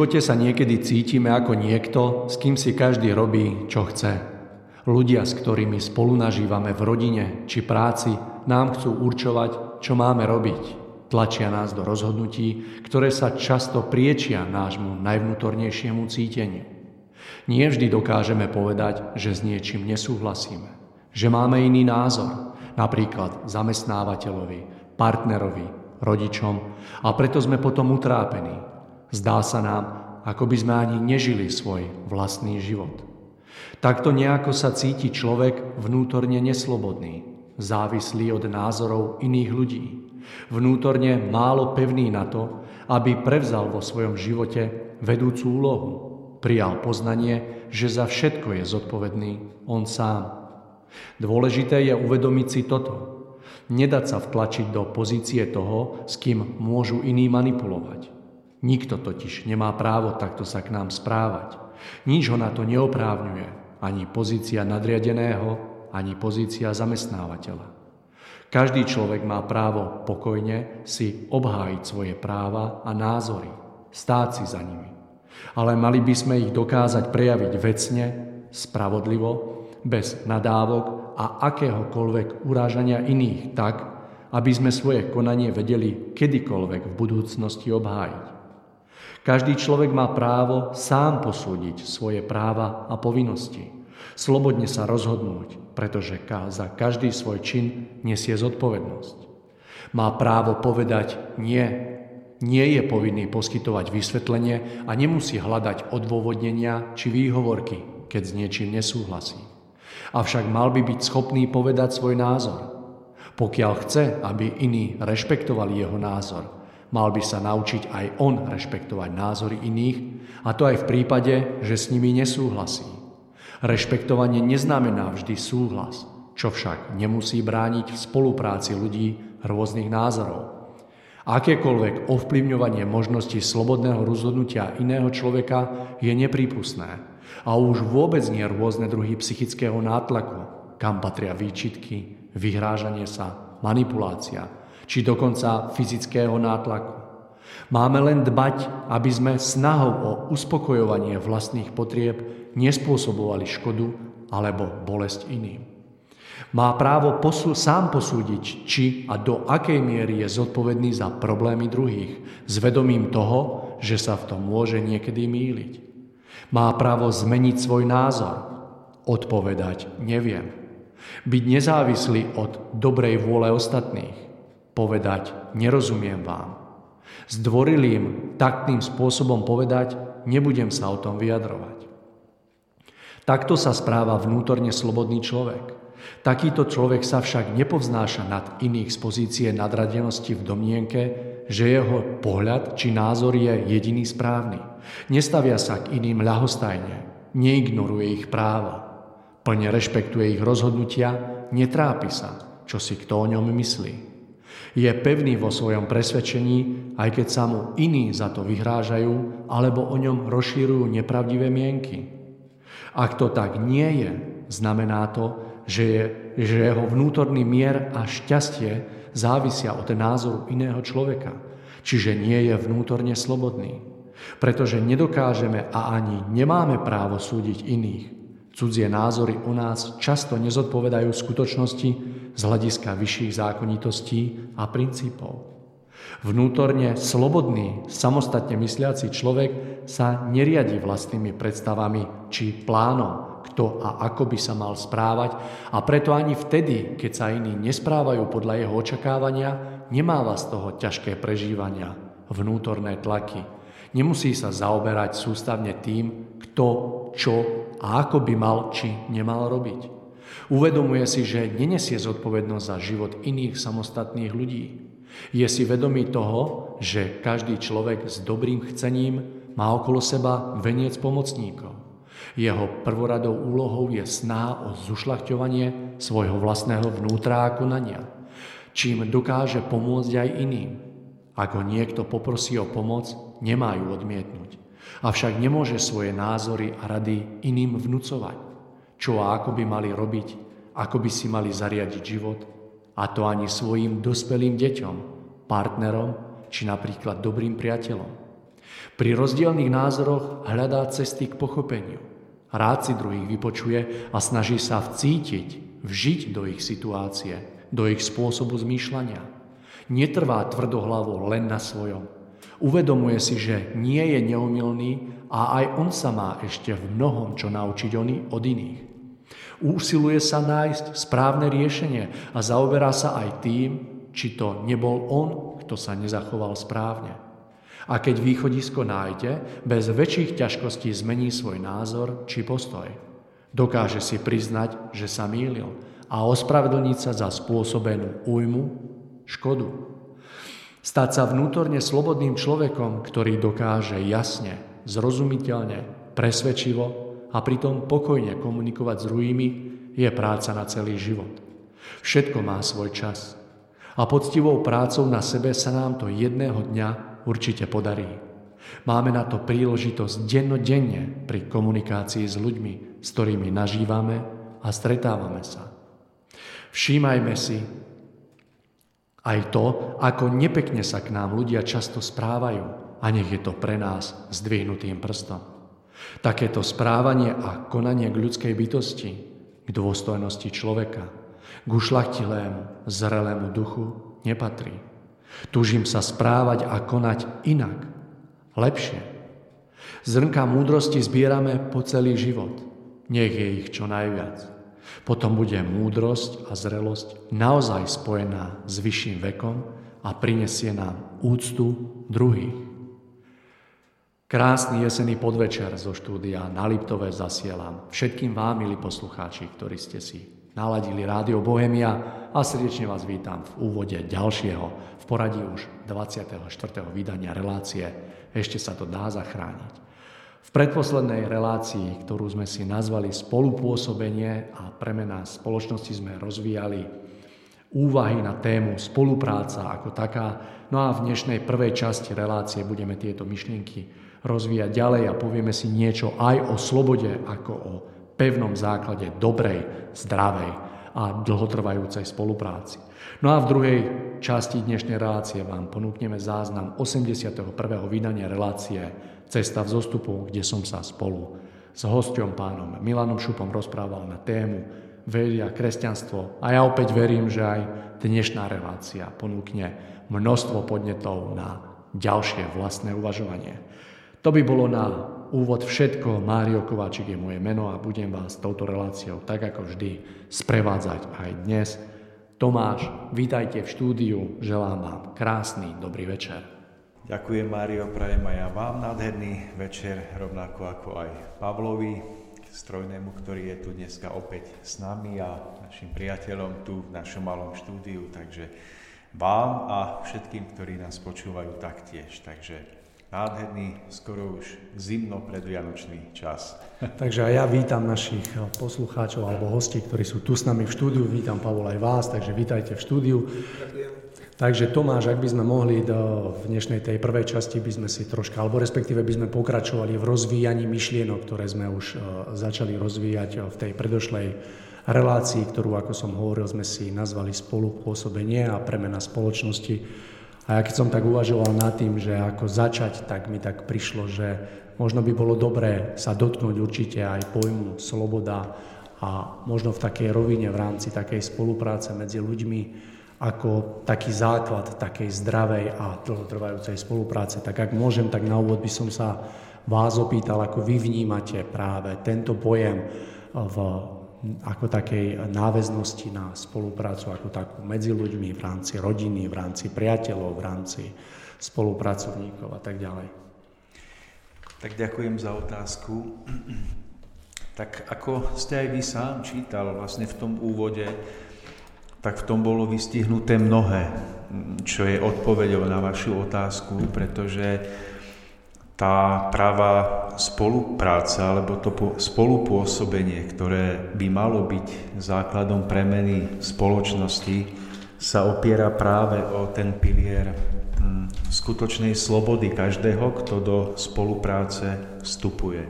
Živote sa niekedy cítime ako niekto, s kým si každý robí, čo chce. Ľudia, s ktorými spolu nažívame v rodine či práci, nám chcú určovať, čo máme robiť. Tlačia nás do rozhodnutí, ktoré sa často priečia nášmu najvnútornejšiemu cíteniu. Nie vždy dokážeme povedať, že s niečím nesúhlasíme. Že máme iný názor, napríklad zamestnávateľovi, partnerovi, rodičom a preto sme potom utrápení, Zdá sa nám, ako by sme ani nežili svoj vlastný život. Takto nejako sa cíti človek vnútorne neslobodný, závislý od názorov iných ľudí, vnútorne málo pevný na to, aby prevzal vo svojom živote vedúcu úlohu. Prijal poznanie, že za všetko je zodpovedný on sám. Dôležité je uvedomiť si toto. Nedať sa vtlačiť do pozície toho, s kým môžu iní manipulovať. Nikto totiž nemá právo takto sa k nám správať. Nič ho na to neoprávňuje. Ani pozícia nadriadeného, ani pozícia zamestnávateľa. Každý človek má právo pokojne si obhájiť svoje práva a názory, stáť si za nimi. Ale mali by sme ich dokázať prejaviť vecne, spravodlivo, bez nadávok a akéhokoľvek urážania iných tak, aby sme svoje konanie vedeli kedykoľvek v budúcnosti obhájiť. Každý človek má právo sám posúdiť svoje práva a povinnosti. Slobodne sa rozhodnúť, pretože za každý svoj čin nesie zodpovednosť. Má právo povedať nie. Nie je povinný poskytovať vysvetlenie a nemusí hľadať odôvodnenia či výhovorky, keď s niečím nesúhlasí. Avšak mal by byť schopný povedať svoj názor. Pokiaľ chce, aby iní rešpektovali jeho názor, mal by sa naučiť aj on rešpektovať názory iných, a to aj v prípade, že s nimi nesúhlasí. Rešpektovanie neznamená vždy súhlas, čo však nemusí brániť v spolupráci ľudí rôznych názorov. Akékoľvek ovplyvňovanie možnosti slobodného rozhodnutia iného človeka je neprípustné a už vôbec nie rôzne druhy psychického nátlaku, kam patria výčitky, vyhrážanie sa, manipulácia, či dokonca fyzického nátlaku. Máme len dbať, aby sme snahou o uspokojovanie vlastných potrieb nespôsobovali škodu alebo bolesť iným. Má právo posú, sám posúdiť, či a do akej miery je zodpovedný za problémy druhých, s vedomím toho, že sa v tom môže niekedy míliť. Má právo zmeniť svoj názor, odpovedať neviem. Byť nezávislý od dobrej vôle ostatných, povedať nerozumiem vám. S dvorilým, taktným spôsobom povedať nebudem sa o tom vyjadrovať. Takto sa správa vnútorne slobodný človek. Takýto človek sa však nepovznáša nad iných z pozície nadradenosti v domienke, že jeho pohľad či názor je jediný správny. Nestavia sa k iným ľahostajne, neignoruje ich práva. Plne rešpektuje ich rozhodnutia, netrápi sa, čo si kto o ňom myslí. Je pevný vo svojom presvedčení, aj keď sa mu iní za to vyhrážajú alebo o ňom rozšírujú nepravdivé mienky. Ak to tak nie je, znamená to, že, je, že jeho vnútorný mier a šťastie závisia od názoru iného človeka. Čiže nie je vnútorne slobodný. Pretože nedokážeme a ani nemáme právo súdiť iných. Cudzie názory o nás často nezodpovedajú skutočnosti z hľadiska vyšších zákonitostí a princípov. Vnútorne slobodný, samostatne mysliaci človek sa neriadi vlastnými predstavami či plánom, kto a ako by sa mal správať a preto ani vtedy, keď sa iní nesprávajú podľa jeho očakávania, nemáva z toho ťažké prežívania, vnútorné tlaky. Nemusí sa zaoberať sústavne tým, kto, čo a ako by mal či nemal robiť. Uvedomuje si, že nenesie zodpovednosť za život iných samostatných ľudí. Je si vedomý toho, že každý človek s dobrým chcením má okolo seba veniec pomocníkov. Jeho prvoradou úlohou je sná o zušľachťovanie svojho vlastného vnútra a konania, čím dokáže pomôcť aj iným. Ak ho niekto poprosí o pomoc, nemá ju odmietnúť. Avšak nemôže svoje názory a rady iným vnúcovať, čo a ako by mali robiť, ako by si mali zariadiť život a to ani svojim dospelým deťom, partnerom či napríklad dobrým priateľom. Pri rozdielných názoroch hľadá cesty k pochopeniu. Rád si druhých vypočuje a snaží sa vcítiť, vžiť do ich situácie, do ich spôsobu zmýšľania. Netrvá tvrdohlavo len na svojom. Uvedomuje si, že nie je neumilný a aj on sa má ešte v mnohom čo naučiť od iných. Úsiluje sa nájsť správne riešenie a zaoberá sa aj tým, či to nebol on, kto sa nezachoval správne. A keď východisko nájde, bez väčších ťažkostí zmení svoj názor či postoj. Dokáže si priznať, že sa mýlil a ospravedlniť sa za spôsobenú újmu, škodu. Stať sa vnútorne slobodným človekom, ktorý dokáže jasne, zrozumiteľne, presvedčivo a pritom pokojne komunikovať s druhými je práca na celý život. Všetko má svoj čas. A poctivou prácou na sebe sa nám to jedného dňa určite podarí. Máme na to príležitosť dennodenne pri komunikácii s ľuďmi, s ktorými nažívame a stretávame sa. Všímajme si aj to, ako nepekne sa k nám ľudia často správajú a nech je to pre nás zdvihnutým prstom. Takéto správanie a konanie k ľudskej bytosti, k dôstojnosti človeka, k ušlachtilému, zrelému duchu nepatrí. Túžim sa správať a konať inak, lepšie. Zrnka múdrosti zbierame po celý život. Nech je ich čo najviac. Potom bude múdrosť a zrelosť naozaj spojená s vyšším vekom a prinesie nám úctu druhých. Krásny jesený podvečer zo štúdia na Liptové zasielam všetkým vám, milí poslucháči, ktorí ste si naladili Rádio Bohemia a srdečne vás vítam v úvode ďalšieho, v poradí už 24. vydania relácie Ešte sa to dá zachrániť. V predposlednej relácii, ktorú sme si nazvali spolupôsobenie a premena spoločnosti sme rozvíjali úvahy na tému spolupráca ako taká. No a v dnešnej prvej časti relácie budeme tieto myšlienky rozvíjať ďalej a povieme si niečo aj o slobode ako o pevnom základe dobrej, zdravej a dlhotrvajúcej spolupráci. No a v druhej časti dnešnej relácie vám ponúkneme záznam 81. vydania relácie Cesta v zostupu, kde som sa spolu s hosťom pánom Milanom Šupom rozprával na tému vedia kresťanstvo. A ja opäť verím, že aj dnešná relácia ponúkne množstvo podnetov na ďalšie vlastné uvažovanie. To by bolo na úvod všetko. Mário Kováčik je moje meno a budem vás touto reláciou tak ako vždy sprevádzať aj dnes. Tomáš, vítajte v štúdiu, želám vám krásny, dobrý večer. Ďakujem Mário, prajem aj ja vám nádherný večer, rovnako ako aj Pavlovi, strojnému, ktorý je tu dneska opäť s nami a našim priateľom tu v našom malom štúdiu, takže vám a všetkým, ktorí nás počúvajú taktiež. Takže nádherný, skoro už zimno predvianočný čas. Takže aj ja vítam našich poslucháčov alebo hostí, ktorí sú tu s nami v štúdiu. Vítam Pavol aj vás, takže vítajte v štúdiu. Ďakujem. Takže Tomáš, ak by sme mohli do, v dnešnej tej prvej časti by sme si troška, alebo respektíve by sme pokračovali v rozvíjaní myšlienok, ktoré sme už uh, začali rozvíjať uh, v tej predošlej relácii, ktorú, ako som hovoril, sme si nazvali spolupôsobenie a premena spoločnosti. A ja keď som tak uvažoval nad tým, že ako začať, tak mi tak prišlo, že možno by bolo dobré sa dotknúť určite aj pojmu sloboda a možno v takej rovine v rámci takej spolupráce medzi ľuďmi ako taký základ takej zdravej a dlhotrvajúcej spolupráce. Tak ak môžem, tak na úvod by som sa vás opýtal, ako vy vnímate práve tento pojem v ako takej náväznosti na spoluprácu ako takú medzi ľuďmi v rámci rodiny, v rámci priateľov, v rámci spolupracovníkov a tak ďalej. Tak ďakujem za otázku. Tak ako ste aj vy sám čítal vlastne v tom úvode, tak v tom bolo vystihnuté mnohé, čo je odpovedou na vašu otázku, pretože tá práva spolupráca alebo to spolupôsobenie, ktoré by malo byť základom premeny spoločnosti, sa opiera práve o ten pilier hm, skutočnej slobody každého, kto do spolupráce vstupuje.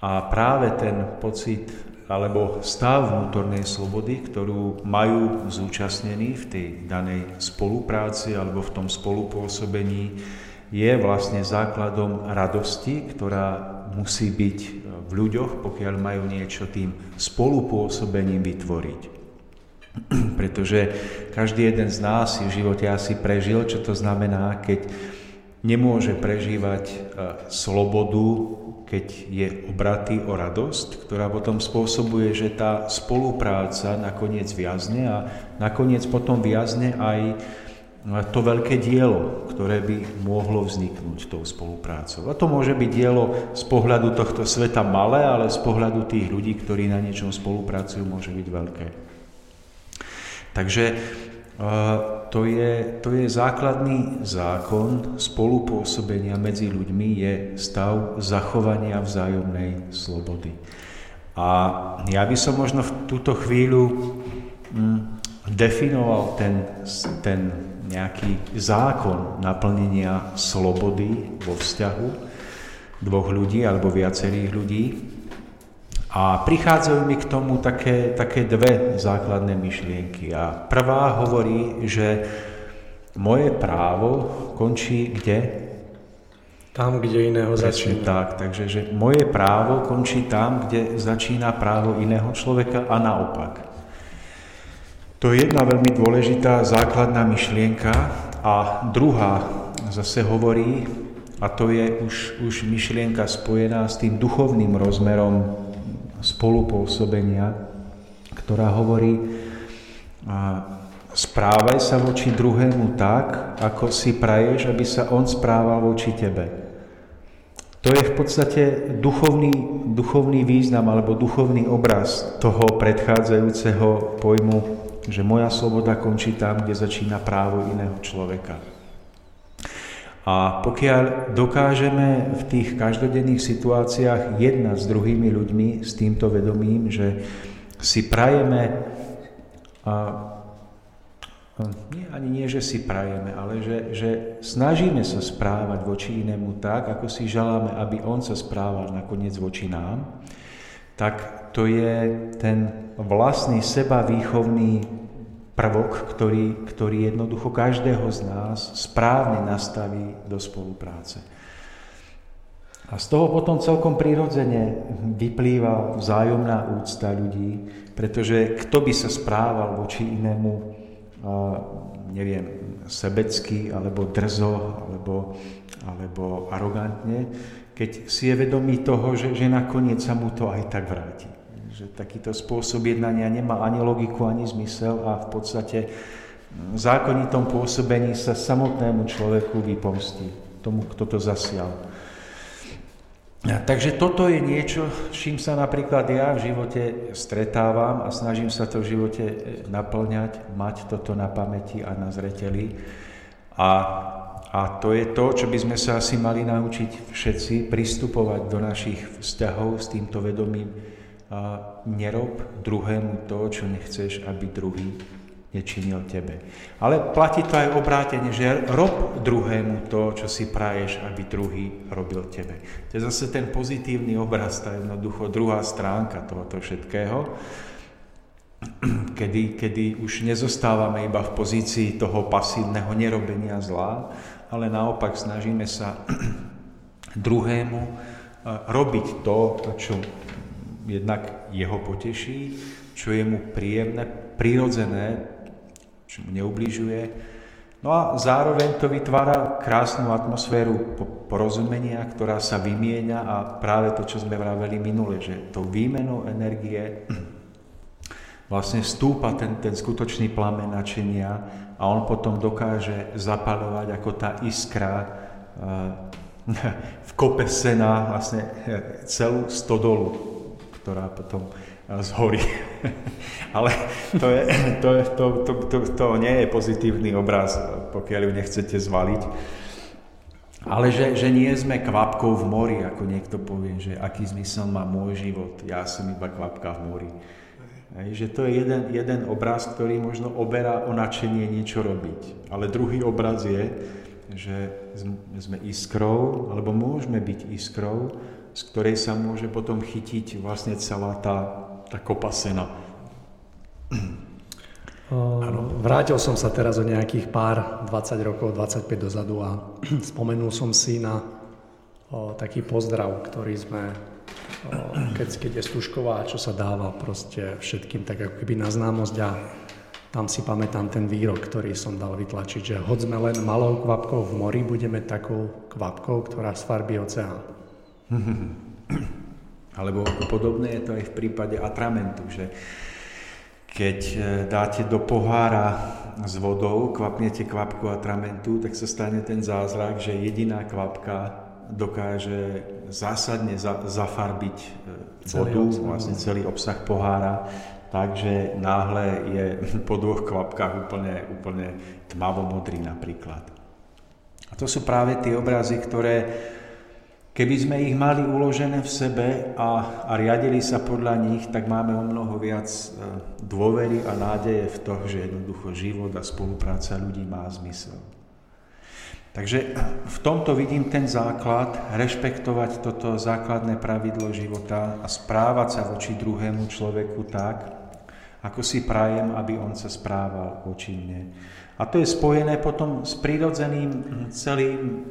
A práve ten pocit alebo stav vnútornej slobody, ktorú majú zúčastnení v tej danej spolupráci alebo v tom spolupôsobení, je vlastne základom radosti, ktorá musí byť v ľuďoch, pokiaľ majú niečo tým spolupôsobením vytvoriť. Pretože každý jeden z nás v živote asi prežil, čo to znamená, keď nemôže prežívať e, slobodu, keď je obratý o radosť, ktorá potom spôsobuje, že tá spolupráca nakoniec viazne a nakoniec potom viazne aj to veľké dielo, ktoré by mohlo vzniknúť tou spoluprácou. A to môže byť dielo z pohľadu tohto sveta malé, ale z pohľadu tých ľudí, ktorí na niečom spolupracujú, môže byť veľké. Takže to je, to je základný zákon spolupôsobenia medzi ľuďmi, je stav zachovania vzájomnej slobody. A ja by som možno v túto chvíľu hm, definoval ten, ten nejaký zákon naplnenia slobody vo vzťahu dvoch ľudí alebo viacerých ľudí. A prichádzajú mi k tomu také, také dve základné myšlienky. A prvá hovorí, že moje právo končí kde? Tam, kde iného začína. Tak, takže že moje právo končí tam, kde začína právo iného človeka a naopak. To je jedna veľmi dôležitá základná myšlienka a druhá zase hovorí, a to je už, už myšlienka spojená s tým duchovným rozmerom spolupôsobenia, ktorá hovorí, správaj sa voči druhému tak, ako si praješ, aby sa on správal voči tebe. To je v podstate duchovný, duchovný význam alebo duchovný obraz toho predchádzajúceho pojmu, že moja sloboda končí tam, kde začína právo iného človeka. A pokiaľ dokážeme v tých každodenných situáciách jednať s druhými ľuďmi s týmto vedomím, že si prajeme nie, ani nie, že si prajeme, ale že, že snažíme sa správať voči inému tak, ako si želáme, aby on sa správal nakoniec voči nám, tak to je ten vlastný seba výchovný prvok, ktorý, ktorý jednoducho každého z nás správne nastaví do spolupráce. A z toho potom celkom prirodzene vyplýva vzájomná úcta ľudí, pretože kto by sa správal voči inému neviem, sebecky, alebo drzo, alebo, alebo arogantne, keď si je vedomý toho, že, že nakoniec sa mu to aj tak vráti. Takýto spôsob jednania nemá ani logiku, ani zmysel a v podstate v zákonitom pôsobení sa samotnému človeku vypomstí, tomu, kto to zasial. Takže toto je niečo, s čím sa napríklad ja v živote stretávam a snažím sa to v živote e, naplňať, mať toto na pamäti a na zreteli. A, a to je to, čo by sme sa asi mali naučiť všetci, pristupovať do našich vzťahov s týmto vedomím. Nerob druhému to, čo nechceš, aby druhý nečinil tebe. Ale platí to aj obrátenie, že rob druhému to, čo si praješ, aby druhý robil tebe. To je zase ten pozitívny obraz, tá jednoducho druhá stránka tohoto všetkého, kedy, kedy už nezostávame iba v pozícii toho pasívneho nerobenia zla, ale naopak snažíme sa druhému eh, robiť to, čo jednak jeho poteší, čo je mu príjemné, prirodzené, čo mu neubližuje. No a zároveň to vytvára krásnu atmosféru porozumenia, ktorá sa vymieňa a práve to, čo sme vraveli minule, že tou výmenou energie vlastne stúpa ten, ten skutočný plamen načenia a on potom dokáže zapalovať ako tá iskra eh, v kope sena vlastne eh, celú stodolu, ktorá potom z hory. Ale to, je, to, je, to, to, to, to nie je pozitívny obraz, pokiaľ ju nechcete zvaliť. Ale že, že nie sme kvapkou v mori, ako niekto povie, že aký zmysel má môj život, ja som iba kvapka v mori. Že to je jeden, jeden obraz, ktorý možno oberá o načenie niečo robiť. Ale druhý obraz je, že sme iskrou, alebo môžeme byť iskrou, z ktorej sa môže potom chytiť vlastne celá tá tá kopa sena. Vrátil som sa teraz o nejakých pár, 20 rokov, 25 dozadu a spomenul som si na o, taký pozdrav, ktorý sme, o, keď, keď je Stužková, čo sa dáva proste všetkým, tak ako keby na známosť a tam si pamätám ten výrok, ktorý som dal vytlačiť, že hoď sme len malou kvapkou v mori, budeme takou kvapkou, ktorá sfarbí oceán. Alebo podobné je to aj v prípade atramentu, že keď e, dáte do pohára s vodou, kvapnete kvapku atramentu, tak sa stane ten zázrak, že jediná kvapka dokáže zásadne za, zafarbiť e, vodu, celý obsah, vlastne celý obsah pohára, tak, že náhle je po dvoch kvapkách úplne, úplne tmavomodrý napríklad. A to sú práve tie obrazy, ktoré keby sme ich mali uložené v sebe a, a riadili sa podľa nich, tak máme o mnoho viac e, dôvery a nádeje v to, že jednoducho život a spolupráca ľudí má zmysel. Takže v tomto vidím ten základ, rešpektovať toto základné pravidlo života a správať sa voči druhému človeku tak, ako si prajem, aby on sa správal voči mne. A to je spojené potom s prirodzeným celým,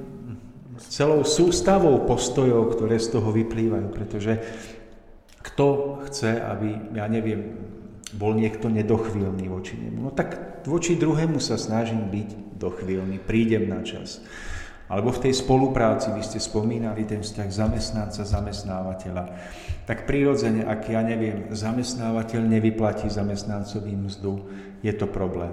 celou sústavou postojov, ktoré z toho vyplývajú, pretože kto chce, aby, ja neviem, bol niekto nedochvíľný voči nemu. No tak voči druhému sa snažím byť dochvíľný, prídem na čas. Alebo v tej spolupráci, vy ste spomínali ten vzťah zamestnanca, zamestnávateľa, tak prirodzene, ak ja neviem, zamestnávateľ nevyplatí zamestnancovi mzdu, je to problém.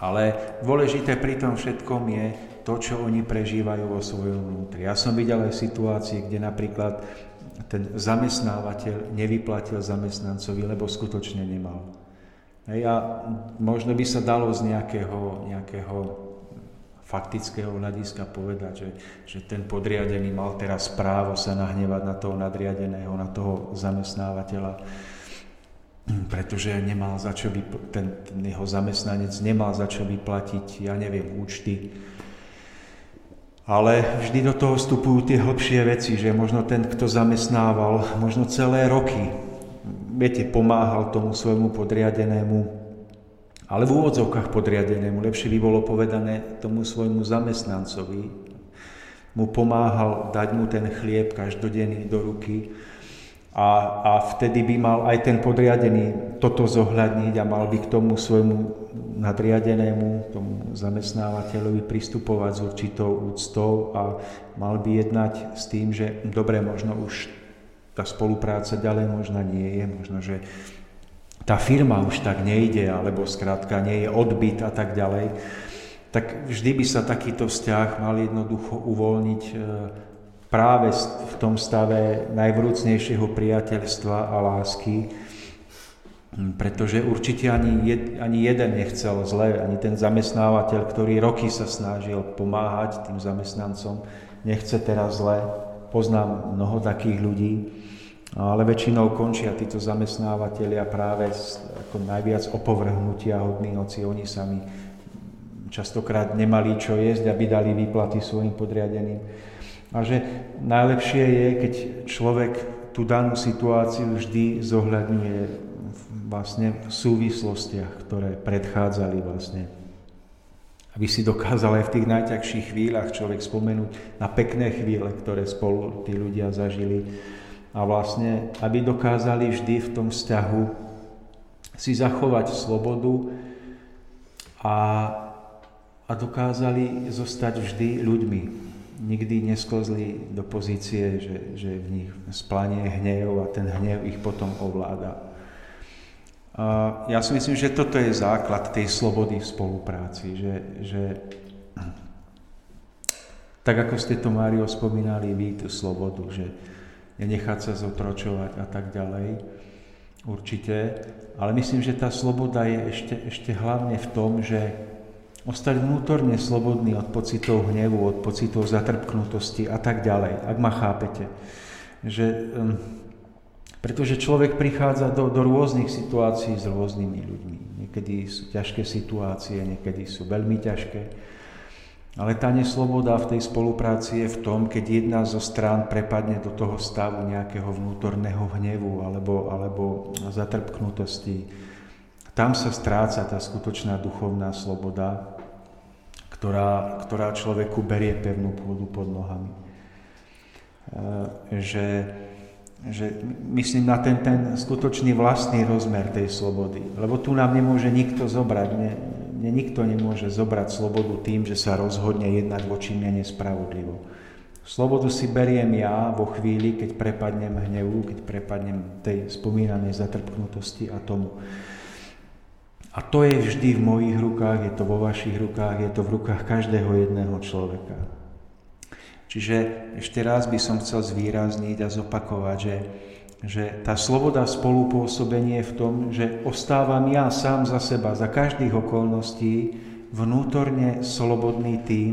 Ale dôležité pri tom všetkom je to, čo oni prežívajú vo svojom vnútri. Ja som videl aj situácie, kde napríklad ten zamestnávateľ nevyplatil zamestnancovi, lebo skutočne nemal. Hej, a možno by sa dalo z nejakého, nejakého faktického hľadiska povedať, že, že ten podriadený mal teraz právo sa nahnevať na toho nadriadeného, na toho zamestnávateľa, pretože nemal za čo vypl- ten, ten jeho zamestnanec nemal za čo vyplatiť, ja neviem, účty, ale vždy do toho vstupujú tie hlbšie veci, že možno ten, kto zamestnával, možno celé roky, viete, pomáhal tomu svojmu podriadenému, ale v úvodzovkách podriadenému, lepšie by bolo povedané tomu svojmu zamestnancovi, mu pomáhal dať mu ten chlieb každodenný do ruky, a, a vtedy by mal aj ten podriadený toto zohľadniť a mal by k tomu svojmu nadriadenému, tomu zamestnávateľovi pristupovať s určitou úctou a mal by jednať s tým, že dobre, možno už tá spolupráca ďalej možno nie je, možno, že tá firma už tak nejde, alebo skrátka nie je odbyt a tak ďalej, tak vždy by sa takýto vzťah mal jednoducho uvoľniť e, práve v tom stave najvrúcnejšieho priateľstva a lásky, pretože určite ani, jed, ani jeden nechcel zle, ani ten zamestnávateľ, ktorý roky sa snažil pomáhať tým zamestnancom, nechce teraz zle. Poznám mnoho takých ľudí, ale väčšinou končia títo zamestnávateľia práve ako najviac opovrhnutia hodní, hoci oni sami častokrát nemali čo jesť, aby dali výplaty svojim podriadeným. A že najlepšie je, keď človek tú danú situáciu vždy zohľadňuje vlastne v súvislostiach, ktoré predchádzali vlastne. Aby si dokázal aj v tých najťažších chvíľach človek spomenúť na pekné chvíle, ktoré spolu tí ľudia zažili. A vlastne, aby dokázali vždy v tom vzťahu si zachovať slobodu a, a dokázali zostať vždy ľuďmi, nikdy nesklzli do pozície, že, že v nich splanie hnev a ten hnev ich potom ovláda. A ja si myslím, že toto je základ tej slobody v spolupráci, že, že tak ako ste to, Mário, spomínali vy, tú slobodu, že nenechať sa zotročovať a tak ďalej, určite, ale myslím, že tá sloboda je ešte, ešte hlavne v tom, že ostať vnútorne slobodný od pocitov hnevu, od pocitov zatrpknutosti a tak ďalej, ak ma chápete. Že, um, pretože človek prichádza do, do rôznych situácií s rôznymi ľuďmi. Niekedy sú ťažké situácie, niekedy sú veľmi ťažké. Ale tá nesloboda v tej spolupráci je v tom, keď jedna zo strán prepadne do toho stavu nejakého vnútorného hnevu alebo, alebo zatrpknutosti. Tam sa stráca tá skutočná duchovná sloboda ktorá, ktorá človeku berie pevnú pôdu pod nohami. E, že, že myslím na ten, ten skutočný vlastný rozmer tej slobody. Lebo tu nám nemôže nikto zobrať, ne, ne, nikto nemôže zobrať slobodu tým, že sa rozhodne jednať voči mne nespravodlivo. Slobodu si beriem ja vo chvíli, keď prepadnem hnevu, keď prepadnem tej spomínanej zatrpknutosti a tomu. A to je vždy v mojich rukách, je to vo vašich rukách, je to v rukách každého jedného človeka. Čiže ešte raz by som chcel zvýrazniť a zopakovať, že že tá sloboda spolupôsobenie je v tom, že ostávam ja sám za seba, za každých okolností, vnútorne slobodný tým,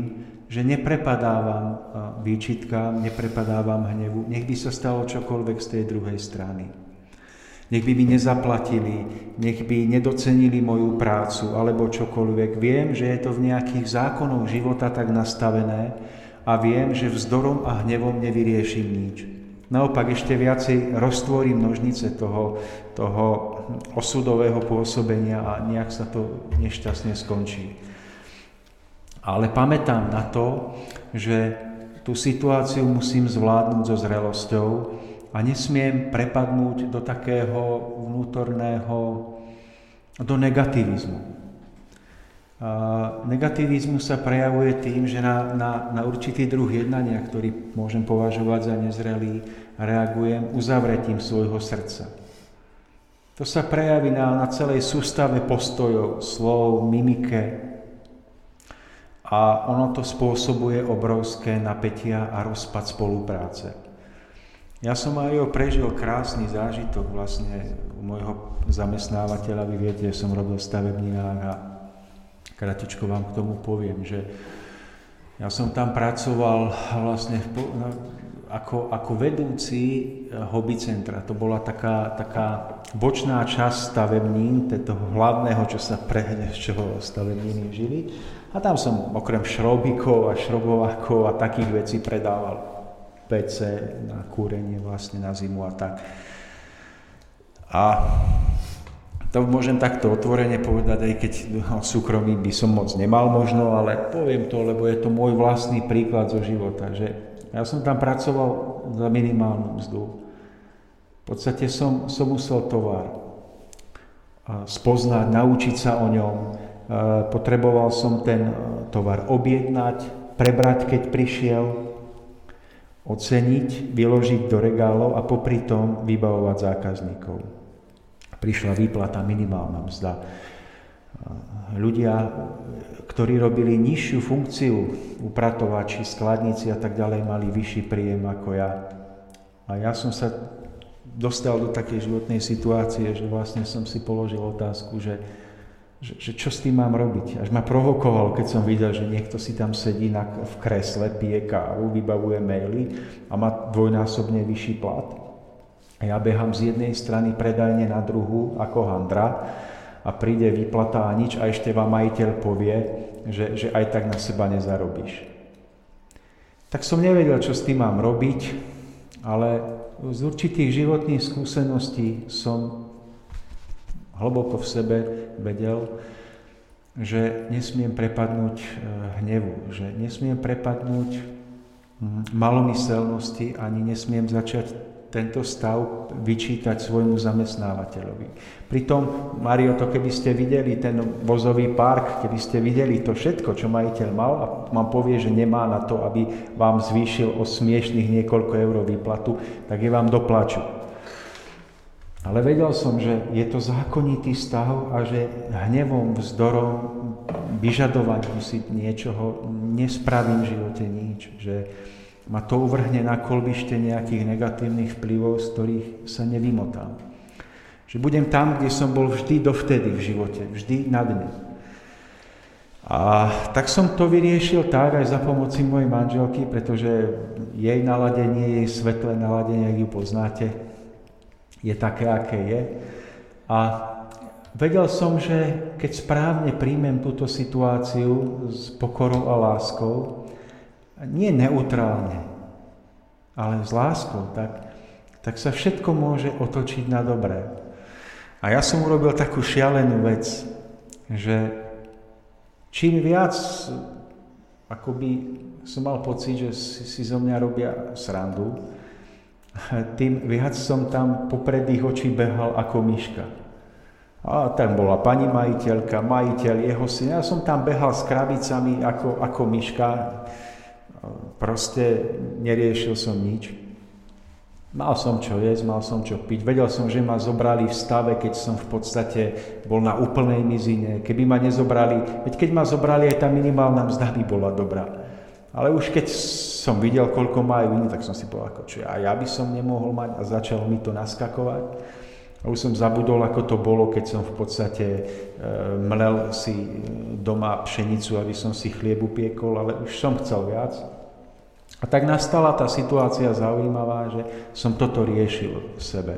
že neprepadávam výčitkám, neprepadávam hnevu, nech by sa stalo čokoľvek z tej druhej strany. Nech by mi nezaplatili, nech by nedocenili moju prácu alebo čokoľvek. Viem, že je to v nejakých zákonoch života tak nastavené a viem, že vzdorom a hnevom nevyriešim nič. Naopak ešte viacej roztvorím nožnice toho, toho osudového pôsobenia a nejak sa to nešťastne skončí. Ale pamätám na to, že tú situáciu musím zvládnuť so zrelosťou a nesmiem prepadnúť do takého vnútorného, do negativizmu. Negativizmus sa prejavuje tým, že na, na, na určitý druh jednania, ktorý môžem považovať za nezrelý, reagujem uzavretím svojho srdca. To sa prejaví na, na celej sústave postojov, slov, mimike, a ono to spôsobuje obrovské napätia a rozpad spolupráce. Ja som aj jo prežil krásny zážitok vlastne u môjho zamestnávateľa. Vy viete, že som robil stavebninách a kratičko vám k tomu poviem, že ja som tam pracoval vlastne v, ako, ako vedúci eh, hobby centra. To bola taká, taká bočná časť stavebnín, toho hlavného, čo sa prehne, z čoho stavebníny žili. A tam som okrem šrobíkov a šrobovákov a takých vecí predával PC na kúrenie vlastne na zimu a tak. A to môžem takto otvorene povedať, aj keď no, súkromí by som moc nemal možno, ale poviem to, lebo je to môj vlastný príklad zo života, že ja som tam pracoval za minimálnu mzdu. V podstate som, som musel tovar spoznať, naučiť sa o ňom, potreboval som ten tovar objednať, prebrať, keď prišiel, oceniť, vyložiť do regálov a popri tom vybavovať zákazníkov. Prišla výplata minimálna mzda. Ľudia, ktorí robili nižšiu funkciu, upratovači, skladníci a tak ďalej, mali vyšší príjem ako ja. A ja som sa dostal do takej životnej situácie, že vlastne som si položil otázku, že že, že čo s tým mám robiť. Až ma provokovalo, keď som videl, že niekto si tam sedí na, v kresle, pije kávu, vybavuje maily a má dvojnásobne vyšší plat. Ja behám z jednej strany predajne na druhú ako handra a príde výplata a nič a ešte vám majiteľ povie, že, že aj tak na seba nezarobíš. Tak som nevedel, čo s tým mám robiť, ale z určitých životných skúseností som hlboko v sebe vedel, že nesmiem prepadnúť e, hnevu, že nesmiem prepadnúť hm, malomyselnosti, ani nesmiem začať tento stav vyčítať svojmu zamestnávateľovi. Pritom, Mario, to keby ste videli ten vozový park, keby ste videli to všetko, čo majiteľ mal a vám povie, že nemá na to, aby vám zvýšil o smiešných niekoľko eur výplatu, tak je vám doplaču. Ale vedel som, že je to zákonitý stav a že hnevom, vzdorom vyžadovať musí niečoho, nespravím v živote nič. Že ma to uvrhne na kolbište nejakých negatívnych vplyvov, z ktorých sa nevymotám. Že budem tam, kde som bol vždy dovtedy v živote, vždy na dne. A tak som to vyriešil tak aj za pomoci mojej manželky, pretože jej naladenie, jej svetlé naladenie, ak ju poznáte, je také, aké je. A vedel som, že keď správne príjmem túto situáciu s pokorou a láskou, nie neutrálne, ale s láskou, tak, tak sa všetko môže otočiť na dobré. A ja som urobil takú šialenú vec, že čím viac akoby som mal pocit, že si, si zo mňa robia srandu, tým viac som tam popred ich očí behal ako myška. A tam bola pani majiteľka, majiteľ, jeho syn. Ja som tam behal s krabicami ako, ako myška. Proste neriešil som nič. Mal som čo jesť, mal som čo piť. Vedel som, že ma zobrali v stave, keď som v podstate bol na úplnej mizine. Keby ma nezobrali, veď keď ma zobrali, aj tá minimálna mzda by bola dobrá. Ale už keď som videl, koľko majú iní, tak som si povedal, ako, čo a ja by som nemohol mať a začalo mi to naskakovať. A už som zabudol, ako to bolo, keď som v podstate e, mlel si doma pšenicu, aby som si chliebu piekol, ale už som chcel viac. A tak nastala tá situácia zaujímavá, že som toto riešil v sebe.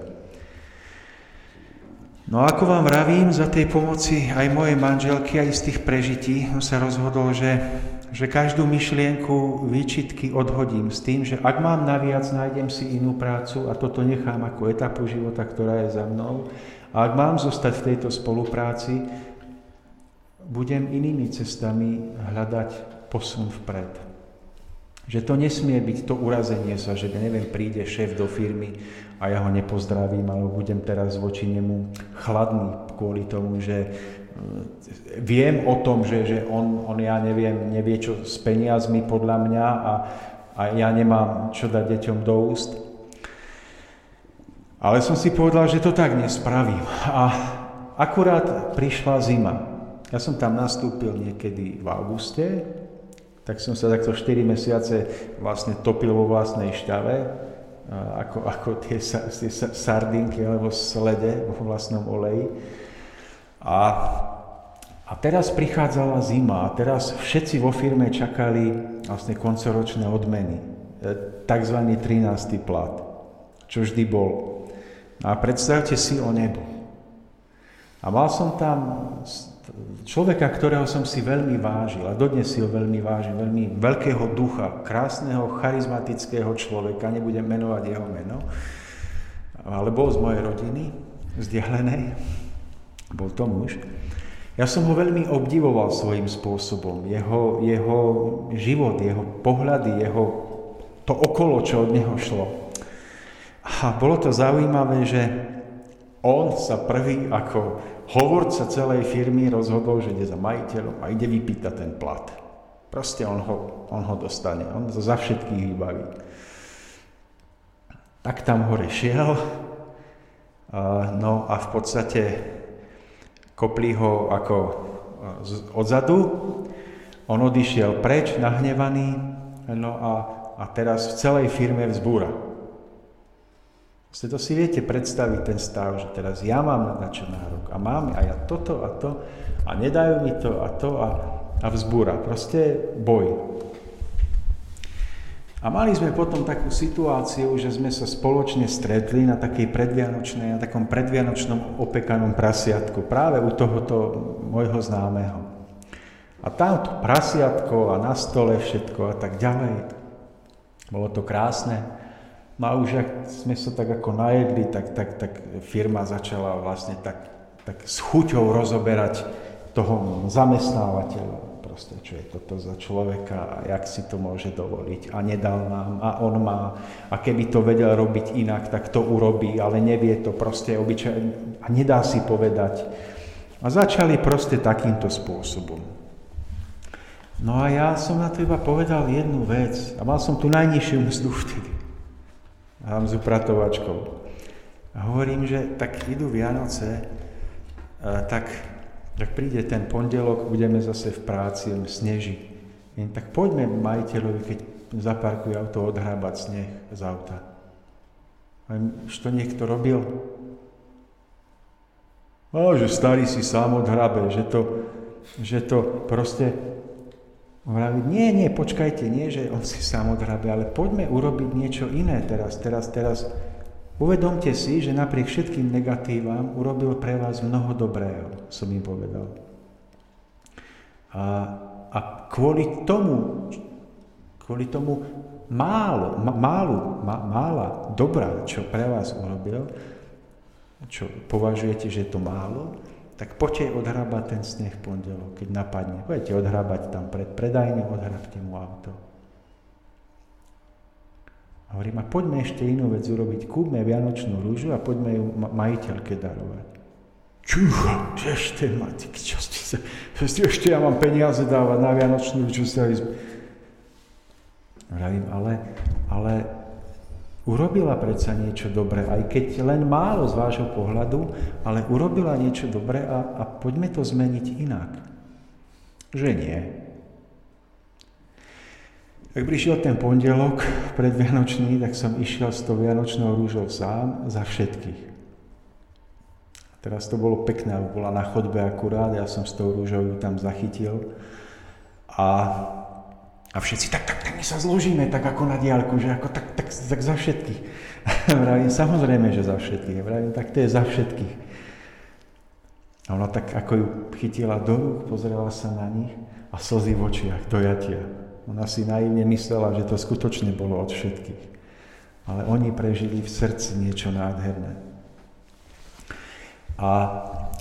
No ako vám vravím, za tej pomoci aj mojej manželky, aj z tých prežití som sa rozhodol, že že každú myšlienku, výčitky odhodím s tým, že ak mám naviac, nájdem si inú prácu a toto nechám ako etapu života, ktorá je za mnou. A ak mám zostať v tejto spolupráci, budem inými cestami hľadať posun vpred. Že to nesmie byť to urazenie sa, že neviem, príde šéf do firmy a ja ho nepozdravím, alebo budem teraz voči nemu chladný kvôli tomu, že viem o tom, že, že on, on, ja neviem, nevie čo s peniazmi podľa mňa a, a ja nemám čo dať deťom do úst. Ale som si povedal, že to tak nespravím. A akurát prišla zima. Ja som tam nastúpil niekedy v auguste, tak som sa takto 4 mesiace vlastne topil vo vlastnej šťave, ako, ako tie, tie sardinky alebo slede vo vlastnom oleji. A, a teraz prichádzala zima a teraz všetci vo firme čakali vlastne koncoročné odmeny, e, tzv. 13. plat, čo vždy bol. No a predstavte si o nebo. A mal som tam človeka, ktorého som si veľmi vážil a dodnes si ho veľmi vážim, veľmi veľkého ducha, krásneho, charizmatického človeka, nebudem menovať jeho meno, ale bol z mojej rodiny, vzdialenej bol to muž. Ja som ho veľmi obdivoval svojím spôsobom. Jeho, jeho život, jeho pohľady, jeho to okolo, čo od neho šlo. A bolo to zaujímavé, že on sa prvý ako hovorca celej firmy rozhodol, že ide za majiteľom a ide vypýtať ten plat. Proste on ho, on ho dostane, on to za všetkých vybaví. Tak tam hore šiel, no a v podstate kopli ho ako odzadu, on odišiel preč, nahnevaný, no a, a teraz v celej firme vzbúra. Ste to si viete predstaviť ten stav, že teraz ja mám na čo nárok a mám a ja toto a to a nedajú mi to a to a, a vzbúra. Proste boj. A mali sme potom takú situáciu, že sme sa spoločne stretli na takej predvianočnej, na takom predvianočnom opekanom prasiatku, práve u tohoto môjho známeho. A tam to prasiatko a na stole všetko a tak ďalej. Bolo to krásne. No a už ak sme sa tak ako najedli, tak, tak, tak firma začala vlastne tak, tak s chuťou rozoberať toho zamestnávateľa proste, čo je toto za človeka a jak si to môže dovoliť a nedal nám a on má a keby to vedel robiť inak, tak to urobí, ale nevie to proste obyčajne a nedá si povedať. A začali proste takýmto spôsobom. No a ja som na to iba povedal jednu vec a mal som tu najnižšiu mzdu vtedy. S upratovačkou. A hovorím, že tak idú Vianoce, tak tak príde ten pondelok, budeme zase v práci, sneží. Tak poďme majiteľovi, keď zaparkuje auto, odhrábať sneh z auta. Už to niekto robil? A že starý si sám odhrabe, že to, že to proste Vraví, nie, nie, počkajte, nie, že on si sám odhrabe, ale poďme urobiť niečo iné teraz, teraz, teraz. Uvedomte si, že napriek všetkým negatívam urobil pre vás mnoho dobrého, som im povedal. A, a kvôli tomu, kvôli tomu málo, málu, má, mála dobrá, čo pre vás urobil, čo považujete, že je to málo, tak poďte odhrábať ten sneh v pondelok, keď napadne. Poďte odhrábať tam pred predajným, odhrabte mu auto. A hovorím, a poďme ešte inú vec urobiť. Kúpme vianočnú rúžu a poďme ju majiteľke darovať. Čucha, ešte mati, čo ste sa, ešte ja mám peniaze dávať na vianočnú rúžu. Hovorím, ale, ale urobila predsa niečo dobré, aj keď len málo z vášho pohľadu, ale urobila niečo dobré a, a poďme to zmeniť inak. Že nie. Ak prišiel ten pondelok predvianočný, tak som išiel s tou vianočnou rúžou sám za všetkých. Teraz to bolo pekné, bola na chodbe akurát, ja som s tou rúžou ju tam zachytil. A, a všetci, tak, tak, tak my sa zložíme, tak ako na diálku, že ako tak, tak, tak za všetkých. Vravím, samozrejme, že za všetkých. Vravím, tak to je za všetkých. A ona tak ako ju chytila do rúk, pozrela sa na nich a slzy v očiach, dojatia. Ona si naivne myslela, že to skutočne bolo od všetkých. Ale oni prežili v srdci niečo nádherné. A,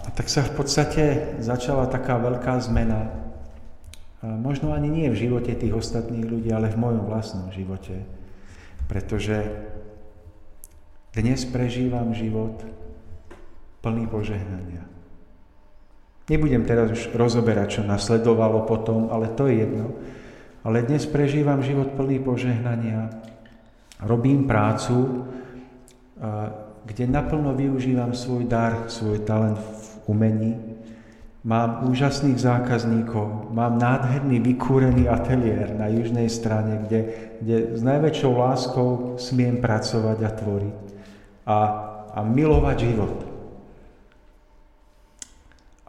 a tak sa v podstate začala taká veľká zmena. Možno ani nie v živote tých ostatných ľudí, ale v mojom vlastnom živote. Pretože dnes prežívam život plný požehnania. Nebudem teraz už rozoberať, čo nasledovalo potom, ale to je jedno ale dnes prežívam život plný požehnania. Robím prácu, kde naplno využívam svoj dar, svoj talent v umení. Mám úžasných zákazníkov, mám nádherný vykúrený ateliér na južnej strane, kde, kde s najväčšou láskou smiem pracovať a tvoriť a, a milovať život.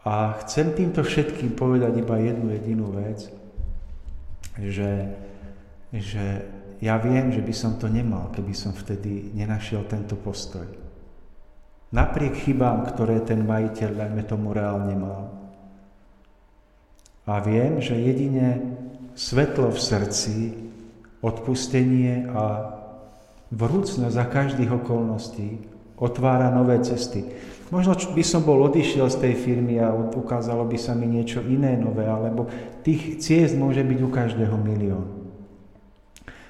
A chcem týmto všetkým povedať iba jednu jedinú vec – že, že ja viem, že by som to nemal, keby som vtedy nenašiel tento postoj. Napriek chybám, ktoré ten majiteľ, dajme tomu, reálne mal. A viem, že jedine svetlo v srdci, odpustenie a vrúcnosť za každých okolností otvára nové cesty. Možno by som bol odišiel z tej firmy a ukázalo by sa mi niečo iné nové, alebo tých ciest môže byť u každého milión.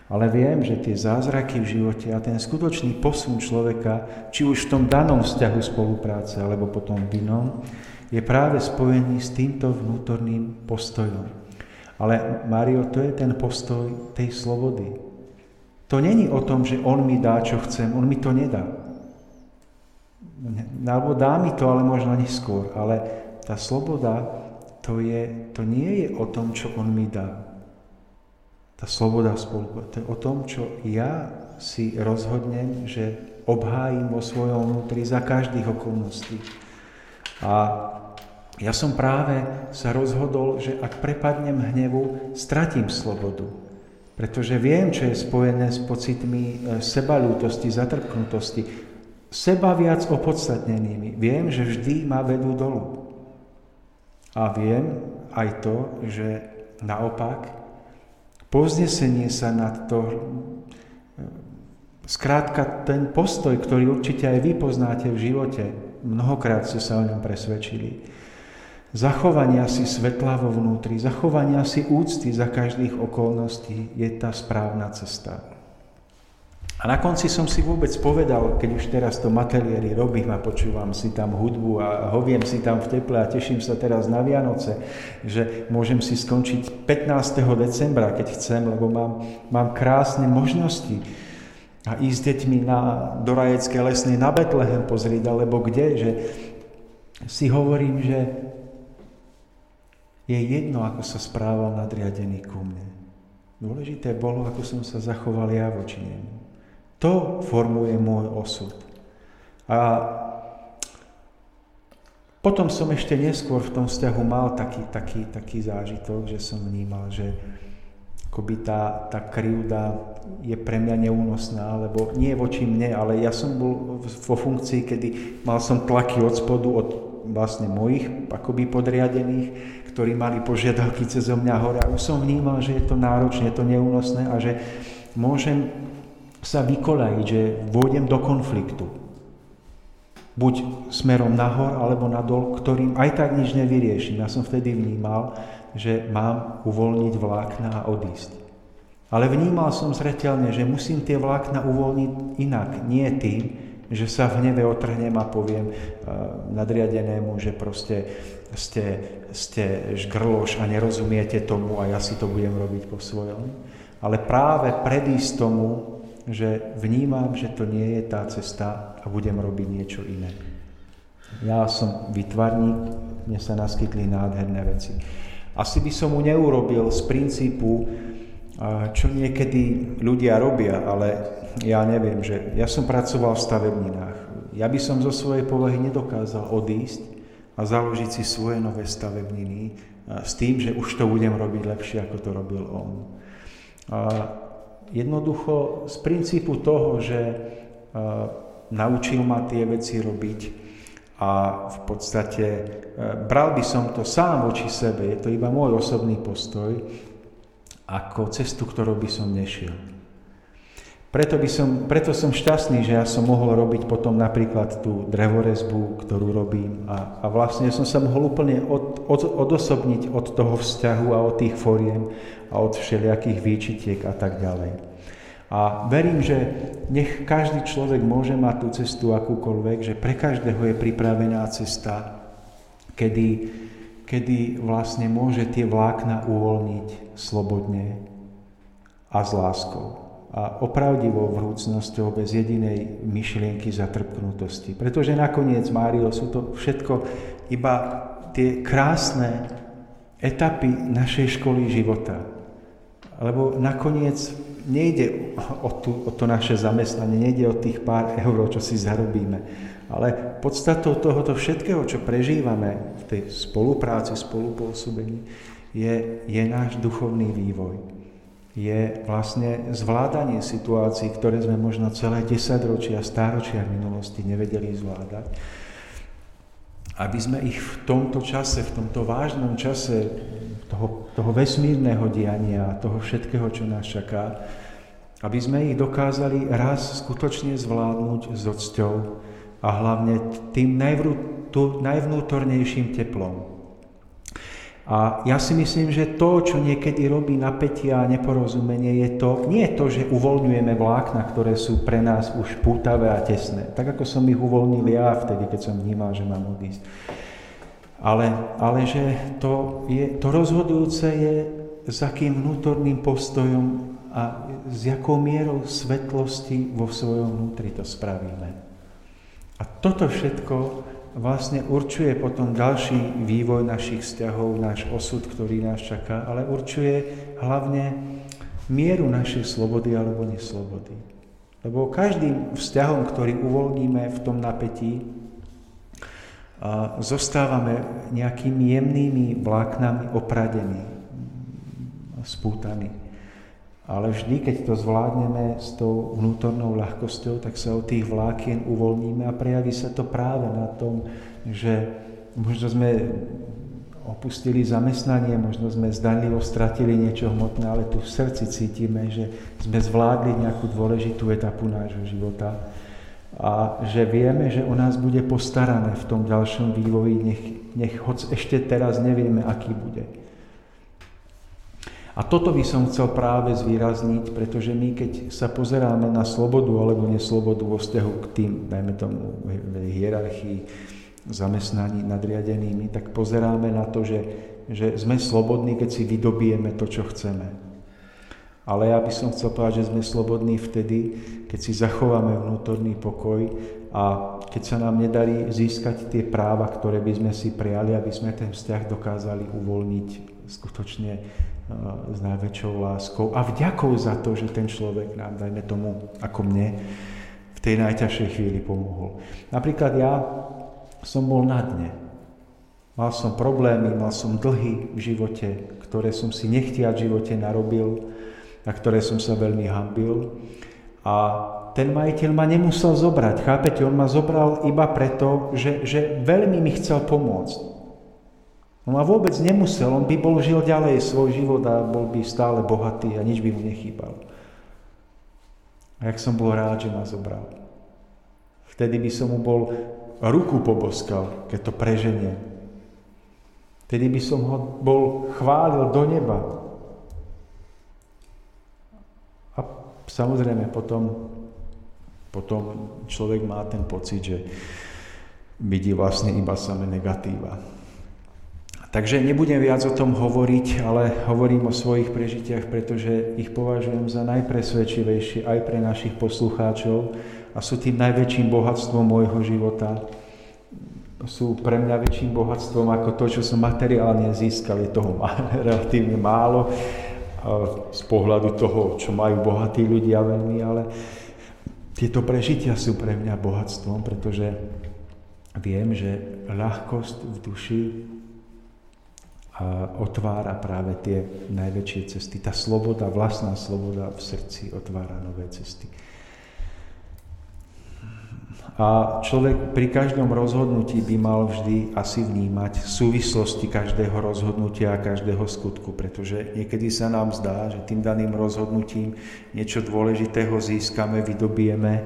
Ale viem, že tie zázraky v živote a ten skutočný posun človeka, či už v tom danom vzťahu spolupráce, alebo potom v inom, je práve spojený s týmto vnútorným postojom. Ale Mario, to je ten postoj tej slobody. To není o tom, že on mi dá, čo chcem, on mi to nedá. Alebo dá mi to, ale možno neskôr. Ale tá sloboda, to, je, to nie je o tom, čo on mi dá. Tá sloboda spolu, to je o tom, čo ja si rozhodnem, že obhájim vo svojom vnútri za každých okolností. A ja som práve sa rozhodol, že ak prepadnem hnevu, stratím slobodu. Pretože viem, čo je spojené s pocitmi e, sebalútosti, zatrpknutosti, seba viac opodstatnenými. Viem, že vždy ma vedú dolu. A viem aj to, že naopak poznesenie sa nad to, skrátka ten postoj, ktorý určite aj vy poznáte v živote, mnohokrát ste sa o ňom presvedčili, zachovania si svetla vo vnútri, zachovania si úcty za každých okolností je tá správna cesta. A na konci som si vôbec povedal, keď už teraz to mateliéry robím a počúvam si tam hudbu a hoviem si tam v teple a teším sa teraz na Vianoce, že môžem si skončiť 15. decembra, keď chcem, lebo mám, mám krásne možnosti a ísť s deťmi na, do lesnej na Betlehem pozrieť, alebo kde, že si hovorím, že je jedno, ako sa správal nadriadený ku mne. Dôležité bolo, ako som sa zachoval ja voči nemu. To formuje môj osud. A potom som ešte neskôr v tom vzťahu mal taký, taký, taký zážitok, že som vnímal, že akoby tá, tá krivda je pre mňa neúnosná, lebo nie voči mne, ale ja som bol vo funkcii, kedy mal som tlaky od spodu, od vlastne mojich akoby podriadených, ktorí mali požiadavky cez mňa hore. A už som vnímal, že je to náročné, je to neúnosné a že môžem sa vykolajiť, že vôjdem do konfliktu. Buď smerom nahor alebo nadol, ktorým aj tak nič nevyriešim. Ja som vtedy vnímal, že mám uvoľniť vlákna a odísť. Ale vnímal som zretelne, že musím tie vlákna uvoľniť inak, nie tým, že sa v hneve otrhnem a poviem uh, nadriadenému, že proste ste, ste žgrloš a nerozumiete tomu a ja si to budem robiť po svojom. Ale práve predísť tomu, že vnímam, že to nie je tá cesta a budem robiť niečo iné. Ja som vytvarník, mne sa naskytli nádherné veci. Asi by som mu neurobil z princípu čo niekedy ľudia robia, ale ja neviem, že ja som pracoval v stavebninách. Ja by som zo svojej povahy nedokázal odísť a založiť si svoje nové stavebniny s tým, že už to budem robiť lepšie, ako to robil on. A jednoducho z princípu toho, že naučil ma tie veci robiť a v podstate bral by som to sám voči sebe, je to iba môj osobný postoj, ako cestu, ktorou by som nešiel. Preto, by som, preto som šťastný, že ja som mohol robiť potom napríklad tú drevorezbu, ktorú robím a, a vlastne som sa mohol úplne od, od, odosobniť od toho vzťahu a od tých foriem a od všelijakých výčitiek a tak ďalej. A verím, že nech každý človek môže mať tú cestu akúkoľvek, že pre každého je pripravená cesta, kedy kedy vlastne môže tie vlákna uvoľniť slobodne a s láskou a opravdivou vrúcnosťou bez jedinej myšlienky zatrpknutosti. Pretože nakoniec, Mário, sú to všetko iba tie krásne etapy našej školy života. Lebo nakoniec nejde o, tú, o to naše zamestnanie, nejde o tých pár eur, čo si zarobíme, ale podstatou tohoto všetkého, čo prežívame v tej spolupráci, spolupôsobení, je, je náš duchovný vývoj. Je vlastne zvládanie situácií, ktoré sme možno celé 10 ročia, stáročia v minulosti nevedeli zvládať. Aby sme ich v tomto čase, v tomto vážnom čase toho, toho vesmírneho diania, toho všetkého, čo nás čaká, aby sme ich dokázali raz skutočne zvládnuť s odsťou, a hlavne tým najvnútornejším teplom. A ja si myslím, že to, čo niekedy robí napätie a neporozumenie, je to, nie je to, že uvoľňujeme vlákna, ktoré sú pre nás už pútavé a tesné, tak ako som ich uvoľnil ja vtedy, keď som vnímal, že mám odísť. Ale, ale že to, je, to rozhodujúce je, s akým vnútorným postojom a s jakou mierou svetlosti vo svojom vnútri to spravíme. A toto všetko vlastne určuje potom ďalší vývoj našich vzťahov, náš osud, ktorý nás čaká, ale určuje hlavne mieru našej slobody alebo neslobody. Lebo každým vzťahom, ktorý uvoľníme v tom napätí, a zostávame nejakými jemnými vláknami opradení, spútaní. Ale vždy, keď to zvládneme s tou vnútornou ľahkosťou, tak sa od tých vlákien uvoľníme a prejaví sa to práve na tom, že možno sme opustili zamestnanie, možno sme zdanlivo stratili niečo hmotné, ale tu v srdci cítime, že sme zvládli nejakú dôležitú etapu nášho života a že vieme, že o nás bude postarané v tom ďalšom vývoji, nech, nech hoď ešte teraz nevieme, aký bude. A toto by som chcel práve zvýrazniť, pretože my, keď sa pozeráme na slobodu alebo neslobodu vo vzťahu k tým, dajme tomu, hierarchii, zamestnaní nadriadenými, tak pozeráme na to, že, že sme slobodní, keď si vydobijeme to, čo chceme. Ale ja by som chcel povedať, že sme slobodní vtedy, keď si zachováme vnútorný pokoj a keď sa nám nedarí získať tie práva, ktoré by sme si prijali, aby sme ten vzťah dokázali uvoľniť skutočne s najväčšou láskou a vďakou za to, že ten človek nám, dajme tomu, ako mne, v tej najťažšej chvíli pomohol. Napríklad ja som bol na dne. Mal som problémy, mal som dlhy v živote, ktoré som si nechtiať v živote narobil, na ktoré som sa veľmi hambil. A ten majiteľ ma nemusel zobrať, chápete? On ma zobral iba preto, že, že veľmi mi chcel pomôcť. On ma vôbec nemusel, on by bol žil ďalej svoj život a bol by stále bohatý a nič by mu nechýbalo. A jak som bol rád, že ma zobral. Vtedy by som mu bol ruku poboskal, keď to preženie. Vtedy by som ho bol chválil do neba. A samozrejme potom, potom človek má ten pocit, že vidí vlastne iba samé negatíva. Takže nebudem viac o tom hovoriť, ale hovorím o svojich prežitiach, pretože ich považujem za najpresvedčivejšie aj pre našich poslucháčov a sú tým najväčším bohatstvom môjho života. Sú pre mňa väčším bohatstvom ako to, čo som materiálne získal. Je toho relatívne málo, z pohľadu toho, čo majú bohatí ľudia veľmi, ale tieto prežitia sú pre mňa bohatstvom, pretože viem, že ľahkosť v duši otvára práve tie najväčšie cesty. Tá sloboda, vlastná sloboda v srdci otvára nové cesty. A človek pri každom rozhodnutí by mal vždy asi vnímať súvislosti každého rozhodnutia a každého skutku, pretože niekedy sa nám zdá, že tým daným rozhodnutím niečo dôležitého získame, vydobijeme,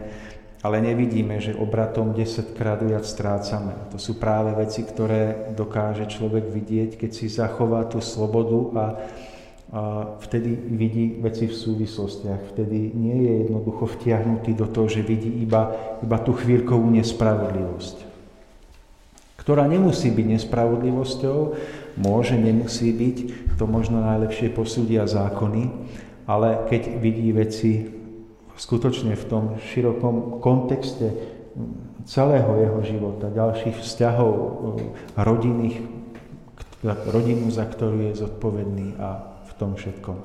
ale nevidíme, že obratom 10 krát viac strácame. To sú práve veci, ktoré dokáže človek vidieť, keď si zachová tú slobodu a a vtedy vidí veci v súvislostiach. Vtedy nie je jednoducho vtiahnutý do toho, že vidí iba, iba tú chvíľkovú nespravodlivosť. Ktorá nemusí byť nespravodlivosťou, môže, nemusí byť, to možno najlepšie posúdia zákony, ale keď vidí veci skutočne v tom širokom kontexte celého jeho života, ďalších vzťahov rodinných, rodinu, za ktorú je zodpovedný a tom všetkom.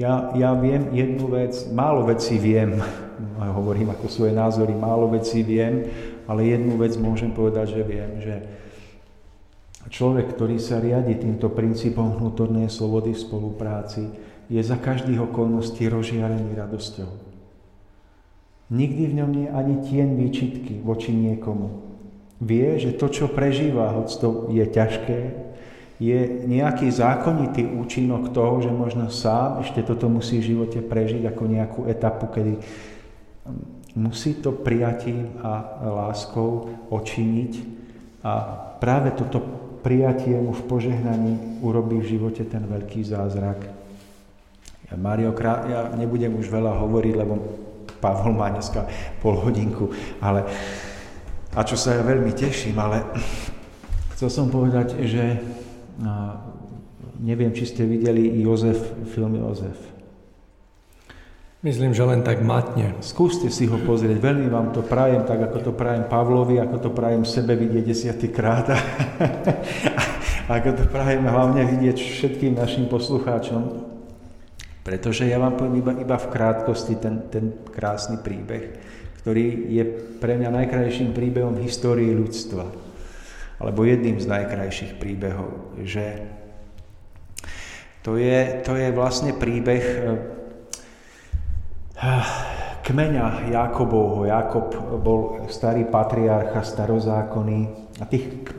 Ja, ja viem jednu vec, málo vecí viem, hovorím ako svoje názory, málo vecí viem, ale jednu vec môžem povedať, že viem, že človek, ktorý sa riadi týmto princípom vnútornej slobody v spolupráci, je za každých okolností rozžiarený radosťou. Nikdy v ňom nie je ani tien výčitky voči niekomu. Vie, že to, čo prežíva, hoď to je ťažké, je nejaký zákonitý účinok toho, že možno sám ešte toto musí v živote prežiť ako nejakú etapu, kedy musí to prijatím a láskou očiniť a práve toto prijatie mu v požehnaní urobí v živote ten veľký zázrak. Ja, Mario, ja nebudem už veľa hovoriť, lebo Pavol má dneska pol hodinku, ale a čo sa ja veľmi teším, ale chcel som povedať, že neviem, či ste videli Jozef, film Jozef. Myslím, že len tak matne. Skúste si ho pozrieť, veľmi vám to prajem, tak ako to prajem Pavlovi, ako to prajem sebe vidieť desiatýkrát a, ako to prajem hlavne vidieť všetkým našim poslucháčom. Pretože ja vám poviem iba, iba v krátkosti ten, ten krásny príbeh, ktorý je pre mňa najkrajším príbehom v histórii ľudstva alebo jedným z najkrajších príbehov, že to je, to je vlastne príbeh eh, kmeňa Jakobovho. Jakob bol starý patriarcha, starozákonný a, tých,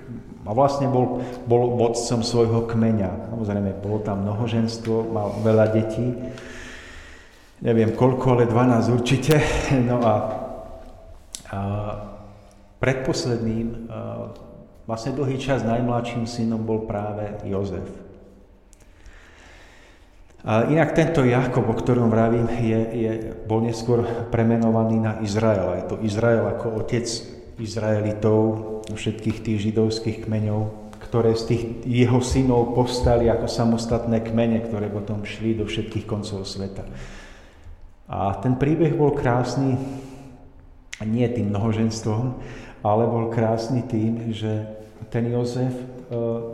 a vlastne bol, bol vodcom svojho kmeňa. Samozrejme, bolo tam mnohoženstvo, mal veľa detí, neviem koľko, ale 12 určite. No a, a predposledným a, Vlastne dlhý čas najmladším synom bol práve Jozef. A inak tento Jakob, o ktorom vravím, je, je, bol neskôr premenovaný na Izrael. Je to Izrael ako otec Izraelitov, všetkých tých židovských kmeňov, ktoré z tých jeho synov postali ako samostatné kmene, ktoré potom šli do všetkých koncov sveta. A ten príbeh bol krásny, nie tým mnohoženstvom, ale bol krásny tým, že ten Jozef e,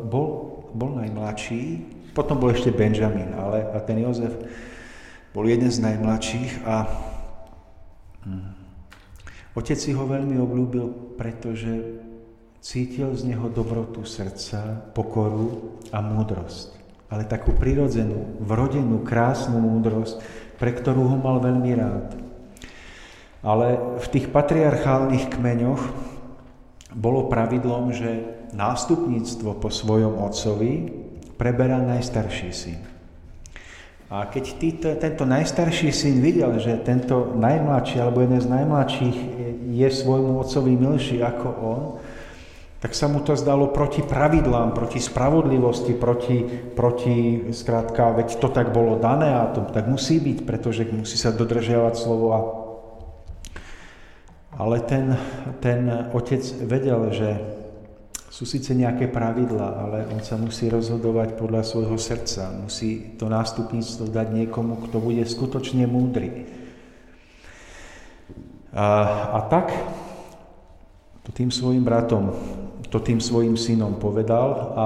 bol, bol najmladší, potom bol ešte Benjamin, ale a ten Jozef bol jeden z najmladších a hm, otec si ho veľmi obľúbil, pretože cítil z neho dobrotu srdca, pokoru a múdrosť. Ale takú prirodzenú, vrodenú, krásnu múdrosť, pre ktorú ho mal veľmi rád. Ale v tých patriarchálnych kmeňoch bolo pravidlom, že nástupníctvo po svojom otcovi preberá najstarší syn. A keď týto, tento najstarší syn videl, že tento najmladší alebo jeden z najmladších je svojmu otcovi milší ako on, tak sa mu to zdalo proti pravidlám, proti spravodlivosti, proti, proti skrátka, veď to tak bolo dané a to tak musí byť, pretože musí sa dodržiavať slovo a ale ten, ten otec vedel, že sú síce nejaké pravidla, ale on sa musí rozhodovať podľa svojho srdca. Musí to nástupníctvo dať niekomu, kto bude skutočne múdry. A, a tak to tým svojim bratom, to tým svojim synom povedal a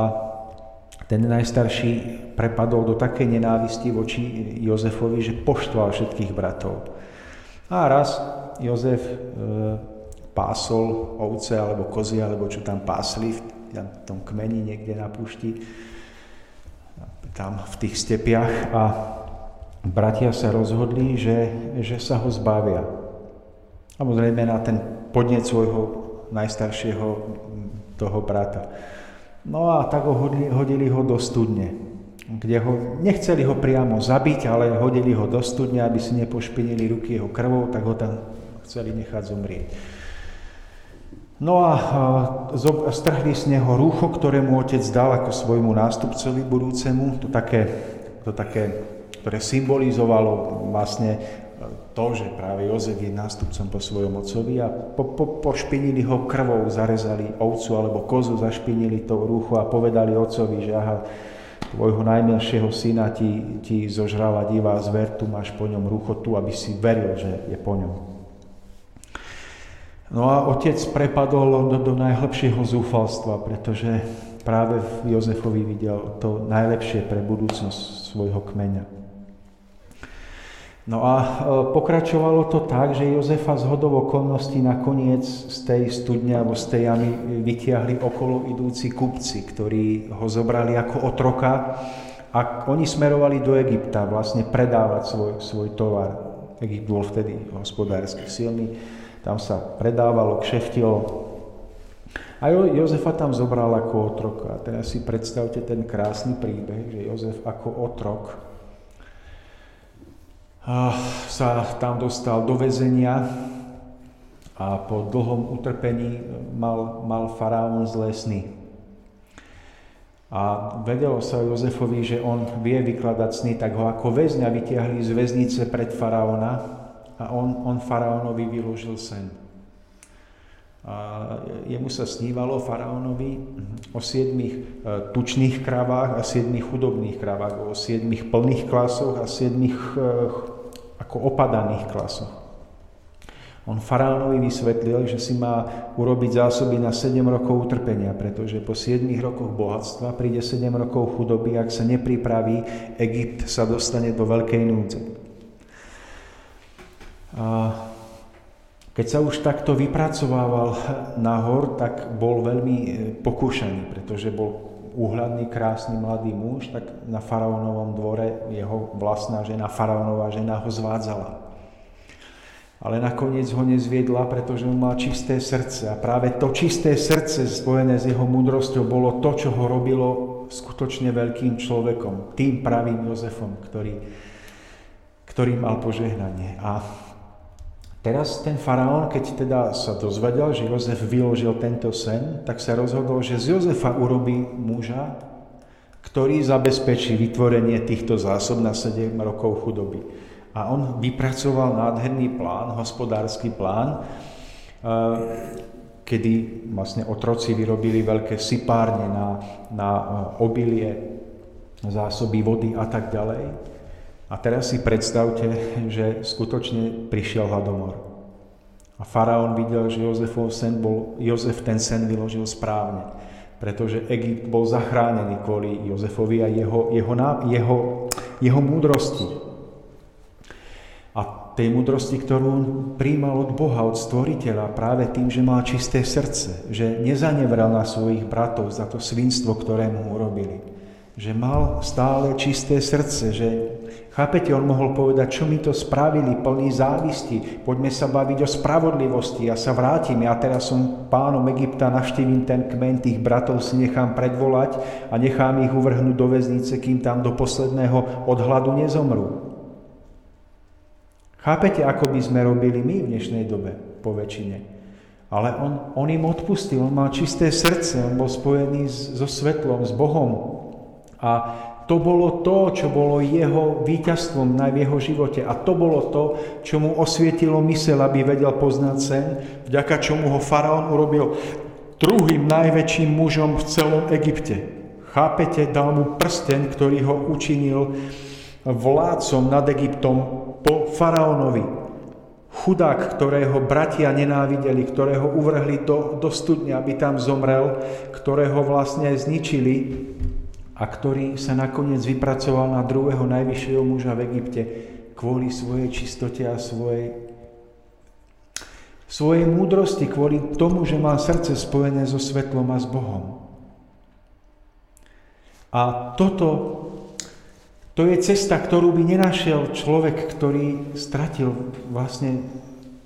ten najstarší prepadol do takej nenávisti voči Jozefovi, že poštval všetkých bratov. A raz Jozef e, pásol ovce alebo kozy, alebo čo tam pásli v tom kmeni niekde na púšti, tam v tých stepiach a bratia sa rozhodli, že, že sa ho zbavia. Samozrejme na ten podnet svojho najstaršieho toho brata. No a tak ho hodili, hodili ho do studne, kde ho, nechceli ho priamo zabiť, ale hodili ho do studne, aby si nepošpinili ruky jeho krvou, tak ho tam chceli nechať zomrieť. No a, strhli z neho rúcho, ktoré mu otec dal ako svojmu nástupcovi budúcemu, to také, to také ktoré symbolizovalo vlastne to, že práve Jozef je nástupcom po svojom otcovi a po, po, pošpinili ho krvou, zarezali ovcu alebo kozu, zašpinili to rúcho a povedali otcovi, že aha, tvojho najmilšieho syna ti, ti zožrala divá zver, tu máš po ňom rúcho tu, aby si veril, že je po ňom. No a otec prepadol do, do najhlbšieho zúfalstva, pretože práve v Jozefovi videl to najlepšie pre budúcnosť svojho kmeňa. No a e, pokračovalo to tak, že Jozefa z hodov okolností nakoniec z tej studne alebo z tej jamy vytiahli okolo idúci kupci, ktorí ho zobrali ako otroka a oni smerovali do Egypta vlastne predávať svoj, svoj tovar. Egypt bol vtedy hospodársky silný, tam sa predávalo, kšeftilo. A Jozefa tam zobral ako otroka. A teraz si predstavte ten krásny príbeh, že Jozef ako otrok sa tam dostal do väzenia a po dlhom utrpení mal, mal faraón zlé sny. A vedelo sa Jozefovi, že on vie vykladať sny, tak ho ako väzňa vytiahli z väznice pred faraóna a on, on faraónovi vyložil sen. A jemu sa snívalo faraónovi o siedmých e, tučných kravách a siedmých chudobných kravách, o siedmých plných klasoch a siedmých e, ako opadaných klasoch. On faraónovi vysvetlil, že si má urobiť zásoby na 7 rokov utrpenia, pretože po 7 rokoch bohatstva príde 7 rokov chudoby, ak sa nepripraví, Egypt sa dostane do veľkej núdze. Keď sa už takto vypracovával nahor, tak bol veľmi e, pokúšaný, pretože bol úhľadný, krásny mladý muž, tak na faraónovom dvore jeho vlastná žena, faraónová žena ho zvádzala. Ale nakoniec ho nezviedla, pretože on mal čisté srdce. A práve to čisté srdce spojené s jeho múdrosťou bolo to, čo ho robilo skutočne veľkým človekom. Tým pravým Jozefom, ktorý, ktorý mal požehnanie. A Teraz ten faraón, keď teda sa dozvedel, že Jozef vyložil tento sen, tak sa rozhodol, že z Jozefa urobí muža, ktorý zabezpečí vytvorenie týchto zásob na 7 rokov chudoby. A on vypracoval nádherný plán, hospodársky plán, kedy vlastne otroci vyrobili veľké sypárne na, na obilie, zásoby vody a tak ďalej. A teraz si predstavte, že skutočne prišiel hladomor. A faraón videl, že Jozefov sen bol, Jozef ten sen vyložil správne, pretože Egypt bol zachránený kvôli Jozefovi a jeho, jeho, jeho, jeho múdrosti. A tej múdrosti, ktorú on príjmal od Boha, od Stvoriteľa, práve tým, že mal čisté srdce, že nezanevral na svojich bratov za to svinstvo, ktoré mu urobili. Že mal stále čisté srdce, že Chápete, on mohol povedať, čo mi to spravili, plný závisti, poďme sa baviť o spravodlivosti, ja sa vrátim, ja teraz som pánom Egypta, navštívim ten kmen, tých bratov si nechám predvolať a nechám ich uvrhnúť do väznice, kým tam do posledného odhľadu nezomrú. Chápete, ako by sme robili my v dnešnej dobe, po väčšine. Ale on, on im odpustil, on mal čisté srdce, on bol spojený so svetlom, s Bohom. A to bolo to, čo bolo jeho víťazstvom na jeho živote. A to bolo to, čo mu osvietilo mysel, aby vedel poznať sen, vďaka čomu ho faraón urobil druhým najväčším mužom v celom Egypte. Chápete, dal mu prsten, ktorý ho učinil vládcom nad Egyptom po faraónovi. Chudák, ktorého bratia nenávideli, ktorého uvrhli do, do studne, aby tam zomrel, ktorého vlastne zničili, a ktorý sa nakoniec vypracoval na druhého najvyššieho muža v Egypte kvôli svojej čistote a svojej, svojej múdrosti, kvôli tomu, že má srdce spojené so svetlom a s Bohom. A toto, to je cesta, ktorú by nenašiel človek, ktorý stratil vlastne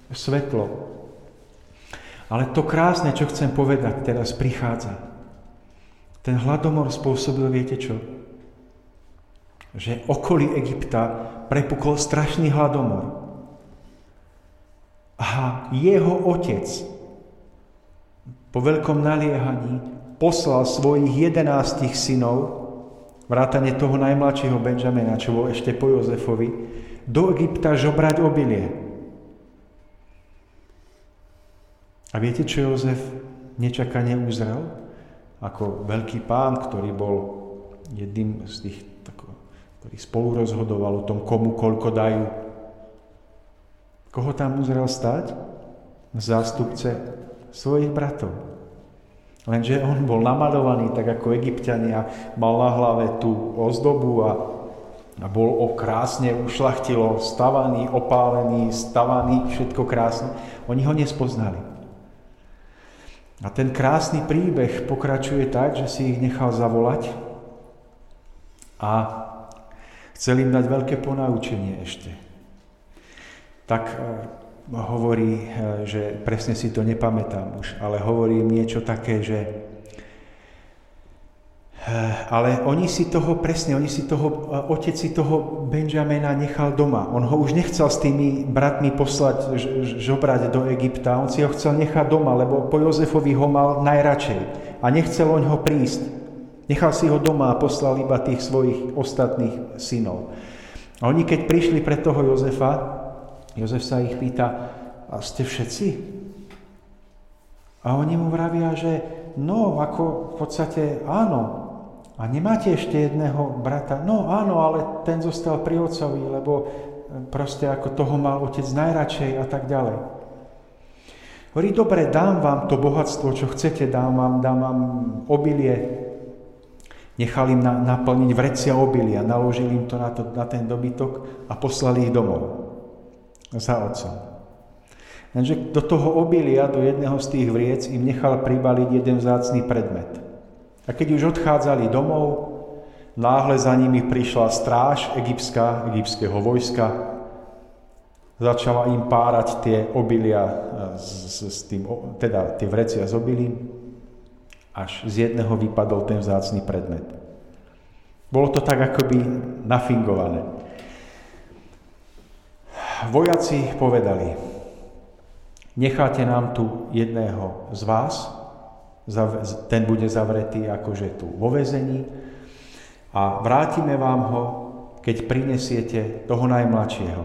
svetlo. Ale to krásne, čo chcem povedať, teraz prichádza. Ten hladomor spôsobil, viete čo? Že okolí Egypta prepukol strašný hladomor. A jeho otec po veľkom naliehaní poslal svojich jedenástich synov, vrátane toho najmladšieho Benjamina, čo bol ešte po Jozefovi, do Egypta žobrať obilie. A viete, čo Jozef nečakane uzrel? Ako veľký pán, ktorý bol jedným z tých, tako, ktorý spolu rozhodoval o tom, komu koľko dajú. Koho tam uzrel stať? Zástupce svojich bratov. Lenže on bol namalovaný tak ako egyptiania, mal na hlave tú ozdobu a, a bol o krásne ušlachtilo, stavaný, opálený, stavaný, všetko krásne. Oni ho nespoznali. A ten krásny príbeh pokračuje tak, že si ich nechal zavolať a chcel im dať veľké ponaučenie ešte. Tak e, hovorí, e, že presne si to nepamätám už, ale hovorí im niečo také, že ale oni si toho, presne, oni si toho, eh, otec si toho Benjamina nechal doma. On ho už nechcel s tými bratmi poslať, žobrať do Egypta, on si ho chcel nechať doma, lebo po Jozefovi ho mal najradšej a nechcel oň ho prísť. Nechal si ho doma a poslal iba tých svojich ostatných synov. A oni keď prišli pre toho Jozefa, Jozef sa ich pýta, a ste všetci? A oni mu vravia, že no, ako v podstate áno, a nemáte ešte jedného brata? No áno, ale ten zostal pri otcovi, lebo e, proste ako toho mal otec najradšej a tak ďalej. Hovorí, dobre, dám vám to bohatstvo, čo chcete, dám vám, dám vám obilie. Nechali im na, naplniť vrecia obilia, naložili im to na, to na ten dobytok a poslali ich domov za otcom. Lenže do toho obilia, do jedného z tých vriec im nechal pribaliť jeden vzácný predmet – a keď už odchádzali domov, náhle za nimi prišla stráž egyptská, egyptského vojska, začala im párať tie obilia, s, s tým, teda tie vrecia z obilím, až z jedného vypadol ten vzácný predmet. Bolo to tak akoby nafingované. Vojaci povedali, necháte nám tu jedného z vás, ten bude zavretý akože tu vo vezení a vrátime vám ho, keď prinesiete toho najmladšieho,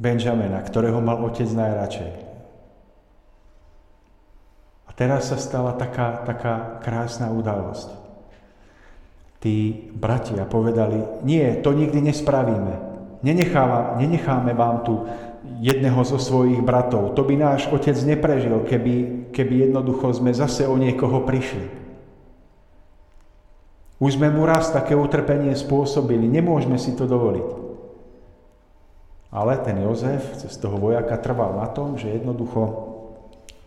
Benjamina, ktorého mal otec najradšej. A teraz sa stala taká, taká krásna udalosť. Tí bratia povedali, nie, to nikdy nespravíme. Nenecháme, nenecháme vám tu jedného zo svojich bratov. To by náš otec neprežil, keby, keby jednoducho sme zase o niekoho prišli. Už sme mu raz také utrpenie spôsobili, nemôžeme si to dovoliť. Ale ten Jozef cez toho vojaka trval na tom, že jednoducho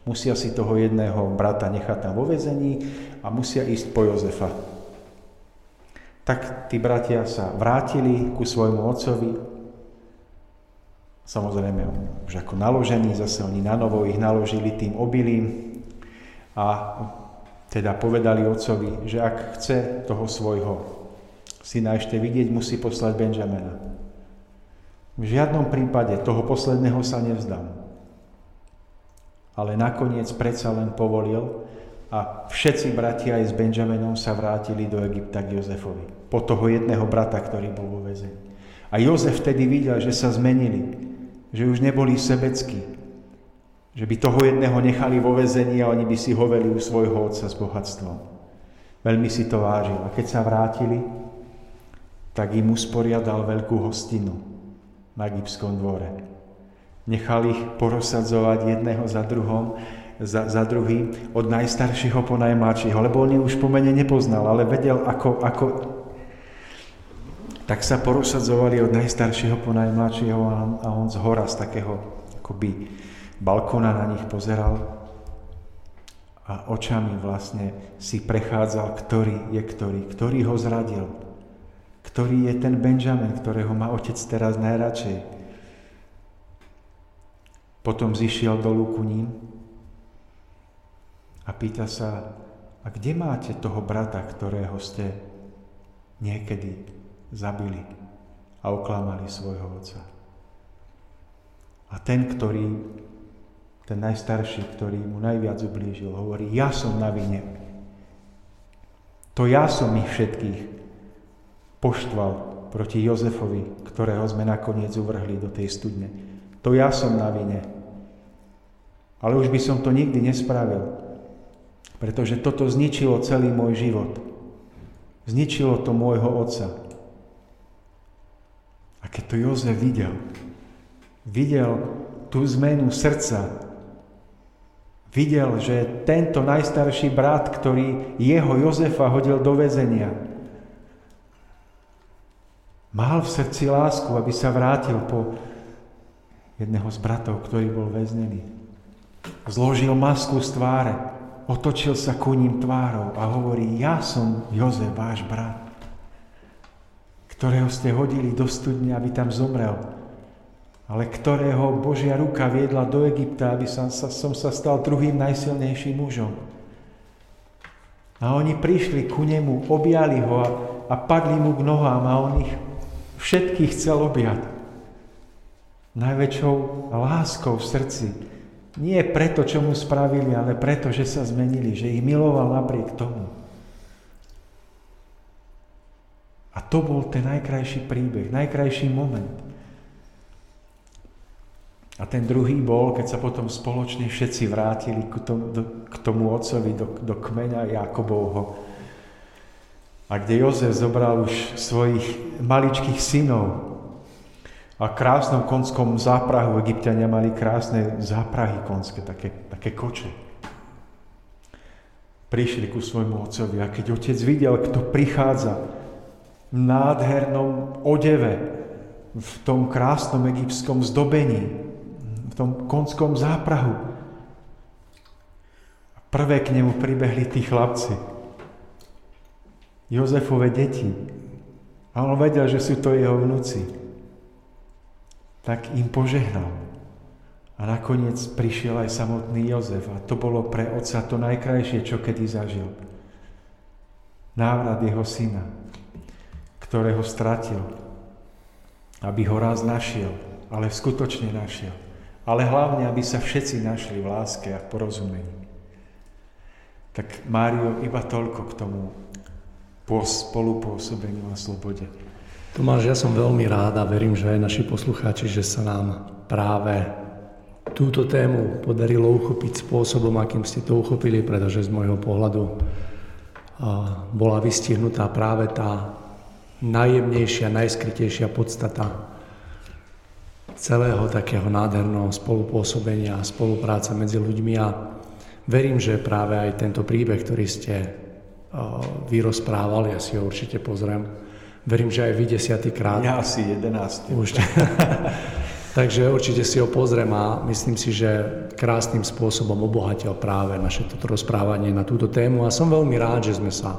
musia si toho jedného brata nechať tam vo vezení a musia ísť po Jozefa. Tak tí bratia sa vrátili ku svojmu otcovi, Samozrejme, už ako naložení, zase oni na novo ich naložili tým obilím a teda povedali otcovi, že ak chce toho svojho syna ešte vidieť, musí poslať Benjamina. V žiadnom prípade toho posledného sa nevzdám. Ale nakoniec predsa len povolil a všetci bratia aj s Benjaminom sa vrátili do Egypta k Jozefovi. Po toho jedného brata, ktorý bol vo väzení. A Jozef vtedy videl, že sa zmenili že už neboli sebeckí, že by toho jedného nechali vo vezení a oni by si hoveli u svojho otca s bohatstvom. Veľmi si to vážil. A keď sa vrátili, tak im usporiadal veľkú hostinu na egyptskom dvore. Nechal ich porozsadzovať jedného za druhom, za, za druhým, od najstaršieho po najmladšieho, lebo on ich už pomene nepoznal, ale vedel, ako, ako tak sa porozsadzovali od najstaršieho po najmladšieho a on z hora z takého akoby balkóna na nich pozeral a očami vlastne si prechádzal, ktorý je ktorý, ktorý ho zradil, ktorý je ten Benjamin, ktorého má otec teraz najradšej. Potom zišiel dolu ku ním a pýta sa, a kde máte toho brata, ktorého ste niekedy zabili a oklamali svojho otca. A ten, ktorý, ten najstarší, ktorý mu najviac ublížil, hovorí, ja som na vine. To ja som ich všetkých poštval proti Jozefovi, ktorého sme nakoniec uvrhli do tej studne. To ja som na vine. Ale už by som to nikdy nespravil, pretože toto zničilo celý môj život. Zničilo to môjho otca. A keď to Jozef videl, videl tú zmenu srdca, videl, že tento najstarší brat, ktorý jeho Jozefa hodil do väzenia, mal v srdci lásku, aby sa vrátil po jedného z bratov, ktorý bol väznený. Zložil masku z tváre, otočil sa ku ním tvárou a hovorí, ja som Jozef, váš brat ktorého ste hodili do studne, aby tam zomrel, ale ktorého Božia ruka viedla do Egypta, aby som sa, som sa stal druhým najsilnejším mužom. A oni prišli ku nemu, objali ho a, a padli mu k nohám a on ich všetkých chcel objať. Najväčšou láskou v srdci. Nie preto, čo mu spravili, ale preto, že sa zmenili, že ich miloval napriek tomu. A to bol ten najkrajší príbeh, najkrajší moment. A ten druhý bol, keď sa potom spoločne všetci vrátili k tomu, do, k tomu otcovi, do, do kmeňa Jakobovho. A kde Jozef zobral už svojich maličkých synov a krásnom konskom záprahu, egyptiania mali krásne záprahy konské, také, také koče. Prišli ku svojmu otcovi a keď otec videl, kto prichádza, nádhernom odeve, v tom krásnom egyptskom zdobení, v tom konskom záprahu. Prvé k nemu pribehli tí chlapci, Jozefove deti. A on vedel, že sú to jeho vnúci. Tak im požehnal. A nakoniec prišiel aj samotný Jozef a to bolo pre otca to najkrajšie, čo kedy zažil. Návrat jeho syna ktorého stratil, aby ho raz našiel, ale skutočne našiel. Ale hlavne, aby sa všetci našli v láske a v porozumení. Tak Mário, iba toľko k tomu spolupôsobeniu a slobode. Tomáš, ja som veľmi rád a verím, že aj naši poslucháči, že sa nám práve túto tému podarilo uchopiť spôsobom, akým ste to uchopili, pretože z môjho pohľadu bola vystihnutá práve tá najjemnejšia, najskrytejšia podstata celého takého nádherného spolupôsobenia a spolupráca medzi ľuďmi a verím, že práve aj tento príbeh, ktorý ste vyrozprávali, ja si ho určite pozriem. Verím, že aj vy desiatýkrát. Ja asi jedenáctý. Už. Takže určite si ho pozriem a myslím si, že krásnym spôsobom obohatil práve naše toto rozprávanie na túto tému a som veľmi rád, že sme sa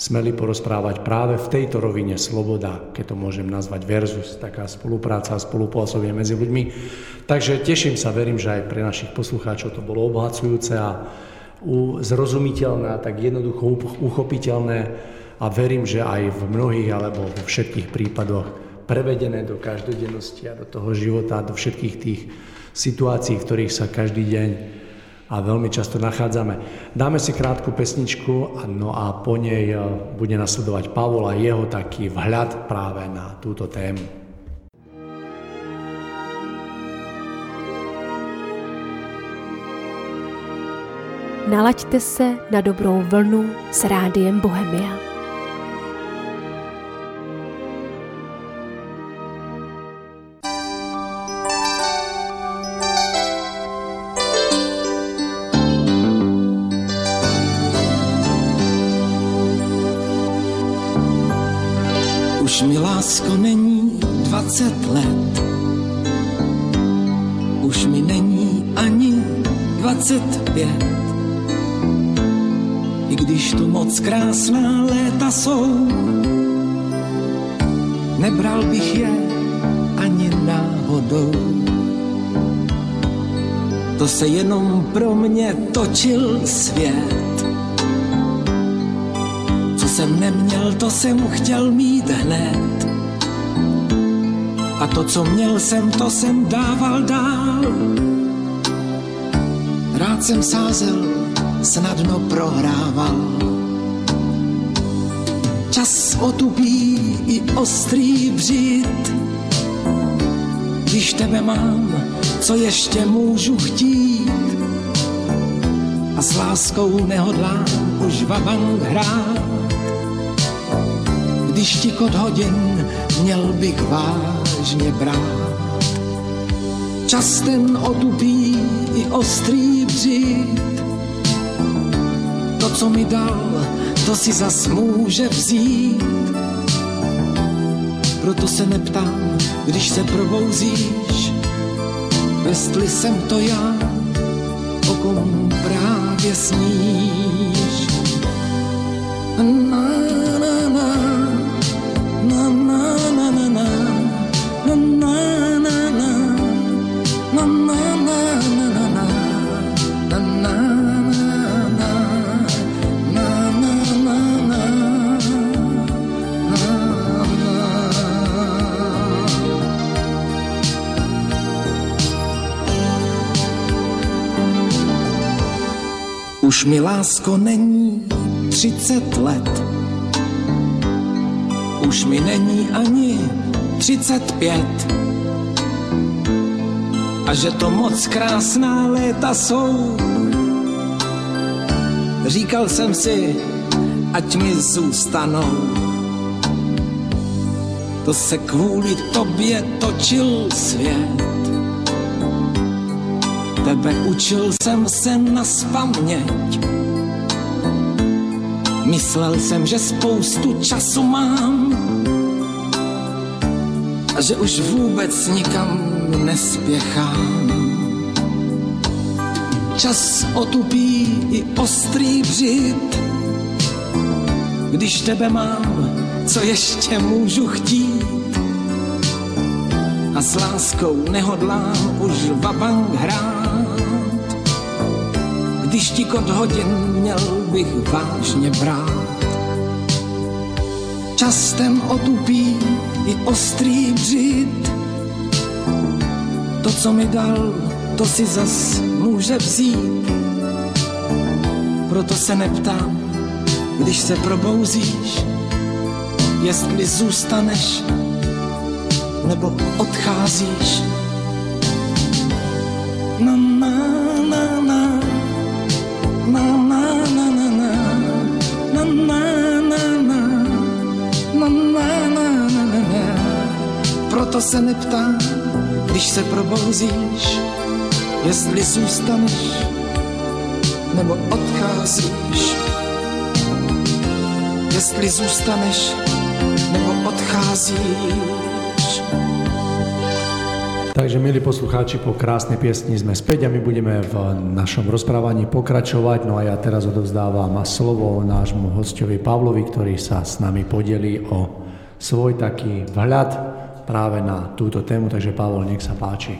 smeli porozprávať práve v tejto rovine sloboda, keď to môžem nazvať versus, taká spolupráca a spolupôsobie medzi ľuďmi. Takže teším sa, verím, že aj pre našich poslucháčov to bolo obohacujúce a zrozumiteľné a tak jednoducho uchopiteľné a verím, že aj v mnohých alebo vo všetkých prípadoch prevedené do každodennosti a do toho života, do všetkých tých situácií, v ktorých sa každý deň a veľmi často nachádzame. Dáme si krátku pesničku no a po nej e, bude nasledovať Pavol a jeho taký vhľad práve na túto tému. Nalaďte se na dobrou vlnu s rádiem Bohemia. Lásko, není 20 let. Už mi není ani 25. I když tu moc krásná léta jsou, nebral bych je ani náhodou. To se jenom pro mě točil svět. Co jsem neměl, to jsem chtěl mít hned. To, co měl jsem, to jsem dával dál. Rád jsem sázel, snadno prohrával. Čas otupí i ostrý břit. Když tebe mám, co ještě můžu chtít? A s láskou nehodlám už vaban hrát. Když ti kod hodin měl bych vážně brát. Čas ten otupí i ostrý břit. To, co mi dal, to si zas může vzít. Proto se neptám, když se probouzíš, jestli jsem to já, o kom právě sníš. Na, Už mi lásko není třicet let. Už mi není ani třicet pět. A že to moc krásná léta jsou. Říkal jsem si, ať mi zůstanou. To se kvůli tobě točil svět. Tebe učil jsem se na spaměť. Myslel jsem, že spoustu času mám a že už vůbec nikam nespěchám. Čas otupí i ostrý břit, když tebe mám, co ještě můžu chtít. A s láskou nehodlám už vabank hrát. Kod hodin měl bych vážně brát. Častem otupí i ostrý břit. To, co mi dal, to si zas může vzít. Proto se neptám, když se probouzíš, jestli zůstaneš nebo odcházíš. Na, na, na. Na, Proto se neptám, když se probouzíš, jestli zůstaneš nebo odcházíš. Jestli zůstaneš nebo odcházíš. Takže, milí poslucháči, po krásnej piesni sme späť a my budeme v našom rozprávaní pokračovať. No a ja teraz odovzdávam slovo nášmu hostovi Pavlovi, ktorý sa s nami podelí o svoj taký vhľad práve na túto tému. Takže Pavol, nech sa páči.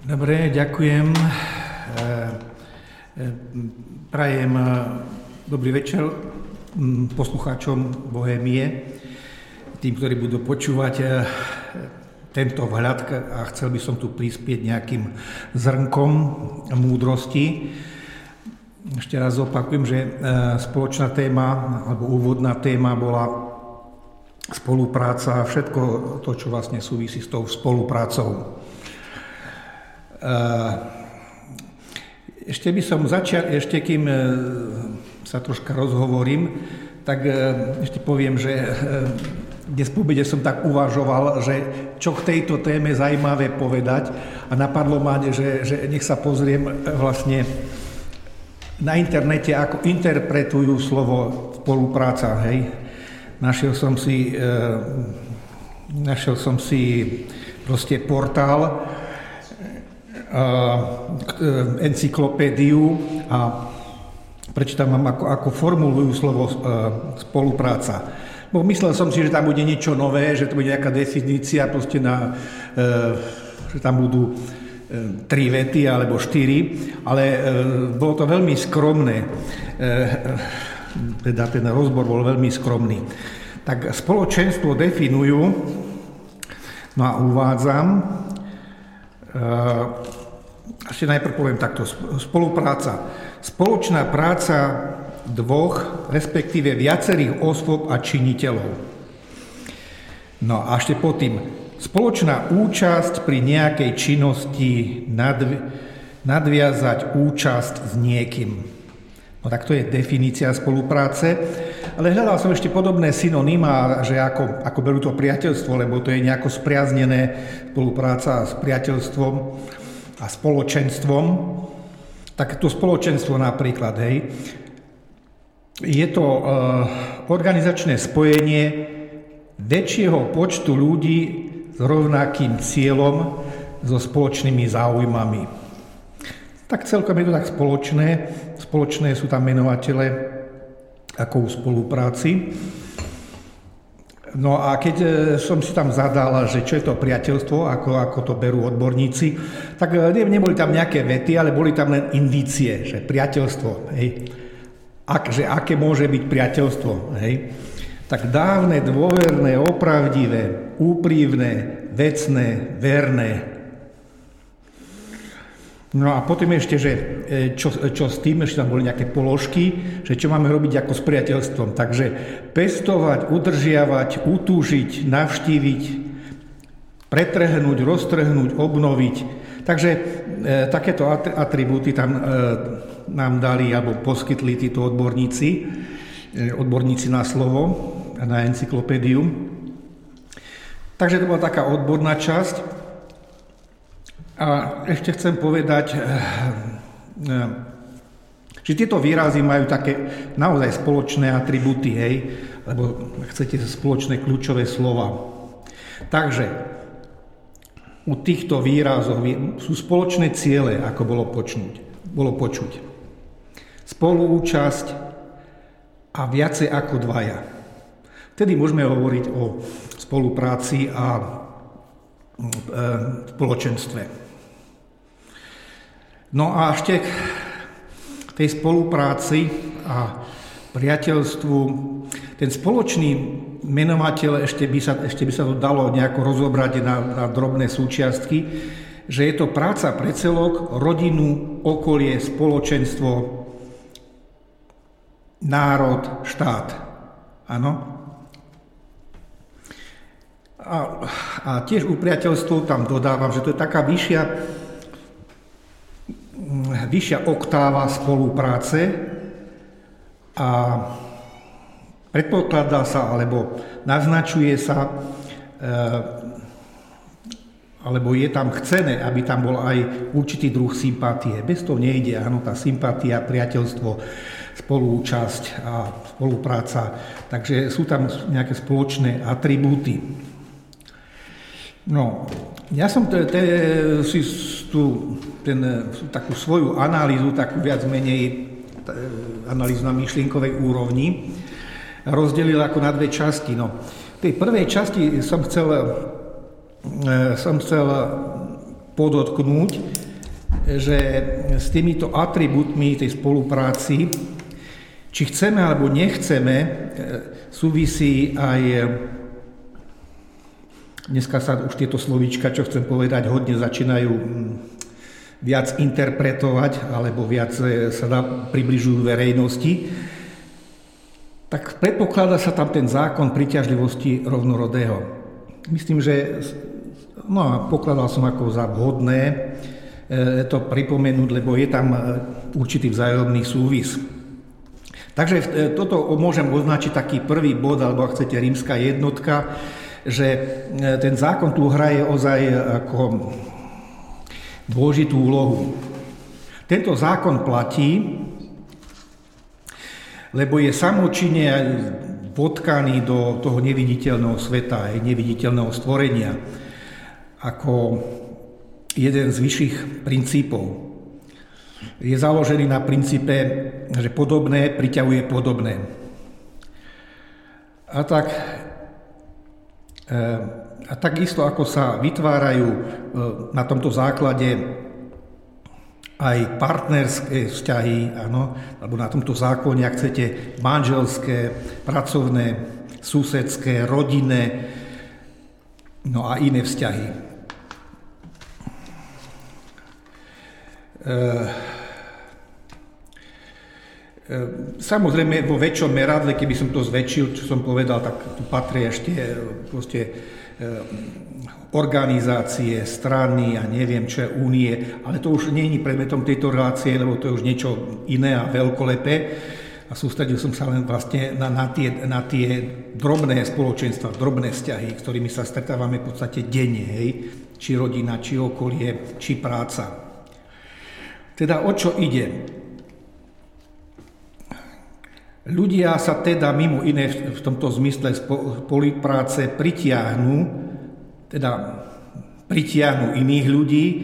Dobre, ďakujem. E, e, Prajem e, dobrý večer poslucháčom Bohémie, tým, ktorí budú počúvať tento vhľad a chcel by som tu prispieť nejakým zrnkom múdrosti. Ešte raz opakujem, že spoločná téma alebo úvodná téma bola spolupráca a všetko to, čo vlastne súvisí s tou spoluprácou. E, ešte by som začal, ešte kým e, sa troška rozhovorím, tak ešte poviem, že dnes po som tak uvažoval, že čo k tejto téme zaujímavé povedať a napadlo ma, že, že nech sa pozriem vlastne na internete, ako interpretujú slovo spolupráca, hej. Našiel som si, e, našiel som si proste portál, e, encyklopédiu a prečítam vám, ako, ako formulujú slovo e, spolupráca. Bo myslel som si, že tam bude niečo nové, že to bude nejaká definícia, proste na, že tam budú tri vety alebo štyri, ale bolo to veľmi skromné. Teda ten rozbor bol veľmi skromný. Tak spoločenstvo definujú, no a uvádzam, ešte najprv poviem takto, spolupráca. Spoločná práca dvoch, respektíve viacerých osôb a činiteľov. No a ešte po tým, spoločná účasť pri nejakej činnosti, nadvi- nadviazať účasť s niekým. No tak to je definícia spolupráce. Ale hľadal som ešte podobné synonymá, že ako, ako berú to priateľstvo, lebo to je nejako spriaznené spolupráca s priateľstvom a spoločenstvom. Tak to spoločenstvo napríklad, hej, je to uh, organizačné spojenie väčšieho počtu ľudí s rovnakým cieľom, so spoločnými záujmami. Tak celkom je to tak spoločné. Spoločné sú tam menovatele ako v spolupráci. No a keď e, som si tam zadal, že čo je to priateľstvo, ako, ako to berú odborníci, tak e, neboli tam nejaké vety, ale boli tam len indície, že priateľstvo, hej, ak, že aké môže byť priateľstvo, hej, tak dávne, dôverné, opravdivé, úprimné, vecné, verné, No a potom ešte, že e, čo, čo s tým, ešte tam boli nejaké položky, že čo máme robiť ako s priateľstvom. Takže pestovať, udržiavať, utúžiť, navštíviť, pretrhnúť, roztrhnúť, obnoviť. Takže e, takéto atribúty tam e, nám dali alebo poskytli títo odborníci, e, odborníci na slovo, na encyklopédiu. Takže to bola taká odborná časť. A ešte chcem povedať, eh, eh, že tieto výrazy majú také naozaj spoločné atributy, hej, lebo chcete spoločné kľúčové slova. Takže u týchto výrazov sú spoločné ciele, ako bolo, počuť. bolo počuť. Spoluúčasť a viacej ako dvaja. Vtedy môžeme hovoriť o spolupráci a e, spoločenstve. No a ešte k tej spolupráci a priateľstvu, ten spoločný menovateľ, ešte by sa, ešte by sa to dalo nejako rozobrať na, na drobné súčiastky, že je to práca pre celok, rodinu, okolie, spoločenstvo, národ, štát. Áno? A, a tiež u priateľstvu tam dodávam, že to je taká vyššia vyššia oktáva spolupráce a predpokladá sa, alebo naznačuje sa, eh, alebo je tam chcené, aby tam bol aj určitý druh sympatie. Bez toho nejde, áno, tá sympatia, priateľstvo, spolúčasť a spolupráca. Takže sú tam nejaké spoločné atribúty. No, ja som te, te, si tú, ten, takú svoju analýzu, takú viac menej analýzu na myšlienkovej úrovni, rozdelil ako na dve časti. No, v tej prvej časti som chcel, e, som chcel podotknúť, že s týmito atribútmi tej spolupráci, či chceme alebo nechceme, e, súvisí aj Dneska sa už tieto slovíčka, čo chcem povedať, hodne začínajú mm, viac interpretovať, alebo viac e, sa dá, približujú verejnosti, tak predpokladá sa tam ten zákon priťažlivosti rovnorodého. Myslím, že no pokladal som ako za vhodné e, to pripomenúť, lebo je tam e, určitý vzájomný súvis. Takže toto môžem označiť taký prvý bod, alebo ak chcete rímska jednotka, že e, ten zákon tu hraje ozaj ako dôležitú úlohu. Tento zákon platí, lebo je samočine vodkaný do toho neviditeľného sveta, aj neviditeľného stvorenia, ako jeden z vyšších princípov. Je založený na princípe, že podobné priťahuje podobné. A tak, a takisto ako sa vytvárajú eh, na tomto základe aj partnerské vzťahy, áno, alebo na tomto zákone, ak chcete, manželské, pracovné, susedské, rodinné, no a iné vzťahy. E, Samozrejme, vo väčšom meradle, keby som to zväčšil, čo som povedal, tak tu patrí ešte proste organizácie, strany a neviem čo únie, ale to už nie je predmetom tejto relácie, lebo to je už niečo iné a veľkolepé. A sústredil som sa len vlastne na, na, tie, na tie drobné spoločenstva, drobné vzťahy, ktorými sa stretávame v podstate denne, hej? či rodina, či okolie, či práca. Teda o čo ide? Ľudia sa teda mimo iné v tomto zmysle spolupráce pritiahnu teda pritiahnu iných ľudí e,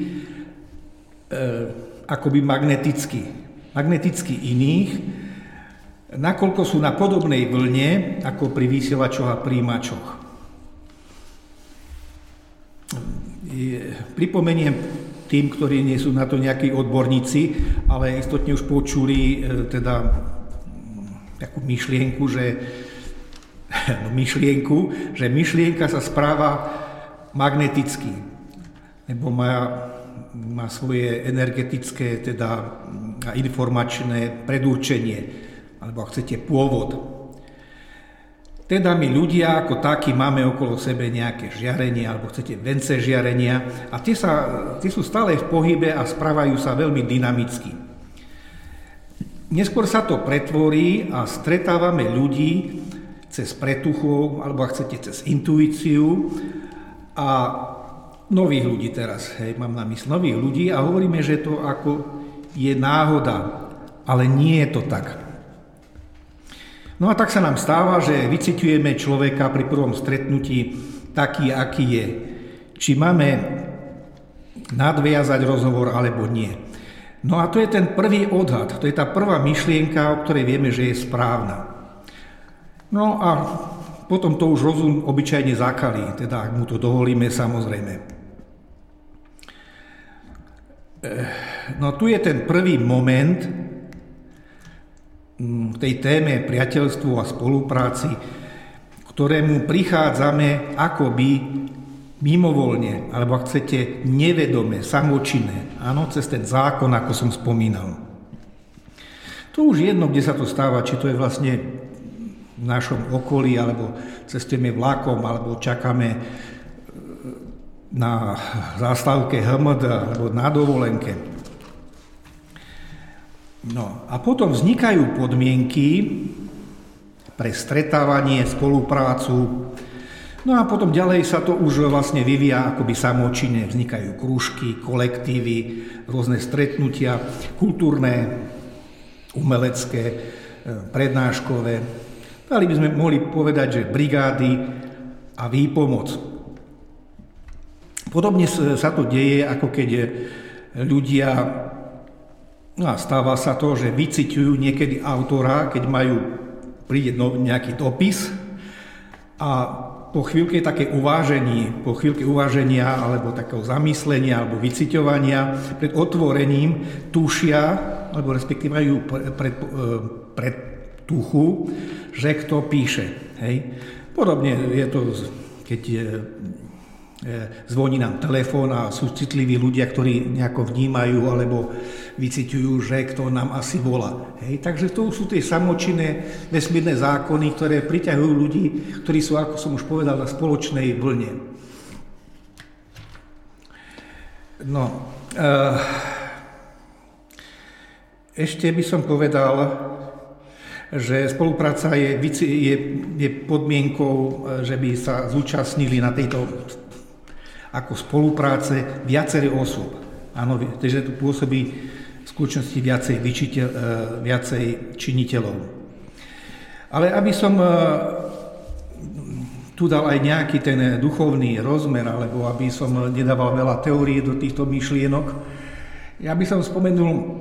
akoby magneticky. Magneticky iných, nakoľko sú na podobnej vlne ako pri vysielačoch a príjimačoch. Pripomeniem tým, ktorí nie sú na to nejakí odborníci, ale istotne už počuli e, teda takú myšlienku, že no myšlienku, že myšlienka sa správa magnetický, lebo má, má svoje energetické teda informačné predurčenie, alebo ak chcete pôvod. Teda my ľudia ako takí máme okolo sebe nejaké žiarenia, alebo chcete vence žiarenia a tie, sa, tie sú stále v pohybe a správajú sa veľmi dynamicky. Neskôr sa to pretvorí a stretávame ľudí cez pretuchov, alebo ak chcete cez intuíciu a nových ľudí teraz, hej, mám na mysl nových ľudí a hovoríme, že to ako je náhoda, ale nie je to tak. No a tak sa nám stáva, že vyciťujeme človeka pri prvom stretnutí taký, aký je. Či máme nadviazať rozhovor alebo nie. No a to je ten prvý odhad, to je tá prvá myšlienka, o ktorej vieme, že je správna. No a potom to už rozum obyčajne zakalí, teda ak mu to dovolíme samozrejme. Eh, no tu je ten prvý moment v tej téme priateľstvu a spolupráci, ktorému prichádzame akoby mimovoľne, alebo ak chcete nevedome, samočinné, áno, cez ten zákon, ako som spomínal. To už jedno, kde sa to stáva, či to je vlastne v našom okolí, alebo cestujeme vlakom, alebo čakáme e, na zástavke HMD, alebo na dovolenke. No a potom vznikajú podmienky pre stretávanie, spoluprácu. No a potom ďalej sa to už vlastne vyvíja akoby samočine. Vznikajú krúžky, kolektívy, rôzne stretnutia, kultúrne, umelecké, e, prednáškové, Dali by sme mohli povedať, že brigády a výpomoc. Podobne sa to deje, ako keď ľudia, no a stáva sa to, že vyciťujú niekedy autora, keď majú, príde no, nejaký dopis a po chvíľke také uvážení, po chvíľke uváženia alebo takého zamyslenia alebo vyciťovania pred otvorením tušia, alebo respektíve majú pred, pred, pred tuchu, že kto píše. Hej. Podobne je to, keď je, e, zvoní nám telefón a sú citliví ľudia, ktorí nejako vnímajú alebo vyciťujú, že kto nám asi volá. Hej. Takže to sú tie samočinné vesmírne zákony, ktoré priťahujú ľudí, ktorí sú, ako som už povedal, na spoločnej vlne. No, e, ešte by som povedal, že spolupráca je, je, je podmienkou, že by sa zúčastnili na tejto ako spolupráce viaceré osôb. Áno, takže tu pôsobí skutočnosti viacej, vyčiteľ, e, viacej činiteľov. Ale aby som e, tu dal aj nejaký ten duchovný rozmer, alebo aby som nedával veľa teórie do týchto myšlienok. Ja by som spomenul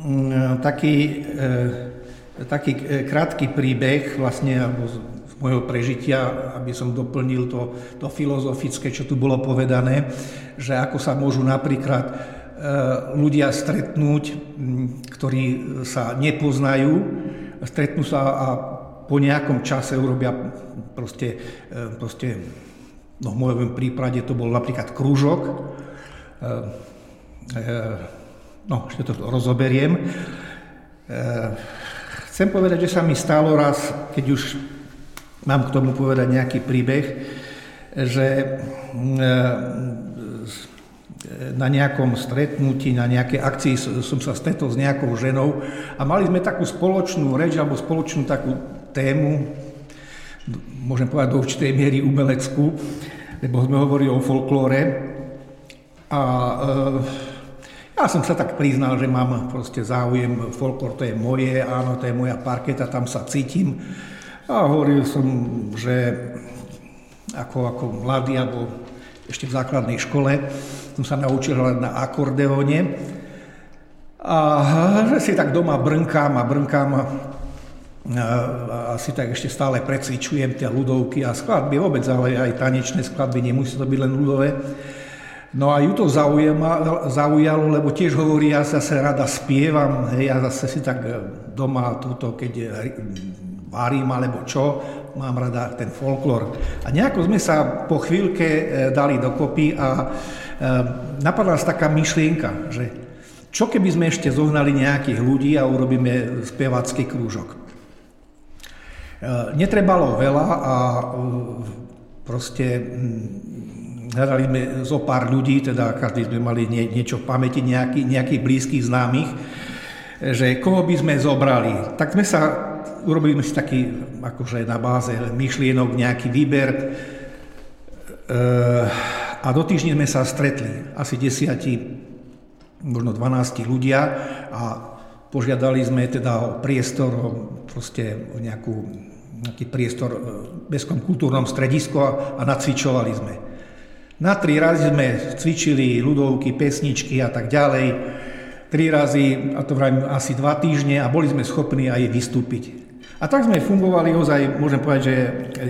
mm, taký, e, taký krátky príbeh vlastne alebo z môjho prežitia, aby som doplnil to, to filozofické, čo tu bolo povedané, že ako sa môžu napríklad ľudia stretnúť, ktorí sa nepoznajú, stretnú sa a po nejakom čase urobia proste, e, proste no v mojom prípade to bol napríklad krúžok, e, e, no ešte to rozoberiem. Chcem povedať, že sa mi stalo raz, keď už mám k tomu povedať nejaký príbeh, že na nejakom stretnutí, na nejakej akcii som sa stretol s nejakou ženou a mali sme takú spoločnú reč alebo spoločnú takú tému, môžem povedať do určitej miery umeleckú, lebo sme hovorili o folklóre. A e, ja som sa tak priznal, že mám proste záujem, folklór to je moje, áno, to je moja parketa, tam sa cítim. A hovoril som, že ako, ako mladý, alebo ešte v základnej škole, som sa naučil hrať na akordeóne. A že si tak doma brnkám a brnkám asi tak ešte stále precvičujem tie ľudovky a skladby vôbec, ale aj tanečné skladby, nemusí to byť len ľudové. No a ju to zaujalo, zaujalo, lebo tiež hovorí, ja zase rada spievam, hej, ja zase si tak e, doma túto, keď e, varím alebo čo, mám rada ten folklór. A nejako sme sa po chvíľke e, dali dokopy a napadla nás taká myšlienka, že čo keby sme ešte zohnali nejakých ľudí a urobíme spevacký krúžok. Eh, netrebalo veľa a proste hm, hľadali sme zo pár ľudí, teda každý sme mali nie, niečo v pamäti, nejaký, nejakých blízkych známych, že koho by sme zobrali. Tak sme sa, urobili sme si taký, akože na báze myšlienok, nejaký výber e, a do týždňa sme sa stretli, asi desiati, možno 12 ľudia a požiadali sme teda o priestor, proste o nejakú nejaký priestor v Mestskom kultúrnom stredisku a, a nacvičovali sme. Na tri razy sme cvičili ľudovky, pesničky a tak ďalej. Tri razy, a to vravím asi dva týždne a boli sme schopní aj vystúpiť. A tak sme fungovali ozaj, môžem povedať, že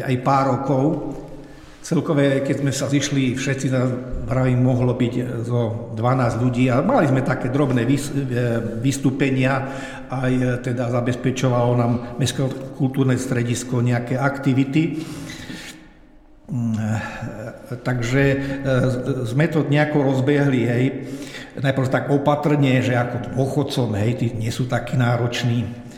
aj pár rokov. Celkové, keď sme sa zišli, všetci, vravím, mohlo byť zo 12 ľudí a mali sme také drobné e, vystúpenia, aj e, teda zabezpečovalo nám Mestské kultúrne stredisko nejaké aktivity. Mm, e, takže sme to nejako rozbehli, hej. Najprv tak opatrne, že ako dôchodcom, hej, tí nie sú takí nároční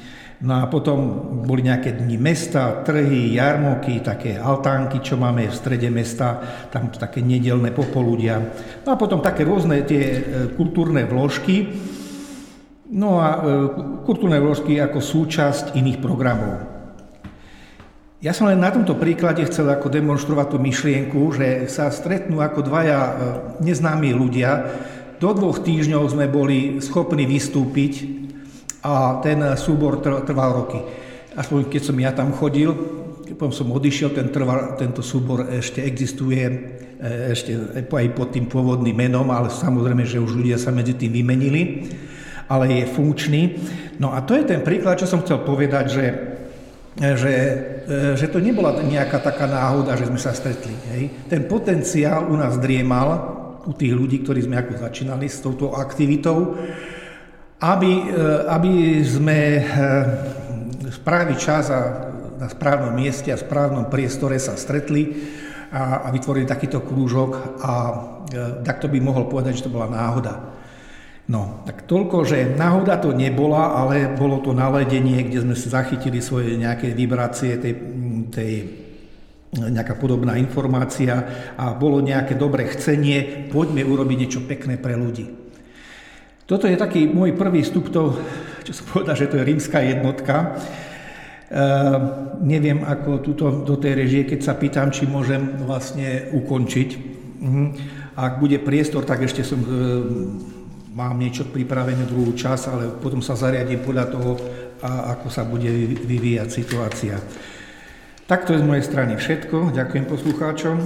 No a potom boli nejaké dni mesta, trhy, jarmoky, také altánky, čo máme v strede mesta, tam také nedelné popoludia. No a potom také rôzne tie e, kultúrne vložky. No a e, kultúrne vložky ako súčasť iných programov. Ja som len na tomto príklade chcel ako demonstrovať tú myšlienku, že sa stretnú ako dvaja e, neznámi ľudia. Do dvoch týždňov sme boli schopní vystúpiť a ten súbor trval roky. Aspoň keď som ja tam chodil, potom som odišiel, ten trval, tento súbor ešte existuje, e, ešte aj pod tým pôvodným menom, ale samozrejme, že už ľudia sa medzi tým vymenili, ale je funkčný. No a to je ten príklad, čo som chcel povedať, že, že, e, že to nebola nejaká taká náhoda, že sme sa stretli. Hej. Ten potenciál u nás driemal, u tých ľudí, ktorí sme ako začínali s touto aktivitou, aby, eh, aby sme eh, v správny čas a na správnom mieste a správnom priestore sa stretli a, a vytvorili takýto krúžok a e, takto by mohol povedať, že to bola náhoda. No, tak toľko, že náhoda to nebola, ale bolo to naledenie, kde sme si zachytili svoje nejaké vibrácie tej, tej nejaká podobná informácia a bolo nejaké dobré chcenie, poďme urobiť niečo pekné pre ľudí. Toto je taký môj prvý vstup, to, čo som povedal, že to je rímska jednotka. E, neviem, ako túto, do tej režie, keď sa pýtam, či môžem vlastne ukončiť. Mhm. Ak bude priestor, tak ešte som, e, mám niečo pripravené druhú čas, ale potom sa zariadím podľa toho, a ako sa bude vyvíjať situácia. Tak to je z mojej strany všetko. Ďakujem poslucháčom.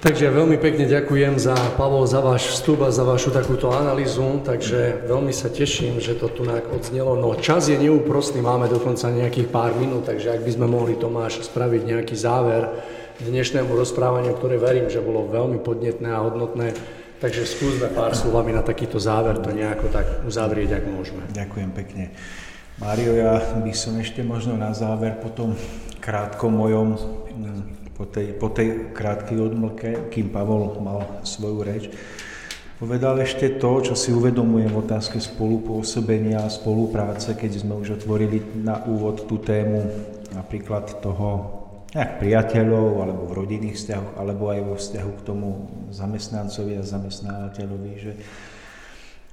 Takže veľmi pekne ďakujem za, Pavol, za váš vstup a za vašu takúto analýzu, takže veľmi sa teším, že to tu odznelo. No čas je neúprostný, máme dokonca nejakých pár minút, takže ak by sme mohli Tomáš spraviť nejaký záver dnešnému rozprávaniu, ktoré verím, že bolo veľmi podnetné a hodnotné, takže skúsme pár slovami na takýto záver to nejako tak uzavrieť, ak môžeme. Ďakujem pekne. Mário, ja by som ešte možno na záver po tom krátkom mojom po tej, po tej krátkej odmlke, kým Pavol mal svoju reč, povedal ešte to, čo si uvedomujem v otázke spolupôsobenia a spolupráce, keď sme už otvorili na úvod tú tému napríklad toho nejak priateľov, alebo v rodinných vzťahoch, alebo aj vo vzťahu k tomu zamestnancovi a zamestnávateľovi, že,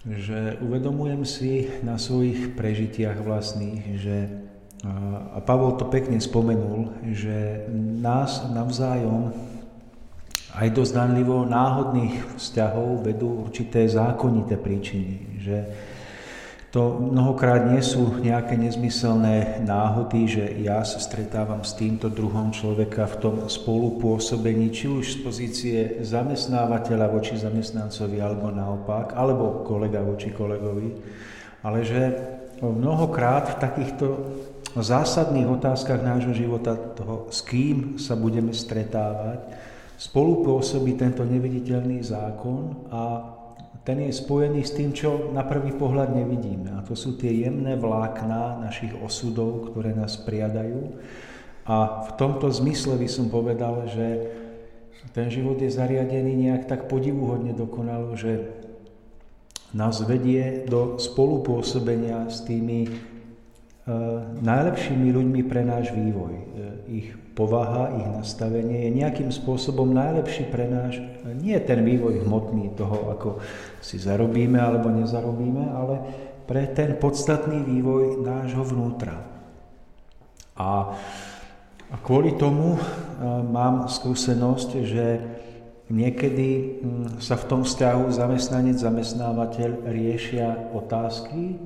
že uvedomujem si na svojich prežitiach vlastných, že a Pavol to pekne spomenul, že nás navzájom aj do zdanlivo náhodných vzťahov vedú určité zákonité príčiny. Že to mnohokrát nie sú nejaké nezmyselné náhody, že ja sa stretávam s týmto druhom človeka v tom spolupôsobení, či už z pozície zamestnávateľa voči zamestnancovi, alebo naopak, alebo kolega voči kolegovi, ale že mnohokrát v takýchto zásadných otázkach nášho života, toho, s kým sa budeme stretávať, spolupôsobí tento neviditeľný zákon a ten je spojený s tým, čo na prvý pohľad nevidíme. A to sú tie jemné vlákná našich osudov, ktoré nás priadajú. A v tomto zmysle by som povedal, že ten život je zariadený nejak tak podivuhodne dokonalo, že nás vedie do spolupôsobenia s tými Eh, najlepšími ľuďmi pre náš vývoj. Eh, ich povaha, ich nastavenie je nejakým spôsobom najlepší pre náš, nie ten vývoj hmotný toho, ako si zarobíme alebo nezarobíme, ale pre ten podstatný vývoj nášho vnútra. A, a kvôli tomu mám skúsenosť, že niekedy hm, sa v tom vzťahu zamestnanec, zamestnávateľ riešia otázky,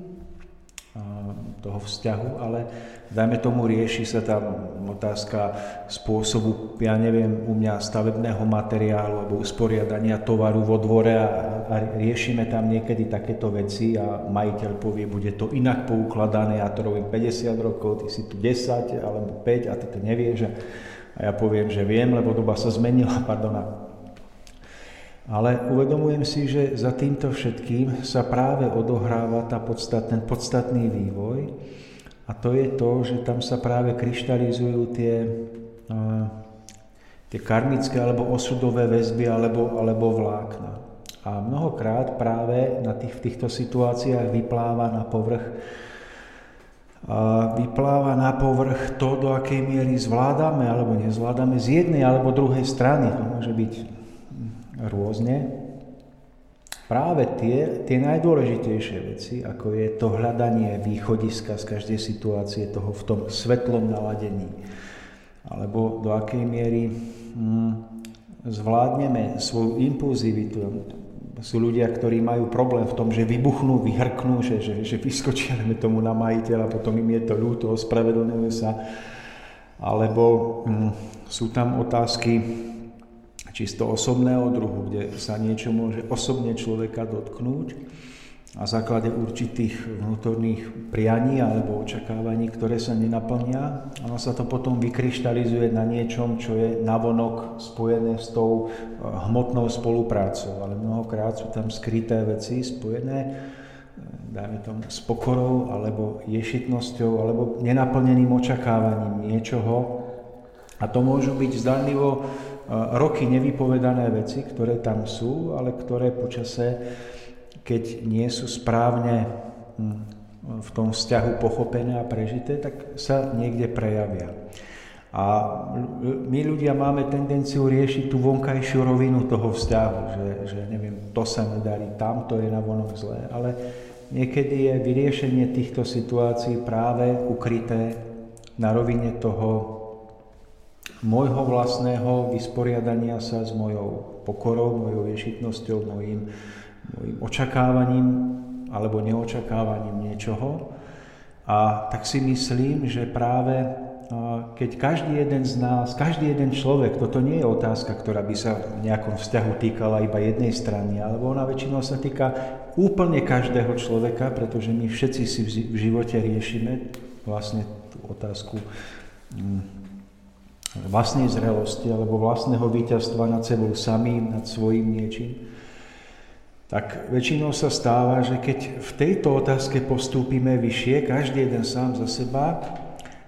toho vzťahu, ale dajme tomu rieši sa tam otázka spôsobu, ja neviem, u mňa stavebného materiálu alebo usporiadania tovaru vo dvore a, a riešime tam niekedy takéto veci a majiteľ povie, bude to inak poukladané, ja to robím 50 rokov, ty si tu 10 alebo 5 a ty to nevieš. A ja poviem, že viem, lebo doba sa zmenila, pardon, ale uvedomujem si, že za týmto všetkým sa práve odohráva tá podstat, ten podstatný vývoj a to je to, že tam sa práve kryštalizujú tie, tie karmické alebo osudové väzby alebo, alebo vlákna. A mnohokrát práve na tých, v týchto situáciách vypláva na povrch a vypláva na povrch to, do akej miery zvládame alebo nezvládame z jednej alebo druhej strany. To môže byť rôzne. Práve tie, tie najdôležitejšie veci, ako je to hľadanie východiska z každej situácie, toho v tom svetlom naladení, alebo do akej miery hm, zvládneme svoju impulzivitu. Sú ľudia, ktorí majú problém v tom, že vybuchnú, vyhrknú, že, že, že vyskočia tomu na majiteľa, potom im je to ľúto, ospravedlňujú sa. Alebo hm, sú tam otázky čisto osobného druhu, kde sa niečo môže osobne človeka dotknúť a základe určitých vnútorných prianí alebo očakávaní, ktoré sa nenaplnia. Ono sa to potom vykryštalizuje na niečom, čo je navonok spojené s tou eh, hmotnou spoluprácou, ale mnohokrát sú tam skryté veci spojené eh, dajme tomu, s pokorou, alebo ješitnosťou, alebo nenaplneným očakávaním niečoho. A to môžu byť zdanlivo roky nevypovedané veci, ktoré tam sú, ale ktoré počase, keď nie sú správne hm, v tom vzťahu pochopené a prežité, tak sa niekde prejavia. A my ľudia máme tendenciu riešiť tú vonkajšiu rovinu toho vzťahu, že, že neviem, to sa nedarí, tamto je na vonok zlé, ale niekedy je vyriešenie týchto situácií práve ukryté na rovine toho môjho vlastného vysporiadania sa s mojou pokorou, mojou ješitnosťou, mojim, mojim očakávaním alebo neočakávaním niečoho. A tak si myslím, že práve keď každý jeden z nás, každý jeden človek, toto nie je otázka, ktorá by sa v nejakom vzťahu týkala iba jednej strany, alebo ona väčšinou sa týka úplne každého človeka, pretože my všetci si v živote riešime vlastne tú otázku mm, vlastnej zrelosti alebo vlastného víťazstva nad sebou samým, nad svojim niečím tak väčšinou sa stáva, že keď v tejto otázke postúpime vyššie, každý jeden sám za seba,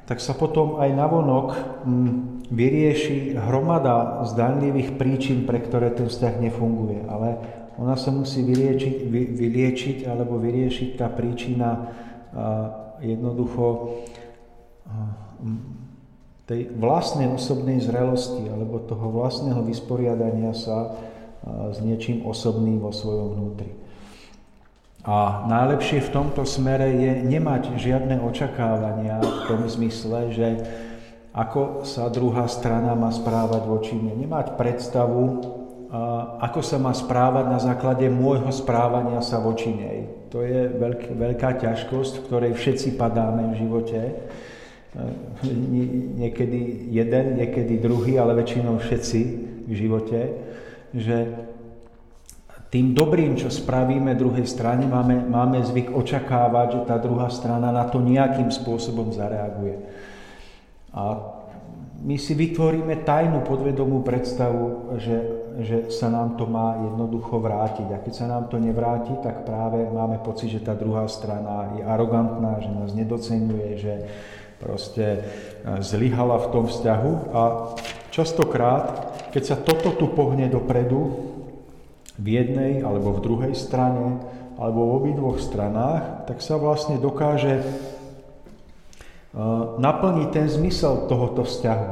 tak sa potom aj navonok mm, vyrieši hromada zdanlivých príčin, pre ktoré ten vzťah nefunguje. Ale ona sa musí vyliečiť, vy, vyliečiť alebo vyriešiť tá príčina jednoducho a, tej vlastnej osobnej zrelosti alebo toho vlastného vysporiadania sa s niečím osobným vo svojom vnútri. A najlepšie v tomto smere je nemať žiadne očakávania v tom zmysle, že ako sa druhá strana má správať voči mne. Nemať predstavu, ako sa má správať na základe môjho správania sa voči nej. To je veľk, veľká ťažkosť, v ktorej všetci padáme v živote. Niekedy jeden, niekedy druhý, ale väčšinou všetci v živote že tým dobrým, čo spravíme druhej strane, máme, máme zvyk očakávať, že tá druhá strana na to nejakým spôsobom zareaguje. A my si vytvoríme tajnú podvedomú predstavu, že, že sa nám to má jednoducho vrátiť. A keď sa nám to nevráti, tak práve máme pocit, že tá druhá strana je arogantná, že nás nedocenuje, že proste zlyhala v tom vzťahu. A častokrát keď sa toto tu pohne dopredu, v jednej alebo v druhej strane, alebo v obidvoch stranách, tak sa vlastne dokáže naplniť ten zmysel tohoto vzťahu.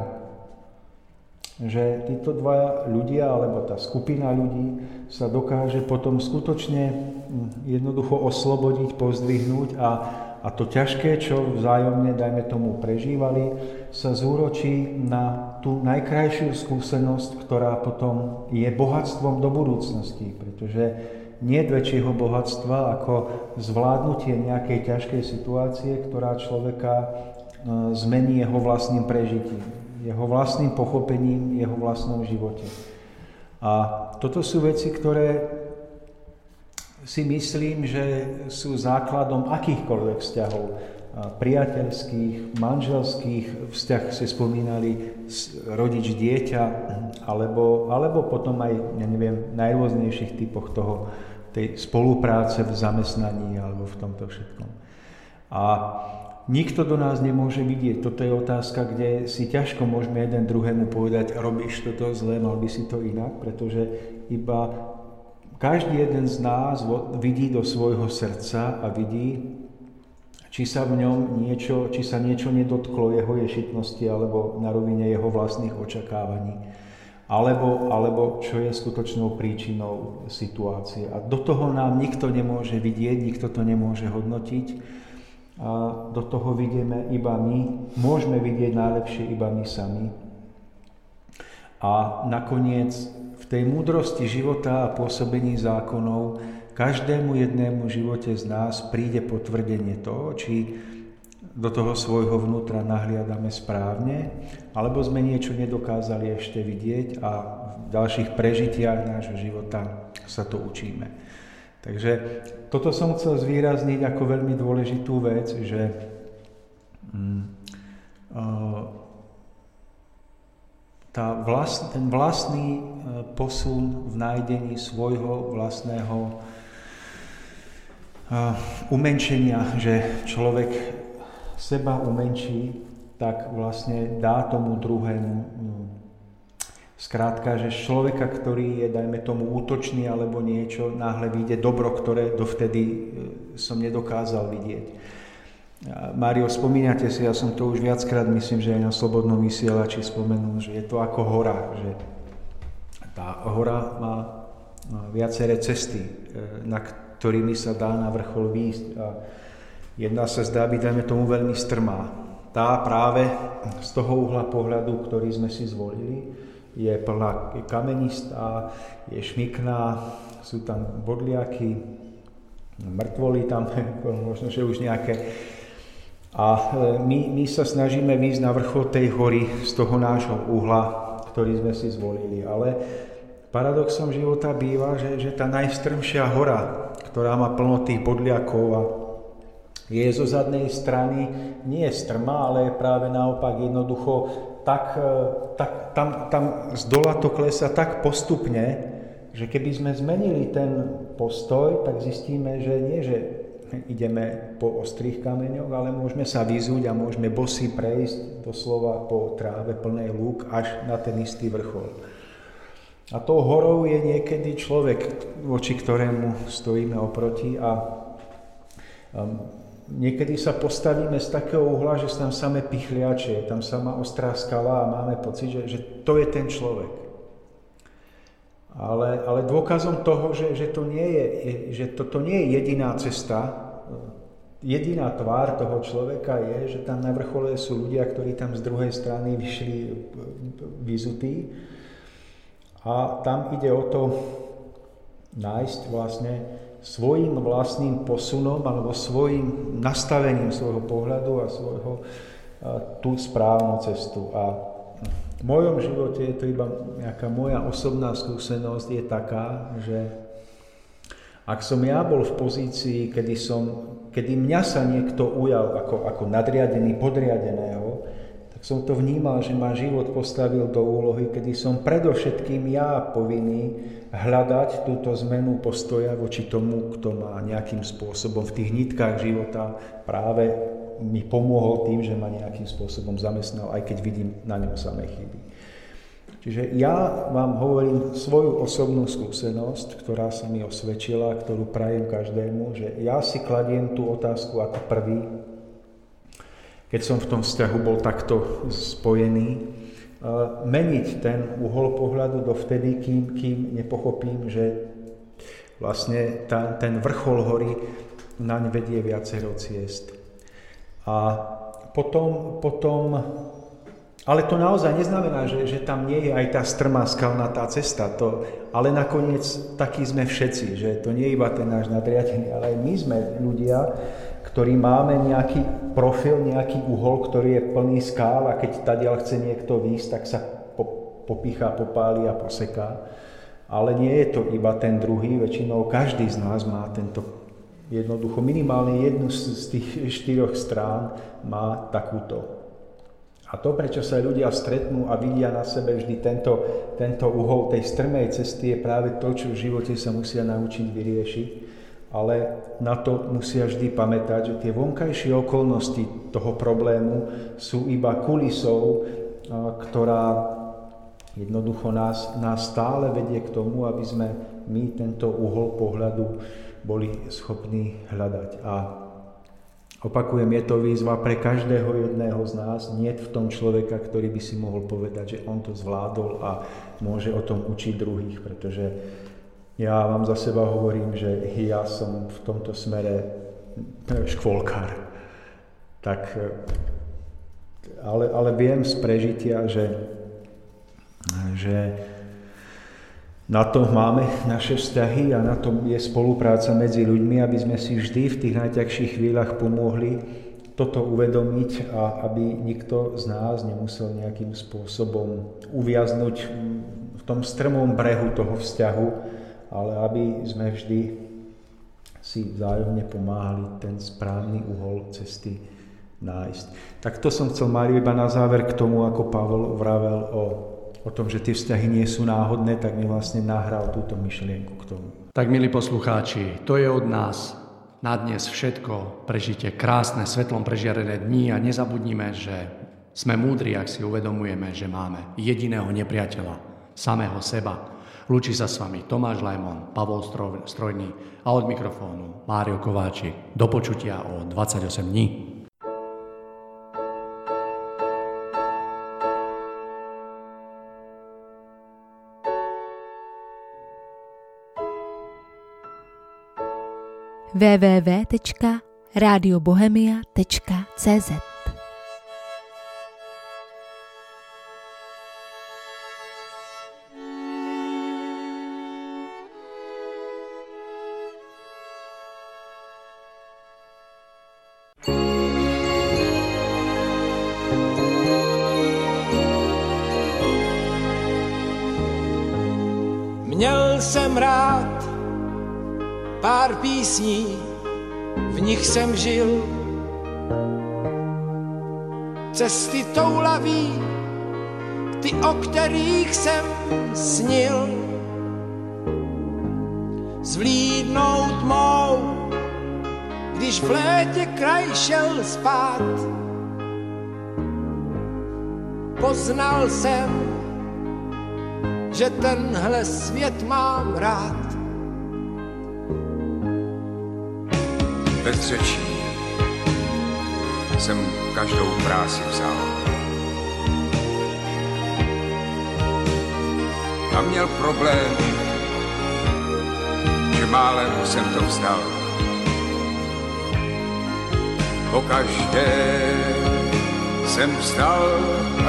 Že títo dva ľudia, alebo tá skupina ľudí sa dokáže potom skutočne hm, jednoducho oslobodiť, pozdvihnúť a a to ťažké, čo vzájomne, dajme tomu, prežívali, sa zúročí na tú najkrajšiu skúsenosť, ktorá potom je bohatstvom do budúcnosti, pretože nie je väčšieho bohatstva ako zvládnutie nejakej ťažkej situácie, ktorá človeka e, zmení jeho vlastným prežitím, jeho vlastným pochopením, jeho vlastnom živote. A toto sú veci, ktoré si myslím, že sú základom akýchkoľvek vzťahov, priateľských, manželských, vzťah si spomínali rodič dieťa, alebo, alebo potom aj, ja neviem, najrôznejších typoch toho, tej spolupráce v zamestnaní alebo v tomto všetkom. A nikto do nás nemôže vidieť. Toto je otázka, kde si ťažko môžeme jeden druhému povedať, robíš toto zle, mal by si to inak, pretože iba každý jeden z nás vidí do svojho srdca a vidí, či sa v ňom niečo, či sa niečo nedotklo jeho ješitnosti alebo na rovine jeho vlastných očakávaní. Alebo, alebo čo je skutočnou príčinou situácie. A do toho nám nikto nemôže vidieť, nikto to nemôže hodnotiť. A do toho vidíme iba my. Môžeme vidieť najlepšie iba my sami. A nakoniec tej múdrosti života a pôsobení zákonov každému jednému živote z nás príde potvrdenie toho, či do toho svojho vnútra nahliadame správne, alebo sme niečo nedokázali ešte vidieť a v ďalších prežitiach nášho života sa to učíme. Takže toto som chcel zvýrazniť ako veľmi dôležitú vec, že mm, uh, tá vlast, ten vlastný e, posun v nájdení svojho vlastného e, umenšenia, že človek seba umenší, tak vlastne dá tomu druhému Skrátka, že človeka, ktorý je, dajme tomu, útočný alebo niečo, náhle vyjde dobro, ktoré dovtedy e, som nedokázal vidieť. Mário, spomínate si, ja som to už viackrát, myslím, že aj na Slobodnom vysielači spomenul, že je to ako hora, že tá hora má viaceré cesty, e, na ktorými sa dá na vrchol výjsť a jedna sa zdá byť, dajme tomu, veľmi strmá. Tá práve z toho uhla pohľadu, ktorý sme si zvolili, je plná kamenistá, je šmikná, sú tam bodliaky, mŕtvoly tam, možno, že už nejaké A e, my, my sa snažíme výjsť na vrchol tej hory z toho nášho uhla, ktorý sme si zvolili. Ale paradoxom života býva, že, že tá najstrmšia hora, ktorá má plno tých bodliakov a je zo zadnej strany nie je strma, ale je práve naopak jednoducho tak, e, tak tam, tam z dola to klesa tak postupne, že keby sme zmenili ten postoj, tak zistíme, že nie, že ideme po ostrých kameňoch, ale môžeme sa vyzúť a môžeme bosy prejsť doslova po tráve plnej lúk až na ten istý vrchol. A tou horou je niekedy človek, voči ktorému stojíme oproti a um, niekedy sa postavíme z takého uhla, že sa tam samé pichliače, tam sama ostrá skala a máme pocit, že, že to je ten človek. Ale, ale dôkazom toho, že, že, to nie je, že toto nie je jediná cesta, jediná tvár toho človeka je, že tam na vrchole sú ľudia, ktorí tam z druhej strany vyšli vyzutí. A tam ide o to nájsť vlastne svojim vlastným posunom alebo svojim nastavením svojho pohľadu a svojho tú správnu cestu. A v mojom živote je to iba nejaká moja osobná skúsenosť je taká, že ak som ja bol v pozícii, kedy, som, kedy mňa sa niekto ujal ako, ako nadriadený podriadeného, tak som to vnímal, že ma život postavil do úlohy, kedy som predovšetkým ja povinný hľadať túto zmenu postoja voči tomu, kto ma nejakým spôsobom v tých nitkách života práve mi pomohol tým, že ma nejakým spôsobom zamestnal, aj keď vidím na ňom samé chyby. Čiže ja vám hovorím svoju osobnú skúsenosť, ktorá sa mi osvedčila, ktorú prajem každému, že ja si kladiem tú otázku ako prvý, keď som v tom vzťahu bol takto spojený, meniť ten uhol pohľadu do vtedy, kým, kým nepochopím, že vlastne tá, ten vrchol hory naň vedie viacero ciest. A potom, potom ale to naozaj neznamená, že, že tam nie je aj tá strmá skalnatá cesta. To, ale nakoniec takí sme všetci, že to nie je iba ten náš nadriadený, ale aj my sme ľudia, ktorí máme nejaký profil, nejaký uhol, ktorý je plný skál a keď tadiaľ chce niekto výjsť, tak sa po, popícha, popáli a poseká. Ale nie je to iba ten druhý, väčšinou každý z nás má tento jednoducho, minimálne jednu z tých štyroch strán má takúto. A to, prečo sa ľudia stretnú a vidia na sebe vždy tento, tento uhol tej strmej cesty, je práve to, čo v živote sa musia naučiť vyriešiť ale na to musia vždy pamätať, že tie vonkajšie okolnosti toho problému sú iba kulisou, ktorá jednoducho nás, nás stále vedie k tomu, aby sme my tento uhol pohľadu boli schopní hľadať. A opakujem, je to výzva pre každého jedného z nás, nie v tom človeka, ktorý by si mohol povedať, že on to zvládol a môže o tom učiť druhých, pretože ja vám za seba hovorím, že ja som v tomto smere škôlkar. Tak, ale, ale viem z prežitia, že, že na to máme naše vzťahy a na to je spolupráca medzi ľuďmi, aby sme si vždy v tých najťažších chvíľach pomohli toto uvedomiť a aby nikto z nás nemusel nejakým spôsobom uviaznuť v tom strmom brehu toho vzťahu, ale aby sme vždy si vzájomne pomáhali ten správny uhol cesty nájsť. Tak to som chcel Máriu iba na záver k tomu, ako Pavol vravel o, o tom, že tie vzťahy nie sú náhodné, tak mi vlastne nahral túto myšlienku k tomu. Tak milí poslucháči, to je od nás na dnes všetko. Prežite krásne, svetlom prežiarené dni a nezabudnime, že sme múdri, ak si uvedomujeme, že máme jediného nepriateľa, samého seba Lúči sa s vami Tomáš Lajmon, Pavol Strojný a od mikrofónu Mário Kováčik. Do počutia o 28 dní. www.radiobohemia.cz písní, v nich jsem žil. Cesty toulaví, ty, o kterých jsem snil. Zvlídnout mou, když v létě kraj šel spát. Poznal jsem, že tenhle svět mám rád. Bez řečí jsem každou práci vzal. A měl problém, že málem jsem to vzdal. Po každé jsem vstal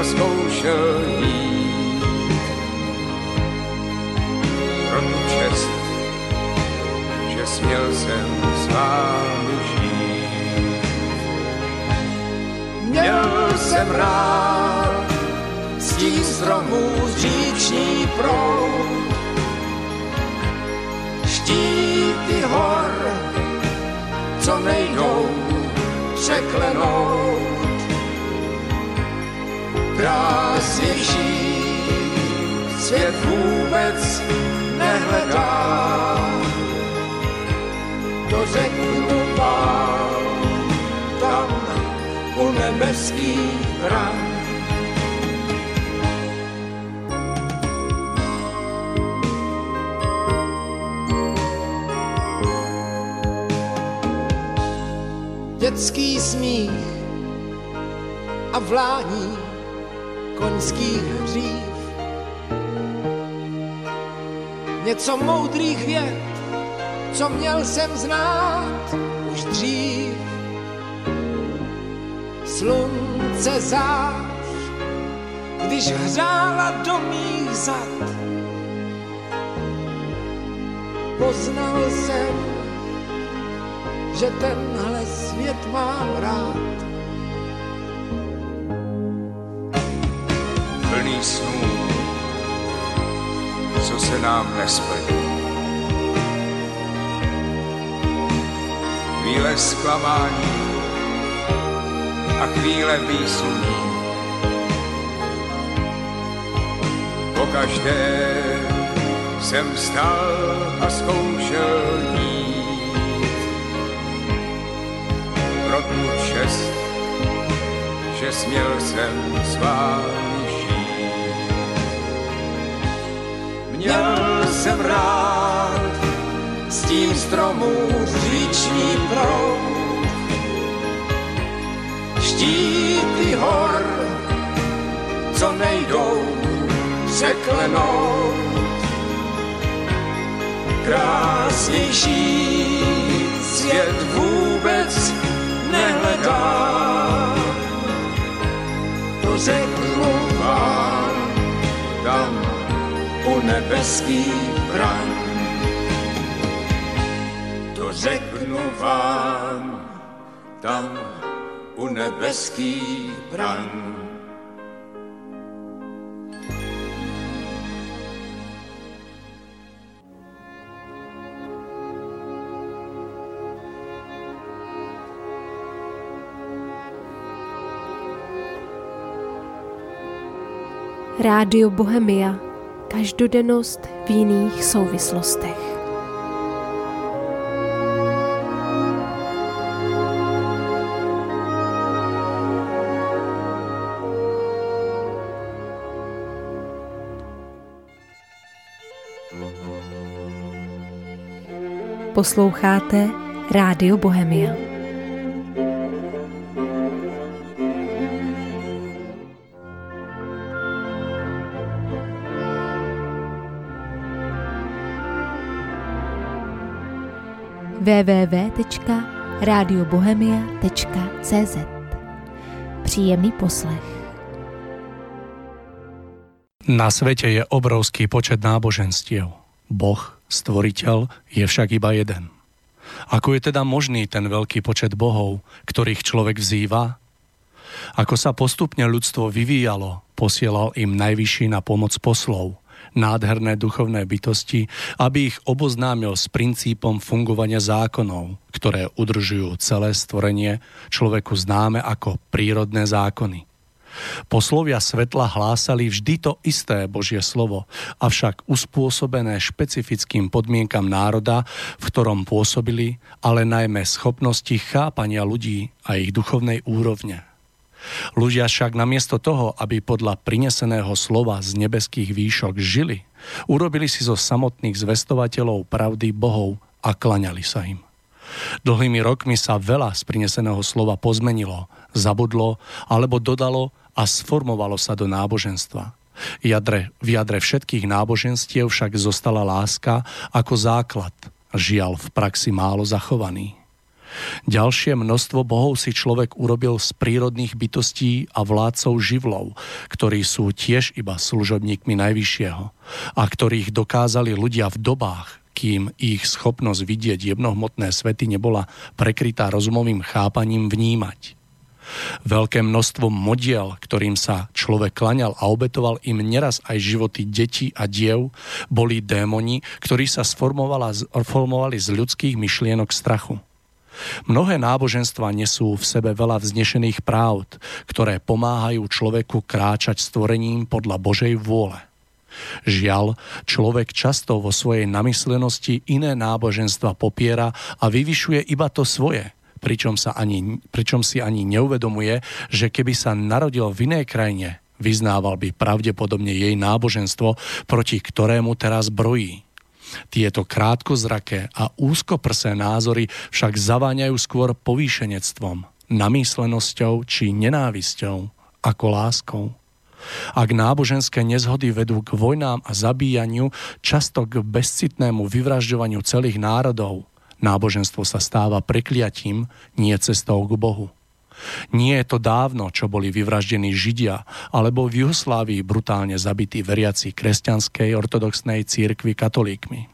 a zkoušel jít. Pro tu čest, že směl jsem s vámi žít. Měl jsem rád tím stromů říční proud. Štíty hor, co nejdou překlenout. Krásnější svět vůbec nehledá. To řeknu vám, tam u nebeských bran. Dětský smích a vlání koňských hřív. Něco moudrých věd, co měl jsem znát už dřív. Slunce zář, když hřála do mých zad. Poznal jsem, že tenhle svět mám rád. Plný snů, co se nám nesplní. Chvíle zklamání a chvíle výsluní. Po každé jsem vstal a zkoušel jít. Pro tu čest, že směl jsem s vámi žít. Měl jsem rád s tím stromů říční proud. Štíty hor, co nejdou překlenout. Krásnější svět vůbec nehledá. To řeknu vám, Tam u nebeských bran. Řeknu vám, tam u nebeských bran. Rádio Bohemia. Každodennost v jiných souvislostech. Posloucháte Rádio Bohemia. www.radiobohemia.cz Příjemný poslech. Na svete je obrovský počet náboženstiev. Boh, stvoriteľ, je však iba jeden. Ako je teda možný ten veľký počet bohov, ktorých človek vzýva? Ako sa postupne ľudstvo vyvíjalo, posielal im najvyšší na pomoc poslov, nádherné duchovné bytosti, aby ich oboznámil s princípom fungovania zákonov, ktoré udržujú celé stvorenie človeku známe ako prírodné zákony. Poslovia svetla hlásali vždy to isté Božie slovo, avšak uspôsobené špecifickým podmienkam národa, v ktorom pôsobili, ale najmä schopnosti chápania ľudí a ich duchovnej úrovne. Ľudia však namiesto toho, aby podľa prineseného slova z nebeských výšok žili, urobili si zo samotných zvestovateľov pravdy bohov a klaňali sa im. Dlhými rokmi sa veľa z prineseného slova pozmenilo, zabudlo alebo dodalo a sformovalo sa do náboženstva. Jadre, v jadre všetkých náboženstiev však zostala láska ako základ, žiaľ v praxi málo zachovaný. Ďalšie množstvo bohov si človek urobil z prírodných bytostí a vládcov živlov, ktorí sú tiež iba služobníkmi Najvyššieho a ktorých dokázali ľudia v dobách, kým ich schopnosť vidieť jemnohmotné svety nebola prekrytá rozumovým chápaním vnímať. Veľké množstvo modiel, ktorým sa človek klaňal a obetoval im neraz aj životy detí a diev, boli démoni, ktorí sa sformovali z ľudských myšlienok strachu. Mnohé náboženstva nesú v sebe veľa vznešených právd, ktoré pomáhajú človeku kráčať stvorením podľa Božej vôle. Žiaľ, človek často vo svojej namyslenosti iné náboženstva popiera a vyvyšuje iba to svoje – pričom, sa ani, pričom si ani neuvedomuje, že keby sa narodil v inej krajine, vyznával by pravdepodobne jej náboženstvo, proti ktorému teraz brojí. Tieto krátkozraké a úzkoprsé názory však zaváňajú skôr povýšenectvom, namyslenosťou či nenávisťou ako láskou. Ak náboženské nezhody vedú k vojnám a zabíjaniu, často k bezcitnému vyvražďovaniu celých národov, Náboženstvo sa stáva prekliatím, nie cestou k Bohu. Nie je to dávno, čo boli vyvraždení Židia, alebo v Juhoslávii brutálne zabití veriaci kresťanskej ortodoxnej církvy katolíkmi.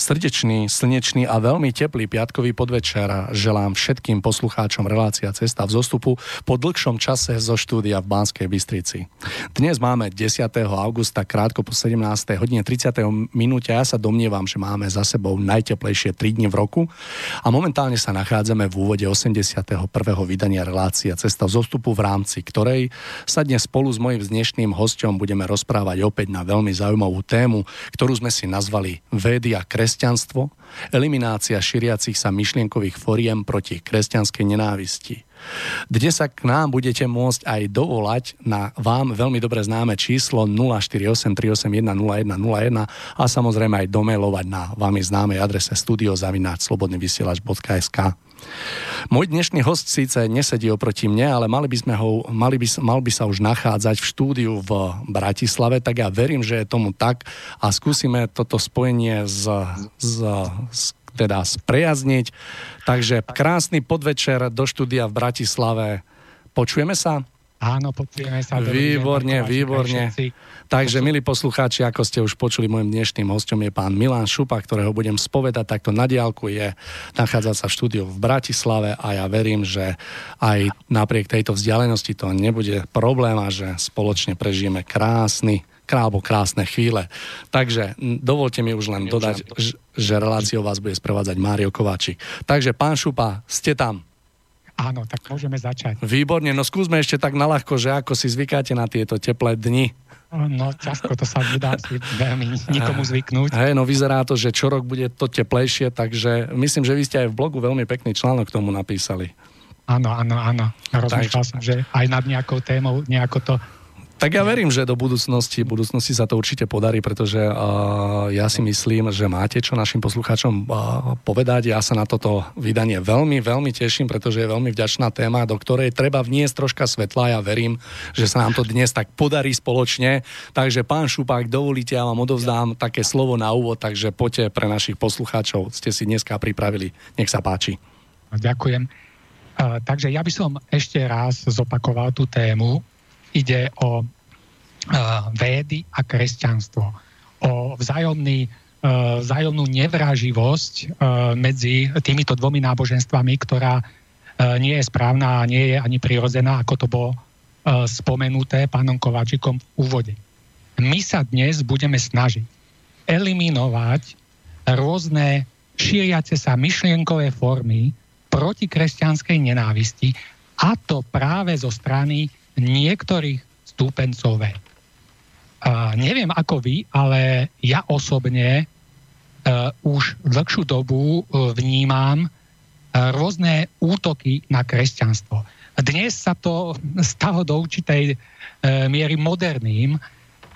Srdečný, slnečný a veľmi teplý piatkový podvečer želám všetkým poslucháčom relácia Cesta v zostupu po dlhšom čase zo štúdia v Banskej Bystrici. Dnes máme 10. augusta krátko po 17. hodine 30. minúte a ja sa domnievam, že máme za sebou najteplejšie 3 dni v roku a momentálne sa nachádzame v úvode 81. vydania relácia Cesta v zostupu v rámci ktorej sa dnes spolu s mojim dnešným hostom budeme rozprávať opäť na veľmi zaujímavú tému, ktorú sme si nazvali Vedy a kresťanstvo, eliminácia šíriacich sa myšlienkových foriem proti kresťanskej nenávisti. Dnes sa k nám budete môcť aj dovolať na vám veľmi dobre známe číslo 048 381 0101 a samozrejme aj domailovať na vami známej adrese studiozavináčslobodnyvysielač.sk. Môj dnešný host síce nesedí oproti mne, ale mali by sme ho, mali by, mal by sa už nachádzať v štúdiu v Bratislave, tak ja verím, že je tomu tak a skúsime toto spojenie z, z, z teda sprejazniť. Takže krásny podvečer do štúdia v Bratislave. Počujeme sa? Áno, počujeme sa. Výborne, výborne. Takže, milí poslucháči, ako ste už počuli, môjim dnešným hostom je pán Milan Šupa, ktorého budem spovedať takto na diálku. Je nachádza sa v štúdiu v Bratislave a ja verím, že aj napriek tejto vzdialenosti to nebude problém a že spoločne prežijeme krásny krábo krásne chvíle. Takže dovolte mi už len dodať, že reláciou vás bude sprevádzať Mário Kováčik. Takže pán Šupa, ste tam. Áno, tak môžeme začať. Výborne, no skúsme ešte tak naľahko, že ako si zvykáte na tieto teplé dni. No ťažko, to sa nedá si veľmi nikomu zvyknúť. Hej, no vyzerá to, že čo rok bude to teplejšie, takže myslím, že vy ste aj v blogu veľmi pekný článok k tomu napísali. Áno, áno, áno. Rozmýšľal som, že aj nad nejakou témou nejako to tak ja verím, že do budúcnosti, budúcnosti sa to určite podarí, pretože uh, ja si myslím, že máte čo našim poslucháčom uh, povedať. Ja sa na toto vydanie veľmi, veľmi teším, pretože je veľmi vďačná téma, do ktorej treba vniesť troška svetla. Ja verím, že sa nám to dnes tak podarí spoločne. Takže pán Šupák, dovolíte, ja vám odovzdám také slovo na úvod, takže poďte pre našich poslucháčov. Ste si dneska pripravili. Nech sa páči. Ďakujem. Takže ja by som ešte raz zopakoval tú tému, ide o védy a kresťanstvo, o vzájomný, uh, vzájomnú nevraživosť uh, medzi týmito dvomi náboženstvami, ktorá uh, nie je správna a nie je ani prirodzená, ako to bolo spomenuté pánom Kováčikom v úvode. my sa dnes budeme snažiť eliminovať rôzne šíriace sa myšlienkové formy proti kresťanskej nenávisti a to práve zo strany niektorých stúpencov Neviem ako vy, ale ja osobne uh, už dlhšiu dobu uh, vnímam uh, rôzne útoky na kresťanstvo. Dnes sa to stalo do určitej miery moderným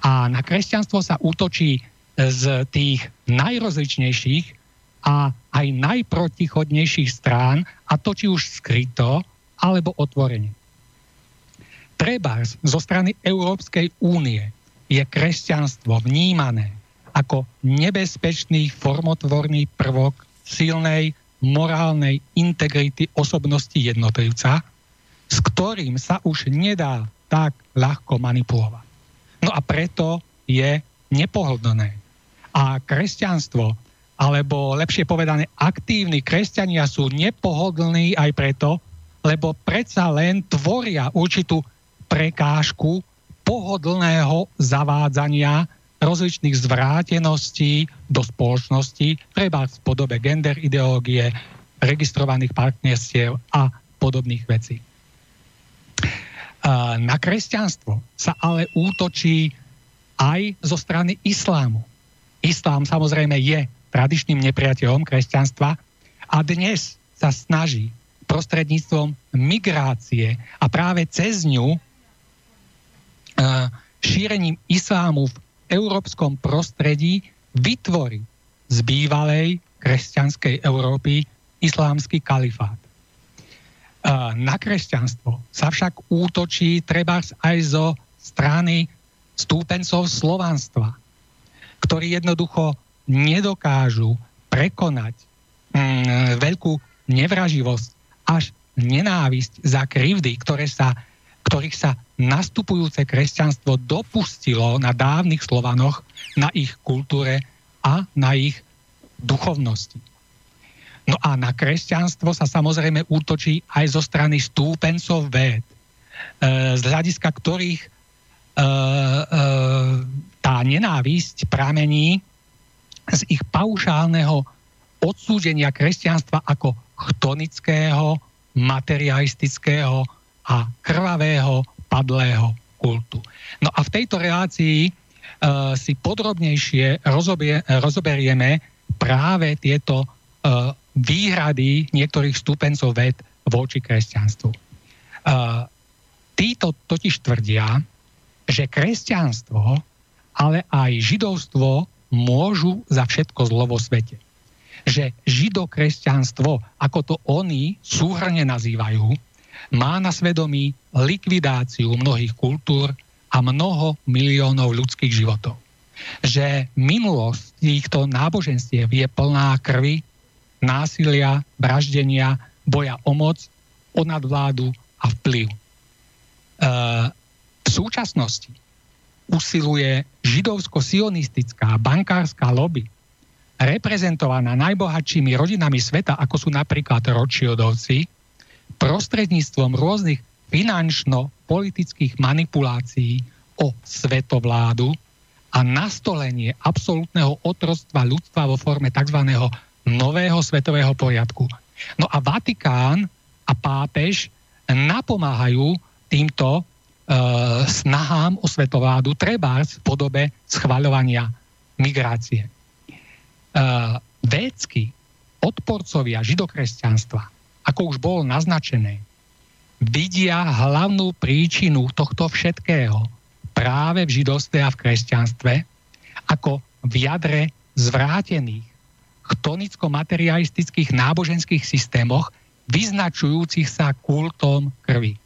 a na kresťanstvo sa útočí z tých najrozličnejších a aj najprotichodnejších strán, a to či už skryto, alebo otvorenie. Treba zo strany Európskej únie je kresťanstvo vnímané ako nebezpečný formotvorný prvok silnej morálnej integrity osobnosti jednotlivca, s ktorým sa už nedá tak ľahko manipulovať. No a preto je nepohodlné. A kresťanstvo, alebo lepšie povedané, aktívni kresťania sú nepohodlní aj preto, lebo predsa len tvoria určitú prekážku pohodlného zavádzania rozličných zvráteností do spoločnosti, treba v podobe gender ideológie, registrovaných partnerstiev a podobných vecí. Na kresťanstvo sa ale útočí aj zo strany islámu. Islám samozrejme je tradičným nepriateľom kresťanstva a dnes sa snaží prostredníctvom migrácie a práve cez ňu šírením islámu v európskom prostredí vytvorí z bývalej kresťanskej Európy islámsky kalifát. Na kresťanstvo sa však útočí treba aj zo strany stúpencov slovanstva, ktorí jednoducho nedokážu prekonať mm, veľkú nevraživosť až nenávisť za krivdy, ktoré sa, ktorých sa nastupujúce kresťanstvo dopustilo na dávnych Slovanoch, na ich kultúre a na ich duchovnosti. No a na kresťanstvo sa samozrejme útočí aj zo strany stúpencov véd, e, z hľadiska ktorých e, e, tá nenávisť pramení z ich paušálneho odsúdenia kresťanstva ako chtonického, materialistického a krvavého padlého kultu. No a v tejto relácii uh, si podrobnejšie rozobie, rozoberieme práve tieto uh, výhrady niektorých stupencov ved voči kresťanstvu. Uh, títo totiž tvrdia, že kresťanstvo, ale aj židovstvo môžu za všetko zlo vo svete že židokresťanstvo, ako to oni súhrne nazývajú, má na svedomí likvidáciu mnohých kultúr a mnoho miliónov ľudských životov. Že minulosť týchto náboženstiev je plná krvi, násilia, vraždenia, boja o moc, o nadvládu a vplyv. E, v súčasnosti usiluje židovsko-sionistická bankárska lobby reprezentovaná najbohatšími rodinami sveta, ako sú napríklad Rothschildovci, prostredníctvom rôznych finančno-politických manipulácií o svetovládu a nastolenie absolútneho otroctva ľudstva vo forme tzv. nového svetového poriadku. No a Vatikán a pápež napomáhajú týmto e, snahám o svetovládu, treba v podobe schvaľovania migrácie uh, védsky odporcovia židokresťanstva, ako už bolo naznačené, vidia hlavnú príčinu tohto všetkého práve v židovstve a v kresťanstve ako v jadre zvrátených chtonicko-materialistických náboženských systémoch vyznačujúcich sa kultom krvi.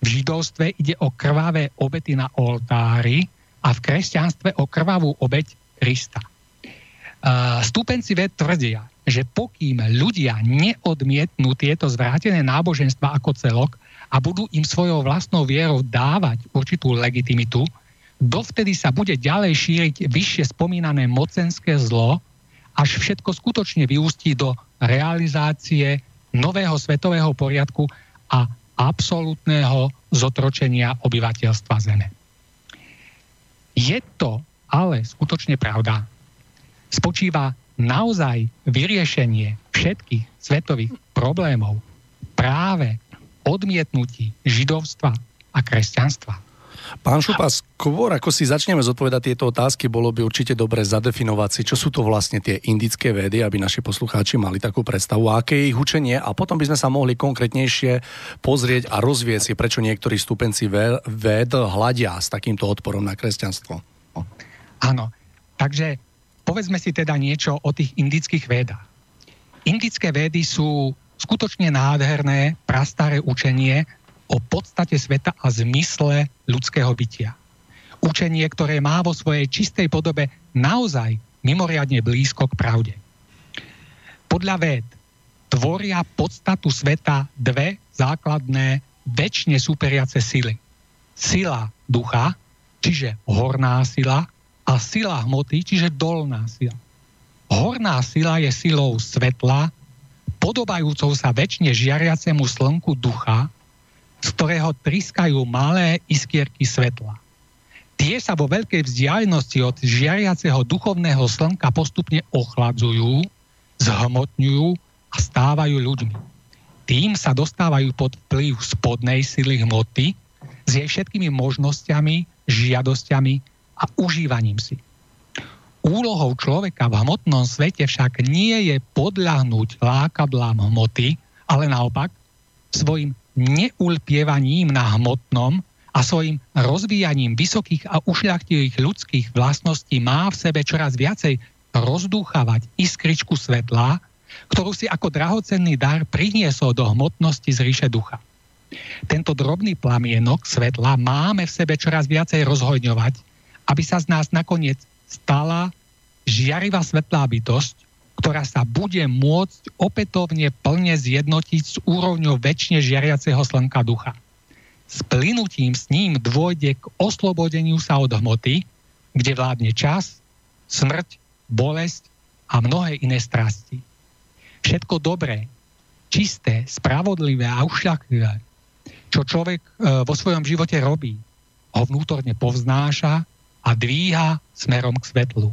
V židovstve ide o krvavé obety na oltári a v kresťanstve o krvavú obeť Krista. Stúpenci ved tvrdia, že pokým ľudia neodmietnú tieto zvrátené náboženstva ako celok a budú im svojou vlastnou vierou dávať určitú legitimitu, dovtedy sa bude ďalej šíriť vyššie spomínané mocenské zlo, až všetko skutočne vyústí do realizácie nového svetového poriadku a absolútneho zotročenia obyvateľstva Zeme. Je to ale skutočne pravda. Spočíva naozaj vyriešenie všetkých svetových problémov práve odmietnutí židovstva a kresťanstva. Pán Šupa, skôr ako si začneme zodpovedať tieto otázky, bolo by určite dobre zadefinovať si, čo sú to vlastne tie indické vedy, aby naši poslucháči mali takú predstavu, aké je ich učenie a potom by sme sa mohli konkrétnejšie pozrieť a rozvieť si, prečo niektorí stupenci ved hľadia s takýmto odporom na kresťanstvo. Áno, takže povedzme si teda niečo o tých indických vedách. Indické vedy sú skutočne nádherné, prastaré učenie o podstate sveta a zmysle ľudského bytia. Učenie, ktoré má vo svojej čistej podobe naozaj mimoriadne blízko k pravde. Podľa ved tvoria podstatu sveta dve základné, väčšine superiace sily. Sila ducha, čiže horná sila, a sila hmoty, čiže dolná sila. Horná sila je silou svetla, podobajúcou sa väčšine žiariacemu slnku ducha, z ktorého triskajú malé iskierky svetla. Tie sa vo veľkej vzdialenosti od žiariaceho duchovného slnka postupne ochladzujú, zhmotňujú a stávajú ľuďmi. Tým sa dostávajú pod vplyv spodnej sily hmoty s jej všetkými možnosťami, žiadosťami a užívaním si. Úlohou človeka v hmotnom svete však nie je podľahnúť lákadlám hmoty, ale naopak svojim neulpievaním na hmotnom a svojim rozvíjaním vysokých a ušľachtilých ľudských vlastností má v sebe čoraz viacej rozdúchavať iskričku svetla, ktorú si ako drahocenný dar priniesol do hmotnosti z ríše ducha. Tento drobný plamienok svetla máme v sebe čoraz viacej rozhojňovať aby sa z nás nakoniec stala žiarivá svetlá bytosť, ktorá sa bude môcť opätovne plne zjednotiť s úrovňou väčšine žiariaceho slnka ducha. S s ním dôjde k oslobodeniu sa od hmoty, kde vládne čas, smrť, bolesť a mnohé iné strasti. Všetko dobré, čisté, spravodlivé a ušľaklivé, čo človek e, vo svojom živote robí, ho vnútorne povznáša a dvíha smerom k svetlu.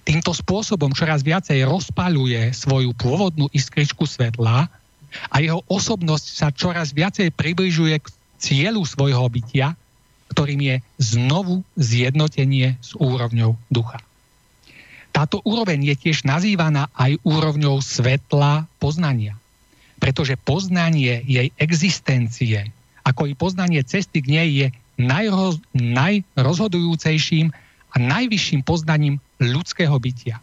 Týmto spôsobom čoraz viacej rozpaľuje svoju pôvodnú iskričku svetla a jeho osobnosť sa čoraz viacej približuje k cieľu svojho bytia, ktorým je znovu zjednotenie s úrovňou ducha. Táto úroveň je tiež nazývaná aj úrovňou svetla poznania, pretože poznanie jej existencie, ako i poznanie cesty k nej je najroz, najrozhodujúcejším a najvyšším poznaním ľudského bytia.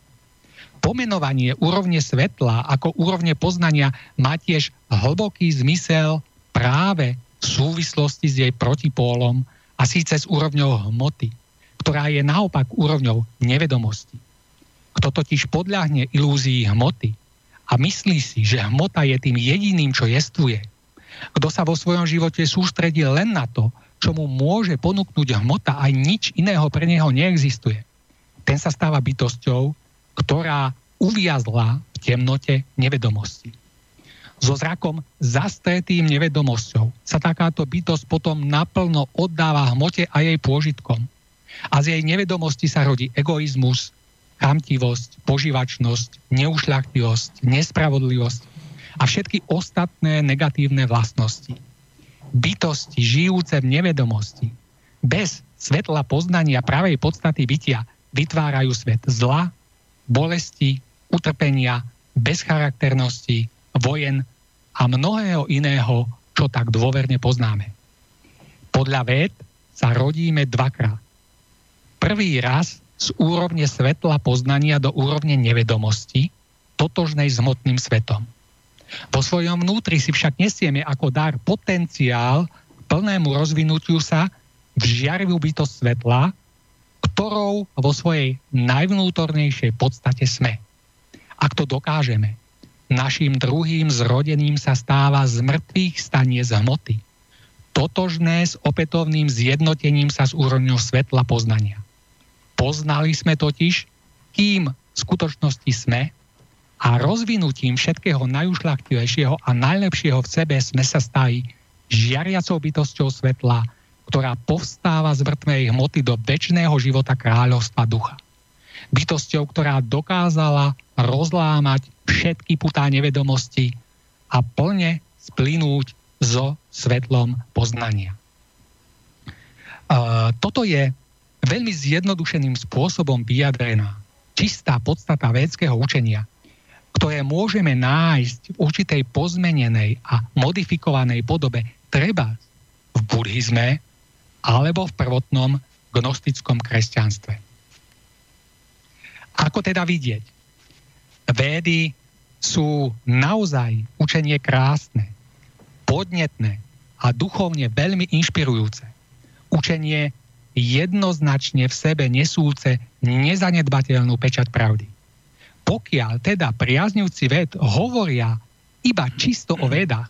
Pomenovanie úrovne svetla ako úrovne poznania má tiež hlboký zmysel práve v súvislosti s jej protipólom a síce s úrovňou hmoty, ktorá je naopak úrovňou nevedomosti. Kto totiž podľahne ilúzii hmoty a myslí si, že hmota je tým jediným, čo jestvuje, kto sa vo svojom živote sústredí len na to, čo mu môže ponúknuť hmota, aj nič iného pre neho neexistuje. Ten sa stáva bytosťou, ktorá uviazla v temnote nevedomosti. So zrakom zastretým nevedomosťou sa takáto bytosť potom naplno oddáva hmote a jej pôžitkom. A z jej nevedomosti sa rodí egoizmus, chamtivosť, požívačnosť, neušľachtivosť, nespravodlivosť a všetky ostatné negatívne vlastnosti bytosti žijúce v nevedomosti, bez svetla poznania pravej podstaty bytia, vytvárajú svet zla, bolesti, utrpenia, bezcharakternosti, vojen a mnohého iného, čo tak dôverne poznáme. Podľa ved sa rodíme dvakrát. Prvý raz z úrovne svetla poznania do úrovne nevedomosti, totožnej s hmotným svetom. Vo svojom vnútri si však nesieme ako dar potenciál plnému rozvinutiu sa v žiarivú bytosť svetla, ktorou vo svojej najvnútornejšej podstate sme. Ak to dokážeme, našim druhým zrodením sa stáva z mŕtvych stanie z hmoty. Totožné s opätovným zjednotením sa s úrovňou svetla poznania. Poznali sme totiž, kým v skutočnosti sme a rozvinutím všetkého najušľachtilejšieho a najlepšieho v sebe sme sa stali žiariacou bytosťou svetla, ktorá povstáva z mŕtvej hmoty do väčšného života kráľovstva ducha. Bytosťou, ktorá dokázala rozlámať všetky putá nevedomosti a plne splynúť so svetlom poznania. Uh, toto je veľmi zjednodušeným spôsobom vyjadrená čistá podstata védského učenia, ktoré môžeme nájsť v určitej pozmenenej a modifikovanej podobe treba v buddhizme alebo v prvotnom gnostickom kresťanstve. Ako teda vidieť? Védy sú naozaj učenie krásne, podnetné a duchovne veľmi inšpirujúce. Učenie jednoznačne v sebe nesúce nezanedbateľnú pečať pravdy. Pokiaľ teda priaznivci ved hovoria iba čisto o vedách,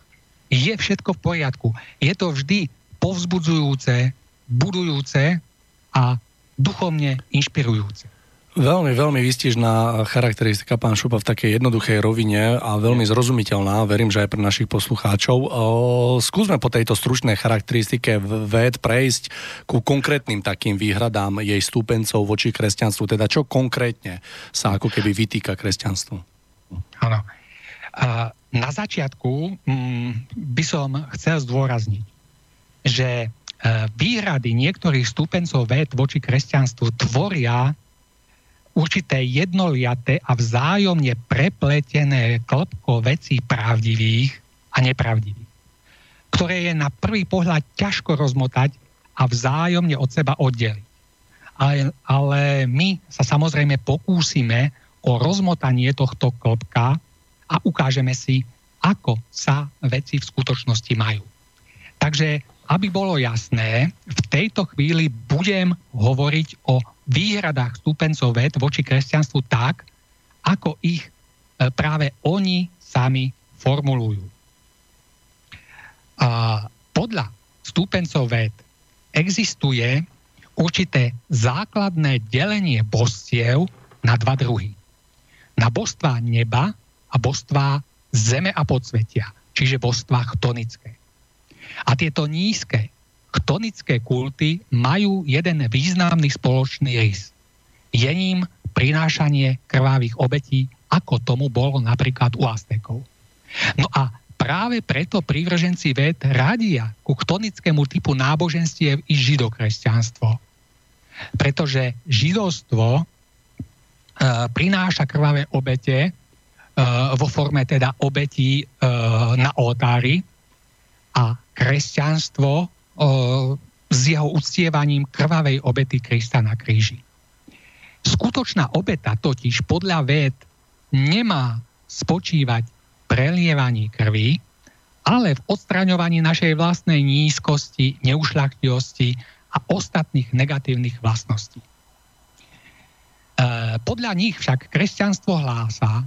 je všetko v poriadku. Je to vždy povzbudzujúce, budujúce a duchovne inšpirujúce. Veľmi, veľmi výstižná charakteristika pán Šupa v takej jednoduchej rovine a veľmi zrozumiteľná, verím, že aj pre našich poslucháčov. Skúsme po tejto stručnej charakteristike ved prejsť ku konkrétnym takým výhradám jej stúpencov voči kresťanstvu, teda čo konkrétne sa ako keby vytýka kresťanstvu. Áno. Na začiatku mm, by som chcel zdôrazniť, že e, výhrady niektorých stúpencov ved voči kresťanstvu tvoria určité jednoliaté a vzájomne prepletené klopko vecí pravdivých a nepravdivých, ktoré je na prvý pohľad ťažko rozmotať a vzájomne od seba oddeliť. Ale, ale my sa samozrejme pokúsime o rozmotanie tohto klopka a ukážeme si, ako sa veci v skutočnosti majú. Takže, aby bolo jasné, v tejto chvíli budem hovoriť o výhradách stúpencov ved voči kresťanstvu tak, ako ich e, práve oni sami formulujú. A podľa stúpencov ved existuje určité základné delenie bostiev na dva druhy. Na božstvá neba a božstvá zeme a podsvetia, čiže božstvá chtonické. A tieto nízke chtonické kulty majú jeden významný spoločný rys. Je ním prinášanie krvavých obetí, ako tomu bolo napríklad u Aztekov. No a práve preto prívrženci ved radia ku chtonickému typu náboženstiev i židokresťanstvo. Pretože židovstvo e, prináša krvavé obete e, vo forme teda obetí e, na oltári a kresťanstvo s jeho uctievaním krvavej obety Krista na kríži. Skutočná obeta totiž podľa ved nemá spočívať prelievaní krvi, ale v odstraňovaní našej vlastnej nízkosti, neušľachtivosti a ostatných negatívnych vlastností. E, podľa nich však kresťanstvo hlása,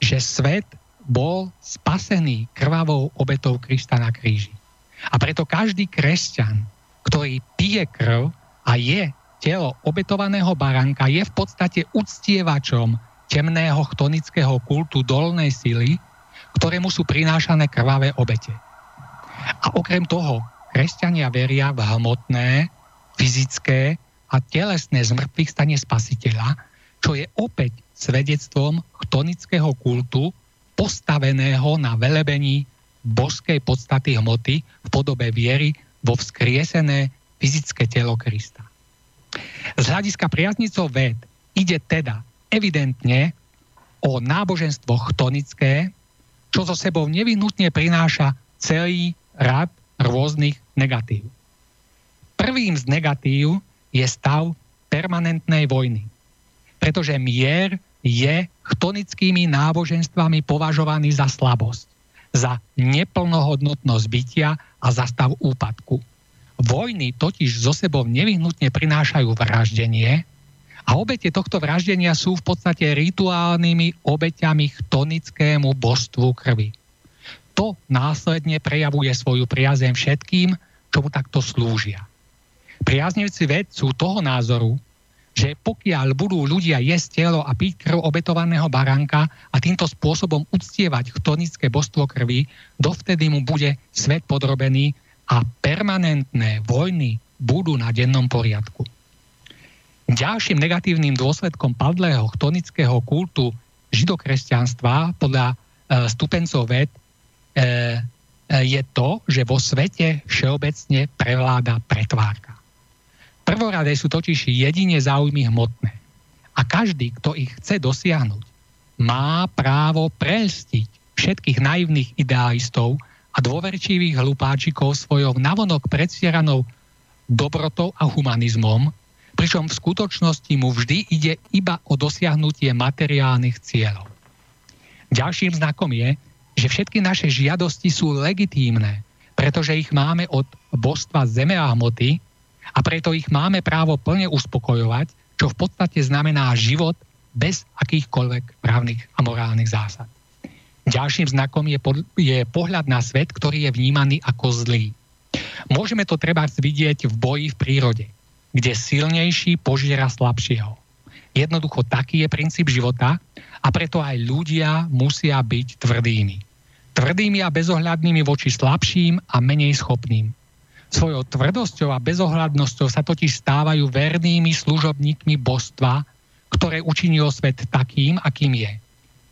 že svet bol spasený krvavou obetou Krista na kríži. A preto každý kresťan, ktorý pije krv a je telo obetovaného baránka, je v podstate uctievačom temného chtonického kultu dolnej sily, ktorému sú prinášané krvavé obete. A okrem toho, kresťania veria v hmotné, fyzické a telesné zmrtvých stane spasiteľa, čo je opäť svedectvom chtonického kultu postaveného na velebení božskej podstaty hmoty v podobe viery vo vzkriesené fyzické telo Krista. Z hľadiska priaznicov ved ide teda evidentne o náboženstvo chtonické, čo so sebou nevyhnutne prináša celý rad rôznych negatív. Prvým z negatív je stav permanentnej vojny, pretože mier je chtonickými náboženstvami považovaný za slabosť za neplnohodnotnosť bytia a za stav úpadku. Vojny totiž zo sebou nevyhnutne prinášajú vraždenie a obete tohto vraždenia sú v podstate rituálnymi obeťami chtonickému božstvu krvi. To následne prejavuje svoju priazeň všetkým, čomu takto slúžia. Priaznivci ved sú toho názoru, že pokiaľ budú ľudia jesť telo a piť krv obetovaného baránka a týmto spôsobom uctievať chtonické božstvo krvi, dovtedy mu bude svet podrobený a permanentné vojny budú na dennom poriadku. Ďalším negatívnym dôsledkom padlého chtonického kultu židokresťanstva podľa e, stupencov ved e, e, je to, že vo svete všeobecne prevláda pretvárka. Prvoradé sú totiž jedine záujmy hmotné. A každý, kto ich chce dosiahnuť, má právo prelstiť všetkých naivných idealistov a dôverčivých hlupáčikov svojou navonok predstieranou dobrotou a humanizmom, pričom v skutočnosti mu vždy ide iba o dosiahnutie materiálnych cieľov. Ďalším znakom je, že všetky naše žiadosti sú legitímne, pretože ich máme od božstva zeme a hmoty a preto ich máme právo plne uspokojovať, čo v podstate znamená život bez akýchkoľvek právnych a morálnych zásad. Ďalším znakom je, po, je pohľad na svet, ktorý je vnímaný ako zlý. Môžeme to treba vidieť v boji v prírode, kde silnejší požiera slabšieho. Jednoducho taký je princíp života a preto aj ľudia musia byť tvrdými. Tvrdými a bezohľadnými voči slabším a menej schopným. Svojou tvrdosťou a bezohľadnosťou sa totiž stávajú vernými služobníkmi božstva, ktoré učinilo svet takým, akým je.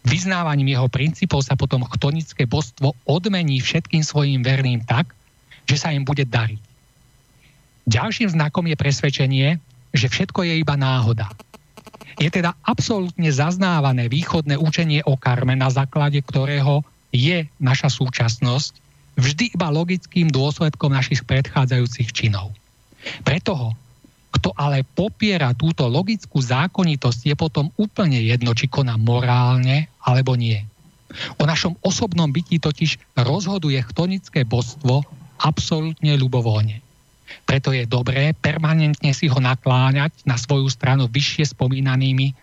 Vyznávaním jeho princípov sa potom chtonické božstvo odmení všetkým svojim verným tak, že sa im bude dariť. Ďalším znakom je presvedčenie, že všetko je iba náhoda. Je teda absolútne zaznávané východné učenie o karme, na základe ktorého je naša súčasnosť vždy iba logickým dôsledkom našich predchádzajúcich činov. Preto ho, kto ale popiera túto logickú zákonitosť, je potom úplne jedno, či koná morálne alebo nie. O našom osobnom byti totiž rozhoduje chtonické božstvo absolútne ľubovoľne. Preto je dobré permanentne si ho nakláňať na svoju stranu vyššie spomínanými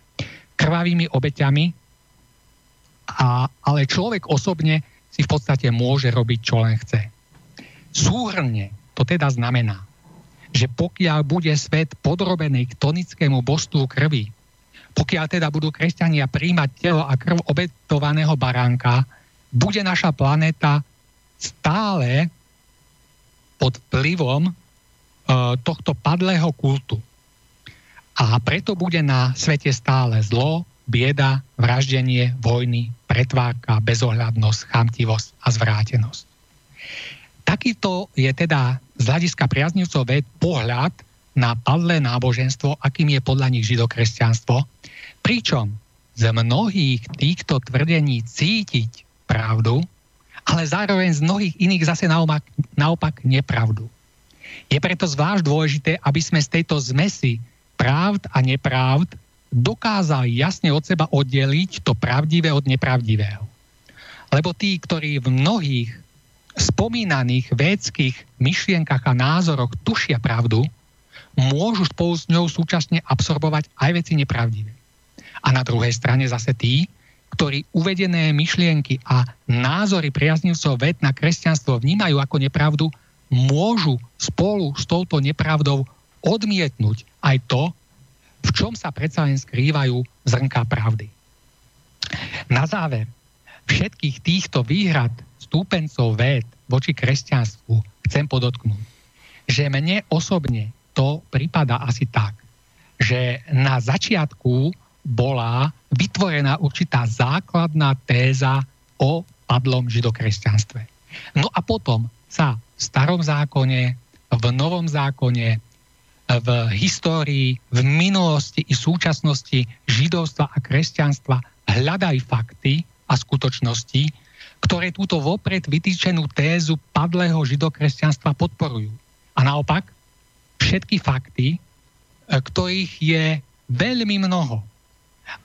krvavými obeťami, a, ale človek osobne si v podstate môže robiť, čo len chce. Súhrne to teda znamená, že pokiaľ bude svet podrobený k tonickému božstvu krvi, pokiaľ teda budú kresťania príjmať telo a krv obetovaného baránka, bude naša planéta stále pod vplyvom e, tohto padlého kultu. A preto bude na svete stále zlo, bieda, vraždenie, vojny, pretvárka, bezohľadnosť, chamtivosť a zvrátenosť. Takýto je teda z hľadiska priaznivcov ved pohľad na padlé náboženstvo, akým je podľa nich židokresťanstvo, pričom z mnohých týchto tvrdení cítiť pravdu, ale zároveň z mnohých iných zase naopak, naopak nepravdu. Je preto zvlášť dôležité, aby sme z tejto zmesi pravd a nepravd dokázali jasne od seba oddeliť to pravdivé od nepravdivého. Lebo tí, ktorí v mnohých spomínaných védských myšlienkach a názoroch tušia pravdu, môžu spolu s ňou súčasne absorbovať aj veci nepravdivé. A na druhej strane zase tí, ktorí uvedené myšlienky a názory priaznivcov ved na kresťanstvo vnímajú ako nepravdu, môžu spolu s touto nepravdou odmietnúť aj to, v čom sa predsa len skrývajú zrnká pravdy. Na záver všetkých týchto výhrad stúpencov ved voči kresťanstvu chcem podotknúť, že mne osobne to prípada asi tak, že na začiatku bola vytvorená určitá základná téza o padlom židokresťanstve. No a potom sa v starom zákone, v novom zákone v histórii, v minulosti i súčasnosti židovstva a kresťanstva hľadaj fakty a skutočnosti, ktoré túto vopred vytýčenú tézu padlého židokresťanstva podporujú. A naopak, všetky fakty, e, ktorých je veľmi mnoho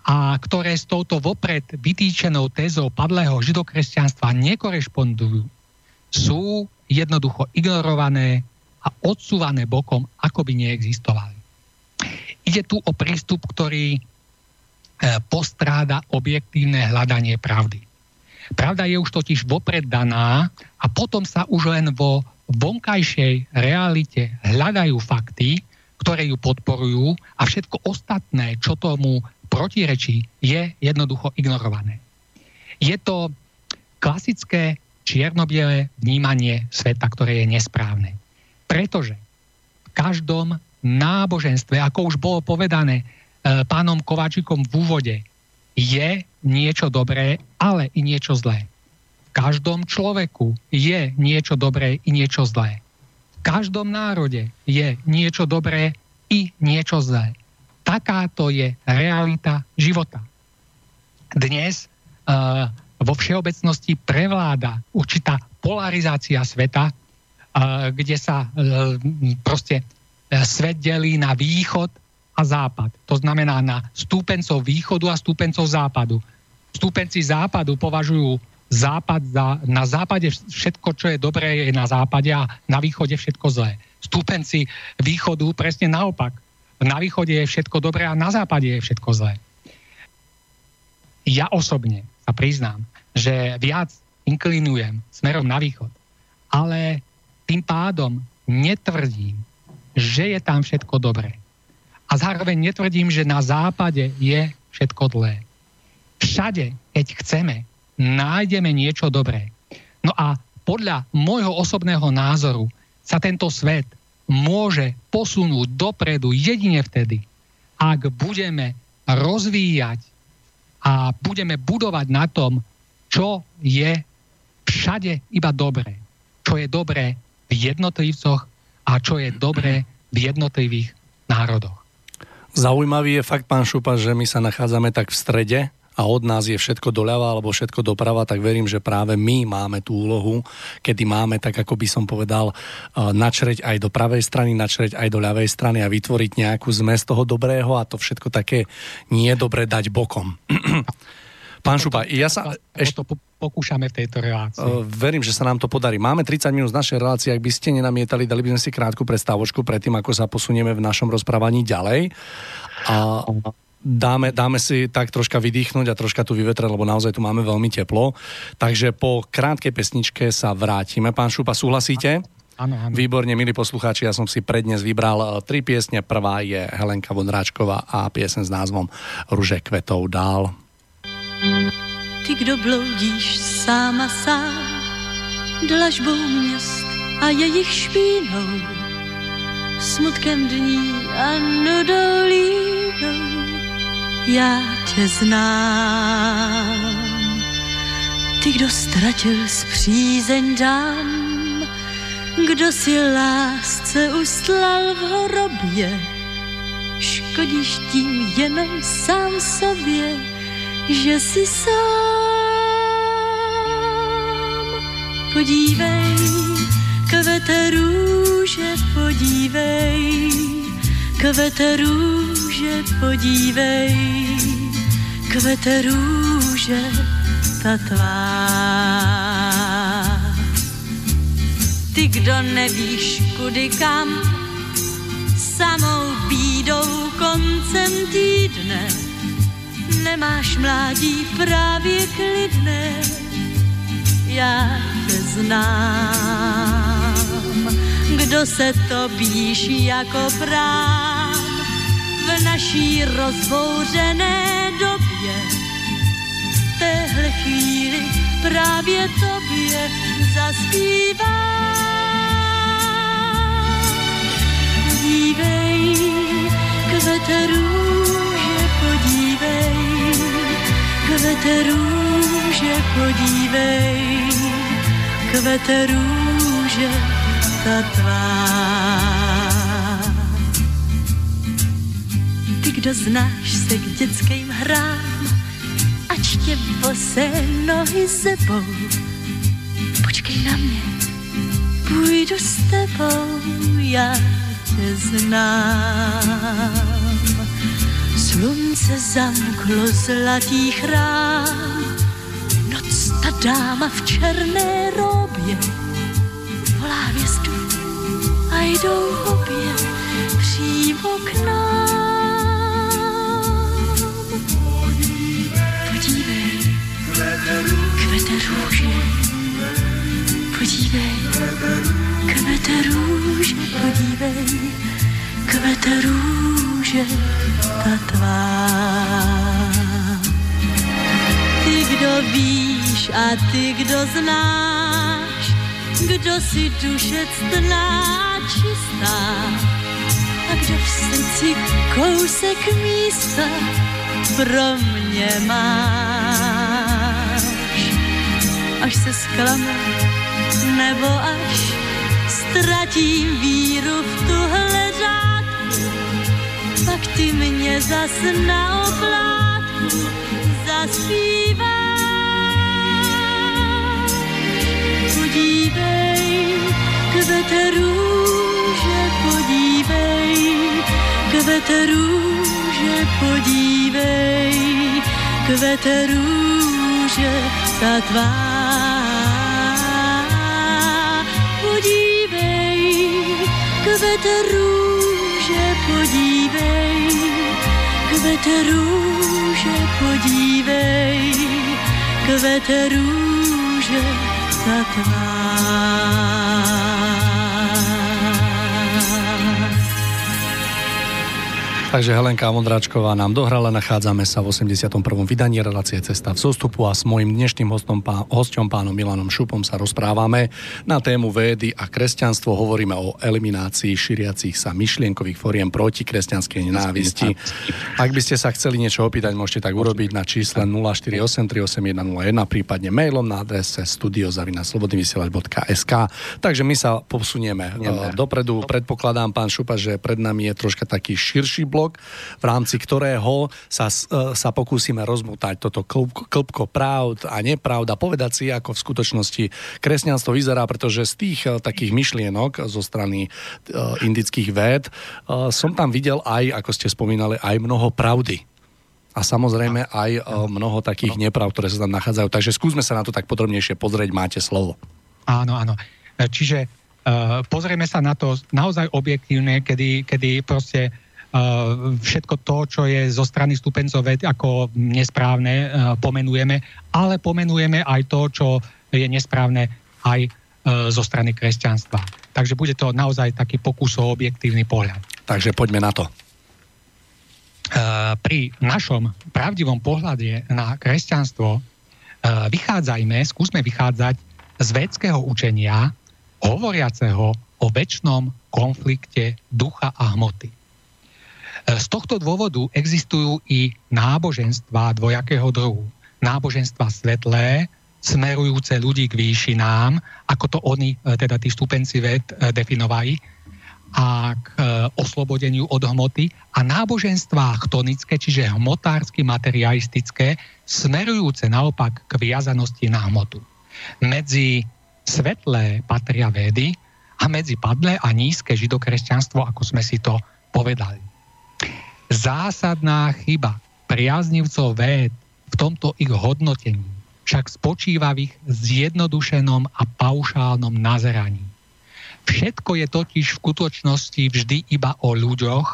a ktoré s touto vopred vytýčenou tézou padlého židokresťanstva nekorešpondujú, sú jednoducho ignorované, a odsúvané bokom, ako by neexistovali. Ide tu o prístup, ktorý e, postráda objektívne hľadanie pravdy. Pravda je už totiž vopred daná a potom sa už len vo vonkajšej realite hľadajú fakty, ktoré ju podporujú a všetko ostatné, čo tomu protirečí, je jednoducho ignorované. Je to klasické čierno vnímanie sveta, ktoré je nesprávne. Pretože každom náboženstve, ako už bolo povedané e, pánom Kováčikom v úvode, je niečo dobré, ale i niečo zlé. V každom človeku je niečo dobré i niečo zlé. V každom národe je niečo dobré i niečo zlé. Takáto je realita života. Dnes uh, vo všeobecnosti prevláda určitá polarizácia sveta, kde sa uh, proste svet delí na východ a západ. To znamená na stúpencov východu a stúpencov západu. Stúpenci západu považujú západ za, na západe všetko, čo je dobré, je na západe a na východe všetko zlé. Stúpenci východu presne naopak. Na východe je všetko dobré a na západe je všetko zlé. Ja osobne sa priznám, že viac inklinujem smerom na východ, ale tým pádom netvrdím, že je tam všetko dobré. A zároveň netvrdím, že na západe je všetko zlé. Všade, keď chceme, nájdeme niečo dobré. No a podľa môjho osobného názoru sa tento svet môže posunúť dopredu jedine vtedy, ak budeme rozvíjať a budeme budovať na tom, čo je všade iba dobré. Čo je dobré v jednotlivcoch a čo je dobré v jednotlivých národoch. Zaujímavý je fakt, pán Šupa, že my sa nachádzame tak v strede a od nás je všetko doľava alebo všetko doprava, tak verím, že práve my máme tú úlohu, kedy máme, tak ako by som povedal, eh, načreť aj do pravej strany, načreť aj do ľavej strany a vytvoriť nejakú zmes toho dobrého a to všetko také nie dobre dať bokom. Pán Šupa, ja sa ešte pokúšame v tejto relácii. Verím, že sa nám to podarí. Máme 30 minút z našej relácie, ak by ste nenamietali, dali by sme si krátku prestávočku predtým, ako sa posunieme v našom rozprávaní ďalej. A dáme, dáme si tak troška vydýchnuť a troška tu vyvetrať, lebo naozaj tu máme veľmi teplo. Takže po krátkej pesničke sa vrátime. Pán Šupa, súhlasíte? Áno, áno. Výborne, milí poslucháči, ja som si prednes vybral e, tri piesne. Prvá je Helenka Vondráčková a piesen s názvom Ruže kvetov dál. Ty, kdo bloudíš sám a sám, dlažbou měst a jejich špínou, smutkem dní a nudou línou, já tě znám. Ty, kdo ztratil přízeň dám, kdo si lásce ustlal v hrobě, škodíš tím jenom sám sobě, že si sám. Podívej, kvete růže, podívej, kvete růže, podívej, kvete růže, ta tvá. Ty, kdo nevíš, kudy kam, samou bídou koncem týdne, nemáš mládí právě klidné, já tě znám. Kdo se topíš jako prám v naší rozbouřené době, v téhle chvíli právě tobě zaspívám. Dívej, kvete růže, podívej, Kvete růže, podívej, kvete růže, ta tvá. Ty, kdo znáš se k dětským hrám, ať tě bosé nohy zebou. Počkej na mě, půjdu s tebou, já tě znám. Slunce zamklo zlatý chrám, noc ta dáma v černé robě. Volá hvězdu a jdou obě přímo k nám. Podívej, kvete růže, podívej, kvete růže, podívej, kvete růže, ta tvá. Ty, kdo víš a ty, kdo znáš, kdo si duše ctná čistá, a kdo v srdci kousek místa pro mě máš. Až se zklame, nebo až ztratím víru v tuhle řádku, pak ty mě zas na oplátku zaspíváš. Podívej, kvete růže, podívej, kvete růže, podívej, kvete růže, ta tvá. Podívej, kvete růže, podívej, kvete růže, podívej, kvete růže, ta tvá. Takže Helenka Mondráčková nám dohrala, nachádzame sa v 81. vydaní relácie Cesta v zostupu a s mojim dnešným hostom, pán, hostom pánom Milanom Šupom sa rozprávame na tému védy a kresťanstvo. Hovoríme o eliminácii šíriacich sa myšlienkových foriem proti kresťanskej nenávisti. Ak by ste sa chceli niečo opýtať, môžete tak urobiť na čísle 04838101, prípadne mailom na adrese studiozaviнаslobodnyvysielač.sk Takže my sa posunieme eh, dopredu. Predpokladám, pán Šupa, že pred nami je troška taký širší blok blok, v rámci ktorého sa, e, sa pokúsime rozmutať toto klpko pravd a nepravd a povedať si, ako v skutočnosti kresťanstvo vyzerá, pretože z tých e, takých myšlienok zo strany e, indických véd som tam videl aj, ako ste spomínali, aj mnoho pravdy a samozrejme aj mnoho takých neprav, ktoré sa tam nachádzajú. Takže skúsme sa na to tak podrobnejšie pozrieť, máte slovo. Áno, áno. Čiže uh, pozrieme sa na to naozaj objektívne, kedy, kedy proste všetko to, čo je zo strany stupencov ako nesprávne, pomenujeme, ale pomenujeme aj to, čo je nesprávne aj zo strany kresťanstva. Takže bude to naozaj taký pokus o objektívny pohľad. Takže poďme na to. Pri našom pravdivom pohľade na kresťanstvo vychádzajme, skúsme vychádzať z vedského učenia hovoriaceho o väčšnom konflikte ducha a hmoty. Z tohto dôvodu existujú i náboženstva dvojakého druhu. Náboženstva svetlé, smerujúce ľudí k výšinám, ako to oni, e, teda tí stupenci ved, e, definovali, a k e, oslobodeniu od hmoty a náboženstvá chtonické, čiže hmotársky materialistické, smerujúce naopak k viazanosti na hmotu. Medzi svetlé patria vedy a medzi padlé a nízke židokresťanstvo, ako sme si to povedali. Zásadná chyba priaznivcov véd v tomto ich hodnotení však spočíva v ich zjednodušenom a paušálnom nazeraní. Všetko je totiž v skutočnosti vždy iba o ľuďoch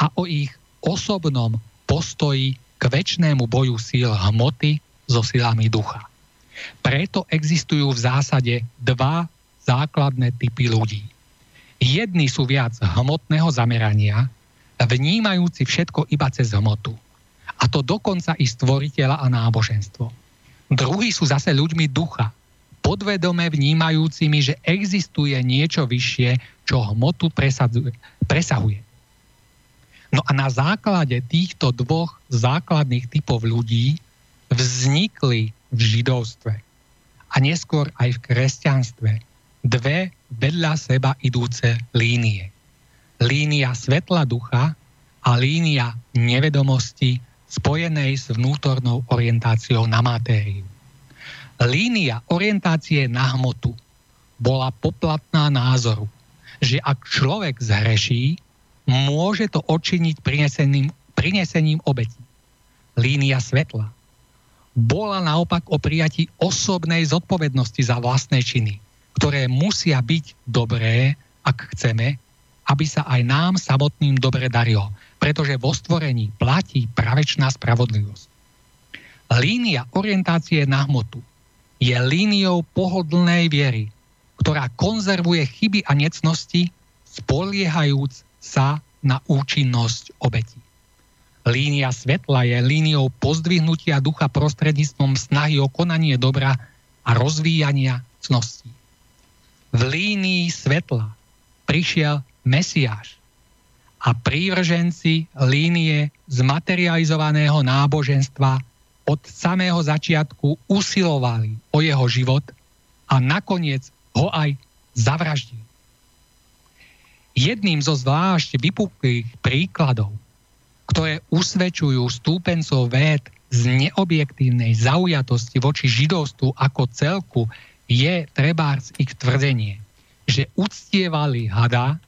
a o ich osobnom postoji k väčšnému boju síl hmoty so silami ducha. Preto existujú v zásade dva základné typy ľudí. Jedni sú viac hmotného zamerania vnímajúci všetko iba cez hmotu. A to dokonca i stvoriteľa a náboženstvo. Druhí sú zase ľuďmi ducha, podvedome vnímajúcimi, že existuje niečo vyššie, čo hmotu presahuje. No a na základe týchto dvoch základných typov ľudí vznikli v židovstve a neskôr aj v kresťanstve dve vedľa seba idúce línie línia svetla ducha a línia nevedomosti spojenej s vnútornou orientáciou na matériu. Línia orientácie na hmotu bola poplatná názoru, že ak človek zhreší, môže to odčiniť prinesením, prinesením obeti. Línia svetla bola naopak o prijatí osobnej zodpovednosti za vlastné činy, ktoré musia byť dobré, ak chceme, aby sa aj nám samotným dobre darilo, pretože vo stvorení platí pravečná spravodlivosť. Línia orientácie na hmotu je líniou pohodlnej viery, ktorá konzervuje chyby a necnosti, spoliehajúc sa na účinnosť obeti. Línia svetla je líniou pozdvihnutia ducha prostredníctvom snahy o konanie dobra a rozvíjania cností. V línii svetla prišiel Mesiáš. a prívrženci línie zmaterializovaného náboženstva od samého začiatku usilovali o jeho život a nakoniec ho aj zavraždili. Jedným zo zvlášť vypuklých príkladov, ktoré usvedčujú stúpencov véd z neobjektívnej zaujatosti voči židovstvu ako celku, je trebárs ich tvrdenie, že uctievali hada,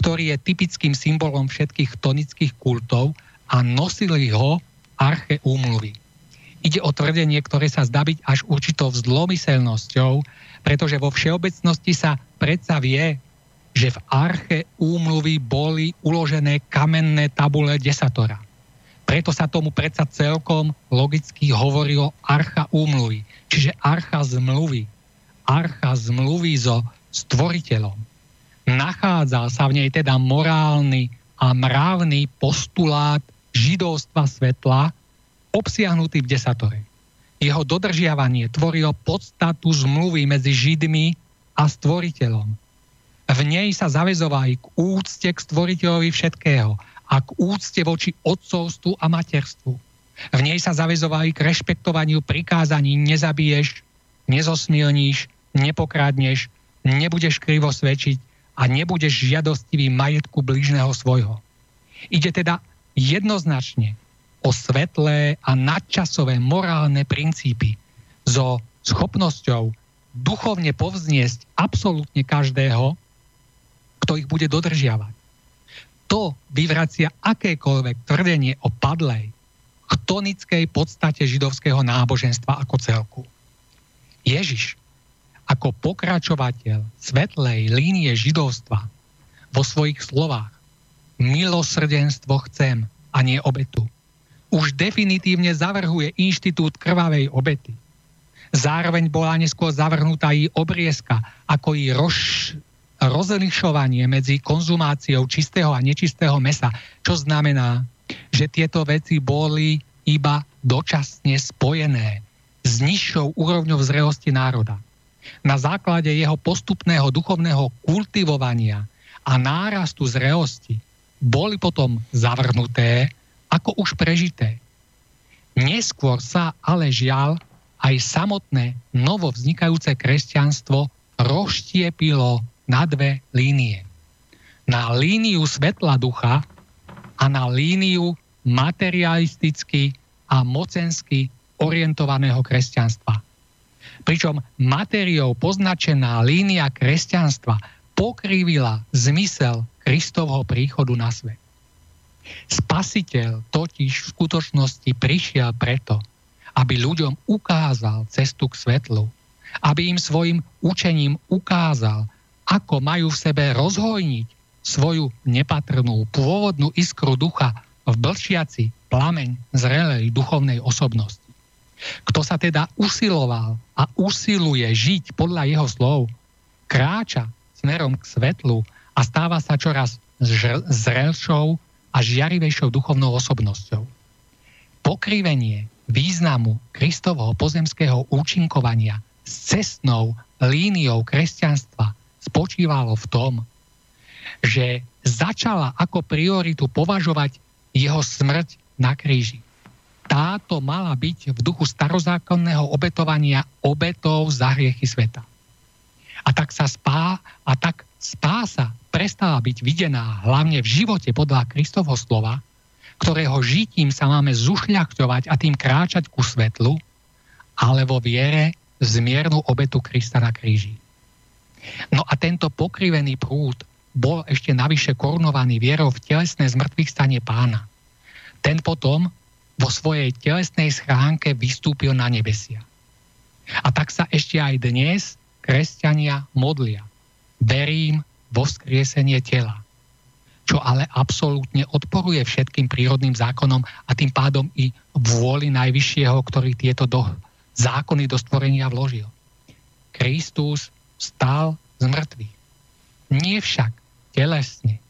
ktorý je typickým symbolom všetkých tonických kultov a nosili ho arche úmluvy. Ide o tvrdenie, ktoré sa zdá byť až určitou vzlomyselnosťou, pretože vo všeobecnosti sa predsa vie, že v arche úmluvy boli uložené kamenné tabule desatora. Preto sa tomu predsa celkom logicky hovorilo archa úmluvy, čiže archa zmluvy. Archa zmluvy so stvoriteľom. Nachádzal sa v nej teda morálny a mravný postulát židovstva svetla, obsiahnutý v desatore. Jeho dodržiavanie tvorilo podstatu zmluvy medzi Židmi a stvoriteľom. V nej sa zavezovali k úcte k stvoriteľovi všetkého a k úcte voči otcovstvu a materstvu. V nej sa zavezovali k rešpektovaniu prikázaní nezabiješ, nezosmilníš, nepokradneš, nebudeš krivo svedčiť a nebudeš žiadostivý majetku blížneho svojho. Ide teda jednoznačne o svetlé a nadčasové morálne princípy so schopnosťou duchovne povzniesť absolútne každého, kto ich bude dodržiavať. To vyvracia akékoľvek tvrdenie o padlej, chtonickej podstate židovského náboženstva ako celku. Ježiš ako pokračovateľ svetlej línie židovstva vo svojich slovách milosrdenstvo chcem a nie obetu už definitívne zavrhuje inštitút krvavej obety. Zároveň bola neskôr zavrhnutá i obriezka, ako i roz, rozlišovanie medzi konzumáciou čistého a nečistého mesa, čo znamená, že tieto veci boli iba dočasne spojené s nižšou úrovňou zrelosti národa. Na základe jeho postupného duchovného kultivovania a nárastu zrelosti boli potom zavrhnuté ako už prežité. Neskôr sa ale žiaľ aj samotné novo vznikajúce kresťanstvo rozštiepilo na dve línie. Na líniu svetla ducha a na líniu materialisticky a mocensky orientovaného kresťanstva. Pričom materiou poznačená línia kresťanstva pokrývila zmysel Kristovho príchodu na svet. Spasiteľ totiž v skutočnosti prišiel preto, aby ľuďom ukázal cestu k svetlu, aby im svojim učením ukázal, ako majú v sebe rozhojniť svoju nepatrnú pôvodnú iskru ducha v blšiaci plameň zrelej duchovnej osobnosti. Kto sa teda usiloval a usiluje žiť podľa jeho slov, kráča smerom k svetlu a stáva sa čoraz zrelšou a žiarivejšou duchovnou osobnosťou. Pokrivenie významu Kristovho pozemského účinkovania s cestnou líniou kresťanstva spočívalo v tom, že začala ako prioritu považovať jeho smrť na kríži. Táto mala byť v duchu starozákonného obetovania obetov za hriechy sveta. A tak sa spá, a tak spása prestala byť videná hlavne v živote podľa Kristovho slova, ktorého žitím sa máme zušľachťovať a tým kráčať ku svetlu, ale vo viere zmiernu obetu Krista na kríži. No a tento pokrivený prúd bol ešte navyše korunovaný vierou v telesné zmrtvých stane pána. Ten potom vo svojej telesnej schránke vystúpil na nebesia. A tak sa ešte aj dnes kresťania modlia. Verím vo vzkriesenie tela. Čo ale absolútne odporuje všetkým prírodným zákonom a tým pádom i vôli Najvyššieho, ktorý tieto do, zákony do stvorenia vložil. Kristus stál z mŕtvych. Nie však telesne,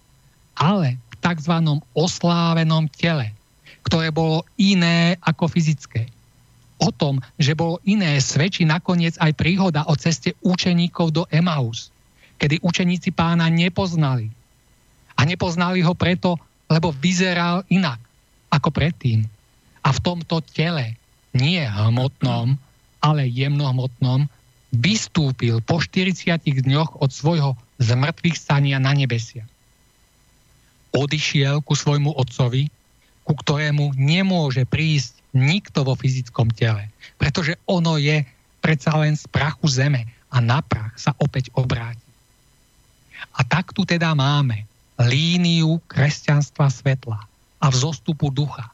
ale v tzv. oslávenom tele, ktoré bolo iné ako fyzické. O tom, že bolo iné, svedčí nakoniec aj príhoda o ceste učeníkov do Emaus kedy učeníci pána nepoznali. A nepoznali ho preto, lebo vyzeral inak ako predtým. A v tomto tele, nie hmotnom, ale jemnohmotnom, vystúpil po 40 dňoch od svojho zmrtvých stania na nebesia. Odišiel ku svojmu otcovi, ku ktorému nemôže prísť nikto vo fyzickom tele, pretože ono je predsa len z prachu zeme a na prach sa opäť obráti. A tak tu teda máme líniu kresťanstva svetla a vzostupu ducha,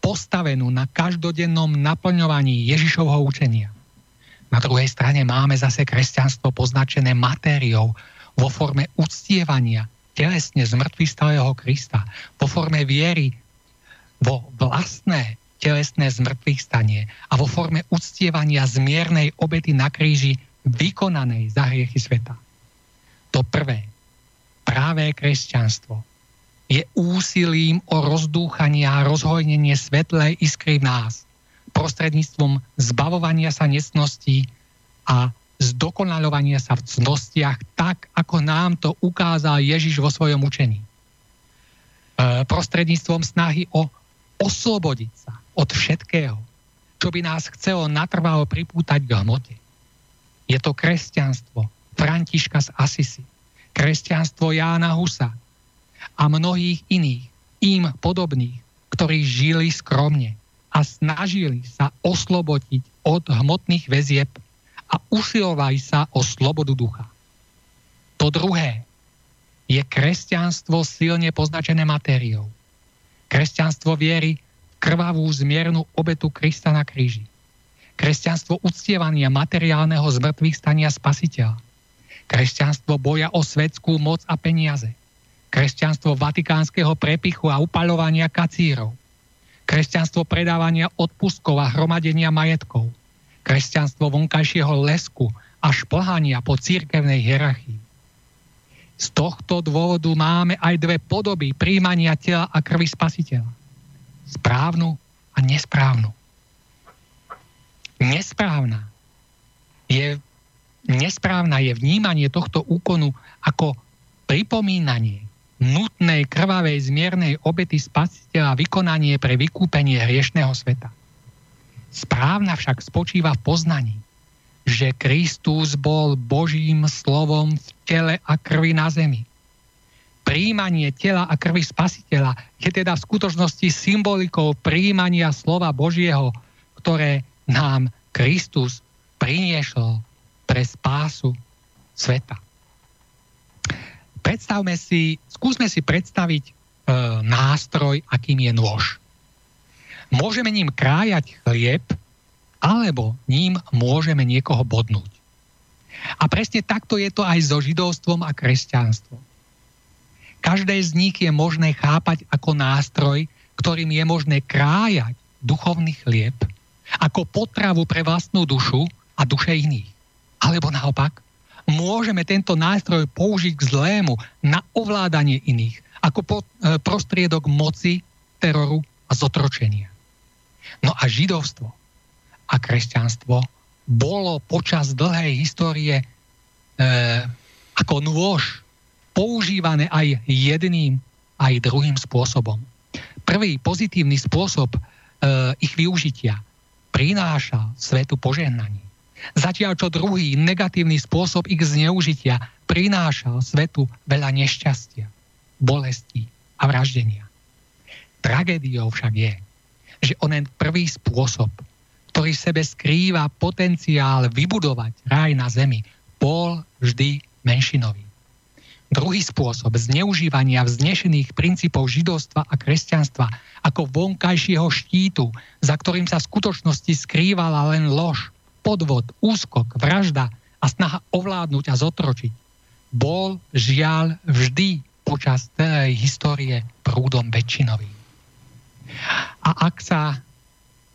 postavenú na každodennom naplňovaní Ježišovho učenia. Na druhej strane máme zase kresťanstvo poznačené matériou vo forme uctievania telesne zmrtvých Krista, vo forme viery vo vlastné telesné zmrtvých stanie a vo forme uctievania zmiernej obety na kríži vykonanej za hriechy sveta. To prvé, práve kresťanstvo, je úsilím o rozdúchanie a rozhojnenie svetlej iskry v nás, prostredníctvom zbavovania sa nesností a zdokonalovania sa v cnostiach tak, ako nám to ukázal Ježiš vo svojom učení. E, prostredníctvom snahy o oslobodiť sa od všetkého, čo by nás chcelo natrvalo pripútať k hmote. Je to kresťanstvo Františka z Asisi, kresťanstvo Jána Husa, a mnohých iných, im podobných, ktorí žili skromne a snažili sa oslobodiť od hmotných väzieb a usilovali sa o slobodu ducha. To druhé je kresťanstvo silne poznačené matériou. Kresťanstvo viery krvavú zmiernu obetu Krista na kríži. Kresťanstvo uctievania materiálneho zmrtvých stania spasiteľa. Kresťanstvo boja o svetskú moc a peniaze kresťanstvo vatikánskeho prepichu a upaľovania kacírov, kresťanstvo predávania odpustkov a hromadenia majetkov, kresťanstvo vonkajšieho lesku a šplhania po církevnej hierarchii. Z tohto dôvodu máme aj dve podoby príjmania tela a krvi spasiteľa. Správnu a nesprávnu. Nesprávna je, nesprávna je vnímanie tohto úkonu ako pripomínanie nutnej krvavej zmiernej obety spasiteľa vykonanie pre vykúpenie hriešného sveta. Správna však spočíva v poznaní, že Kristus bol Božím slovom v tele a krvi na zemi. Príjmanie tela a krvi spasiteľa je teda v skutočnosti symbolikou príjmania slova Božieho, ktoré nám Kristus priniesol pre spásu sveta predstavme si, skúsme si predstaviť e, nástroj, akým je nôž. Môžeme ním krájať chlieb, alebo ním môžeme niekoho bodnúť. A presne takto je to aj so židovstvom a kresťanstvom. Každé z nich je možné chápať ako nástroj, ktorým je možné krájať duchovný chlieb ako potravu pre vlastnú dušu a duše iných. Alebo naopak, môžeme tento nástroj použiť k zlému na ovládanie iných, ako e, prostriedok moci, teroru a zotročenia. No a židovstvo a kresťanstvo bolo počas dlhej histórie e, ako nôž používané aj jedným, aj druhým spôsobom. Prvý pozitívny spôsob e, ich využitia prináša svetu požehnanie. Zatiaľ čo druhý negatívny spôsob ich zneužitia prinášal svetu veľa nešťastia, bolesti a vraždenia. Tragédiou však je, že onen prvý spôsob, ktorý v sebe skrýva potenciál vybudovať ráj na zemi, bol vždy menšinový. Druhý spôsob zneužívania vznešených princípov židovstva a kresťanstva ako vonkajšieho štítu, za ktorým sa v skutočnosti skrývala len lož, podvod, úskok, vražda a snaha ovládnuť a zotročiť bol žiaľ vždy počas celej histórie prúdom väčšinovým. A ak sa,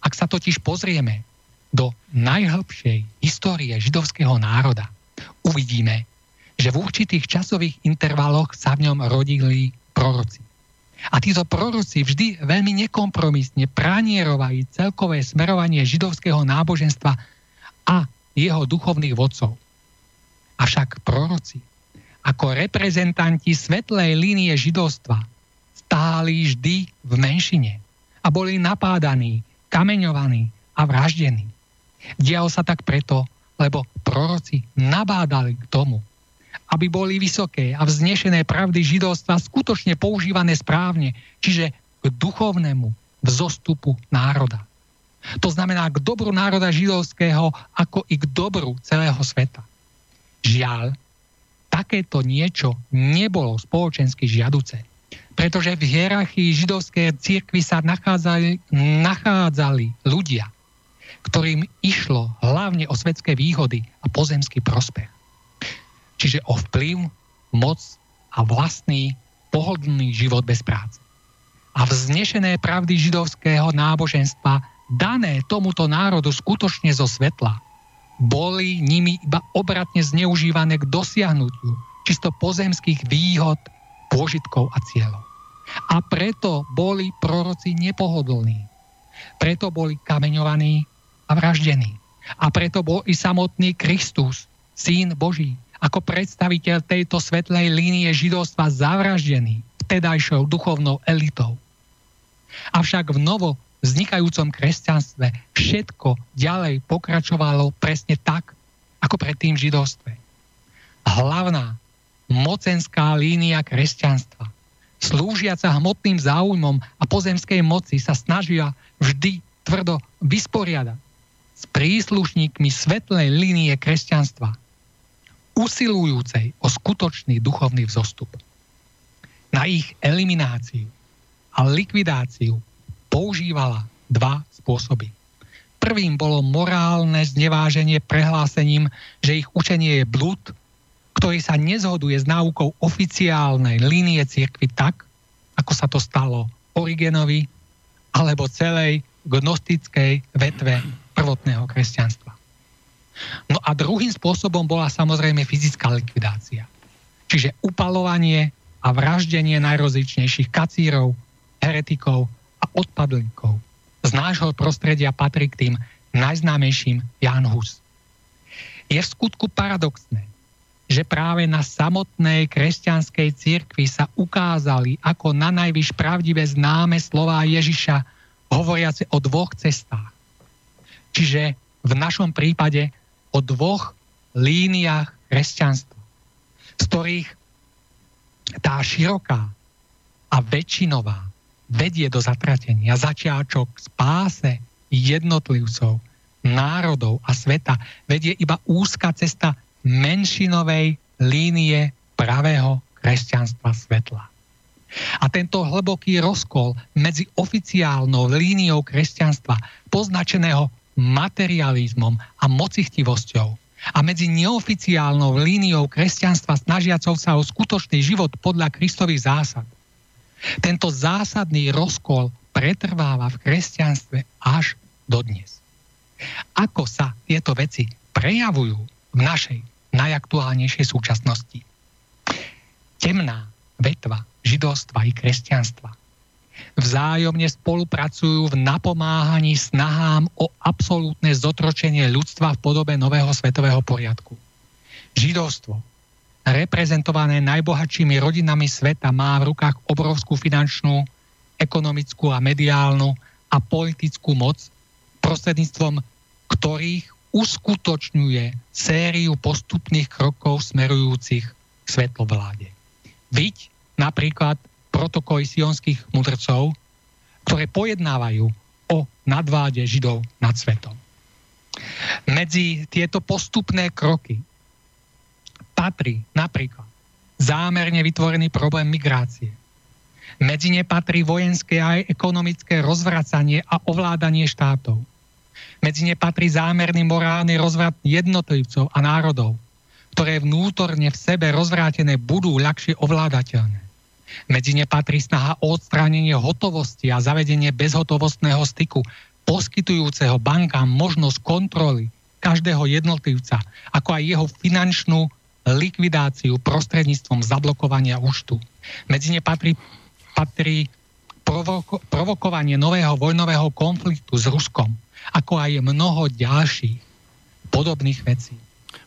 ak sa totiž pozrieme do najhlbšej histórie židovského národa, uvidíme, že v určitých časových intervaloch sa v ňom rodili proroci. A títo proroci vždy veľmi nekompromisne pranierovali celkové smerovanie židovského náboženstva a jeho duchovných vodcov. Avšak proroci, ako reprezentanti svetlej línie židovstva, stáli vždy v menšine a boli napádaní, kameňovaní a vraždení. Dialo sa tak preto, lebo proroci nabádali k tomu, aby boli vysoké a vznešené pravdy židovstva skutočne používané správne, čiže k duchovnému vzostupu národa. To znamená k dobru národa židovského, ako i k dobru celého sveta. Žiaľ, takéto niečo nebolo spoločensky žiaduce, pretože v hierarchii židovskej cirkvi sa nachádzali, nachádzali ľudia, ktorým išlo hlavne o svetské výhody a pozemský prospech. Čiže o vplyv, moc a vlastný pohodlný život bez práce. A vznešené pravdy židovského náboženstva dané tomuto národu skutočne zo svetla, boli nimi iba obratne zneužívané k dosiahnutiu čisto pozemských výhod, pôžitkov a cieľov. A preto boli proroci nepohodlní. Preto boli kameňovaní a vraždení. A preto bol i samotný Kristus, syn Boží, ako predstaviteľ tejto svetlej línie židovstva zavraždený vtedajšou duchovnou elitou. Avšak v novo vznikajúcom kresťanstve všetko ďalej pokračovalo presne tak, ako predtým v židovstve. Hlavná mocenská línia kresťanstva, slúžiaca hmotným záujmom a pozemskej moci sa snažia vždy tvrdo vysporiadať s príslušníkmi svetlej línie kresťanstva, usilujúcej o skutočný duchovný vzostup. Na ich elimináciu a likvidáciu používala dva spôsoby. Prvým bolo morálne zneváženie prehlásením, že ich učenie je blúd, ktorý sa nezhoduje s náukou oficiálnej línie cirkvy tak, ako sa to stalo Origenovi alebo celej gnostickej vetve prvotného kresťanstva. No a druhým spôsobom bola samozrejme fyzická likvidácia. Čiže upalovanie a vraždenie najrozličnejších kacírov, heretikov a odpadlíkov. Z nášho prostredia patrí k tým najznámejším Jan Hus. Je v skutku paradoxné, že práve na samotnej kresťanskej cirkvi sa ukázali ako na najvyš pravdivé známe slová Ježiša, hovoriace o dvoch cestách. Čiže v našom prípade o dvoch líniách kresťanstva, z ktorých tá široká a väčšinová vedie do zatratenia. Začiačok spáse jednotlivcov, národov a sveta vedie iba úzka cesta menšinovej línie pravého kresťanstva svetla. A tento hlboký rozkol medzi oficiálnou líniou kresťanstva, poznačeného materializmom a mocichtivosťou, a medzi neoficiálnou líniou kresťanstva snažiacou sa o skutočný život podľa Kristových zásad, tento zásadný rozkol pretrváva v kresťanstve až dodnes. Ako sa tieto veci prejavujú v našej najaktuálnejšej súčasnosti? Temná vetva židovstva i kresťanstva vzájomne spolupracujú v napomáhaní snahám o absolútne zotročenie ľudstva v podobe nového svetového poriadku. Židovstvo reprezentované najbohatšími rodinami sveta, má v rukách obrovskú finančnú, ekonomickú a mediálnu a politickú moc, prostredníctvom ktorých uskutočňuje sériu postupných krokov smerujúcich k svetlovláde. Byť napríklad protokoly sionských mudrcov, ktoré pojednávajú o nadváde Židov nad svetom. Medzi tieto postupné kroky patrí napríklad zámerne vytvorený problém migrácie. Medzi ne patrí vojenské aj ekonomické rozvracanie a ovládanie štátov. Medzi ne patrí zámerný morálny rozvrat jednotlivcov a národov, ktoré vnútorne v sebe rozvrátené budú ľahšie ovládateľné. Medzi ne patrí snaha o odstránenie hotovosti a zavedenie bezhotovostného styku, poskytujúceho bankám možnosť kontroly každého jednotlivca, ako aj jeho finančnú likvidáciu prostredníctvom zablokovania účtu. Medzi ne patrí, patrí provoko, provokovanie nového vojnového konfliktu s Ruskom, ako aj mnoho ďalších podobných vecí.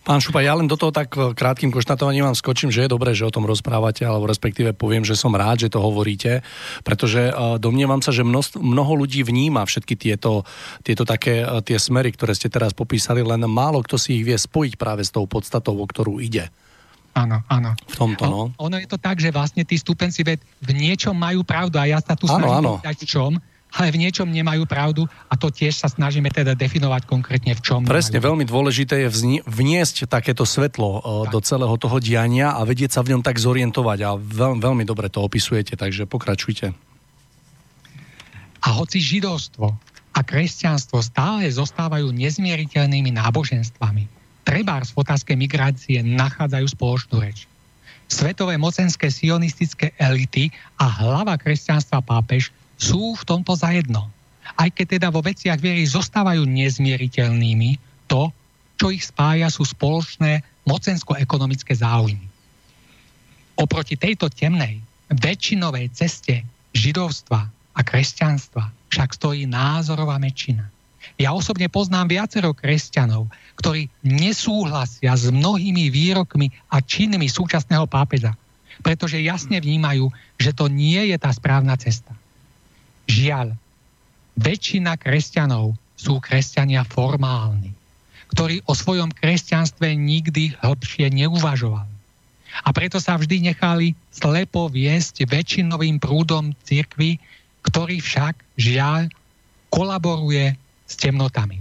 Pán Šupa, ja len do toho tak krátkým konštatovaním vám skočím, že je dobré, že o tom rozprávate, alebo respektíve poviem, že som rád, že to hovoríte, pretože e, domnievam sa, že mnoho ľudí vníma všetky tieto, tieto také e, tie smery, ktoré ste teraz popísali, len málo kto si ich vie spojiť práve s tou podstatou, o ktorú ide. Áno, áno. V tomto, no. Ono je to tak, že vlastne tí stupenci ved v niečom majú pravdu a ja sa tu snažím povedať v čom, ale v niečom nemajú pravdu a to tiež sa snažíme teda definovať konkrétne v čom. Presne, veľmi dôležité je vzni- vniesť takéto svetlo uh, do celého toho diania a vedieť sa v ňom tak zorientovať a veľ- veľmi dobre to opisujete, takže pokračujte. A hoci židovstvo a kresťanstvo stále zostávajú nezmieriteľnými náboženstvami, trebárs v otázke migrácie nachádzajú spoločnú reč. Svetové mocenské sionistické elity a hlava kresťanstva pápež sú v tomto zajedno. Aj keď teda vo veciach viery zostávajú nezmieriteľnými, to, čo ich spája, sú spoločné mocensko-ekonomické záujmy. Oproti tejto temnej, väčšinovej ceste židovstva a kresťanstva však stojí názorová väčšina. Ja osobne poznám viacero kresťanov, ktorí nesúhlasia s mnohými výrokmi a činmi súčasného pápeža, pretože jasne vnímajú, že to nie je tá správna cesta. Žiaľ, väčšina kresťanov sú kresťania formálni, ktorí o svojom kresťanstve nikdy hlbšie neuvažovali. A preto sa vždy nechali slepo viesť väčšinovým prúdom cirkvy, ktorý však, žiaľ, kolaboruje s temnotami.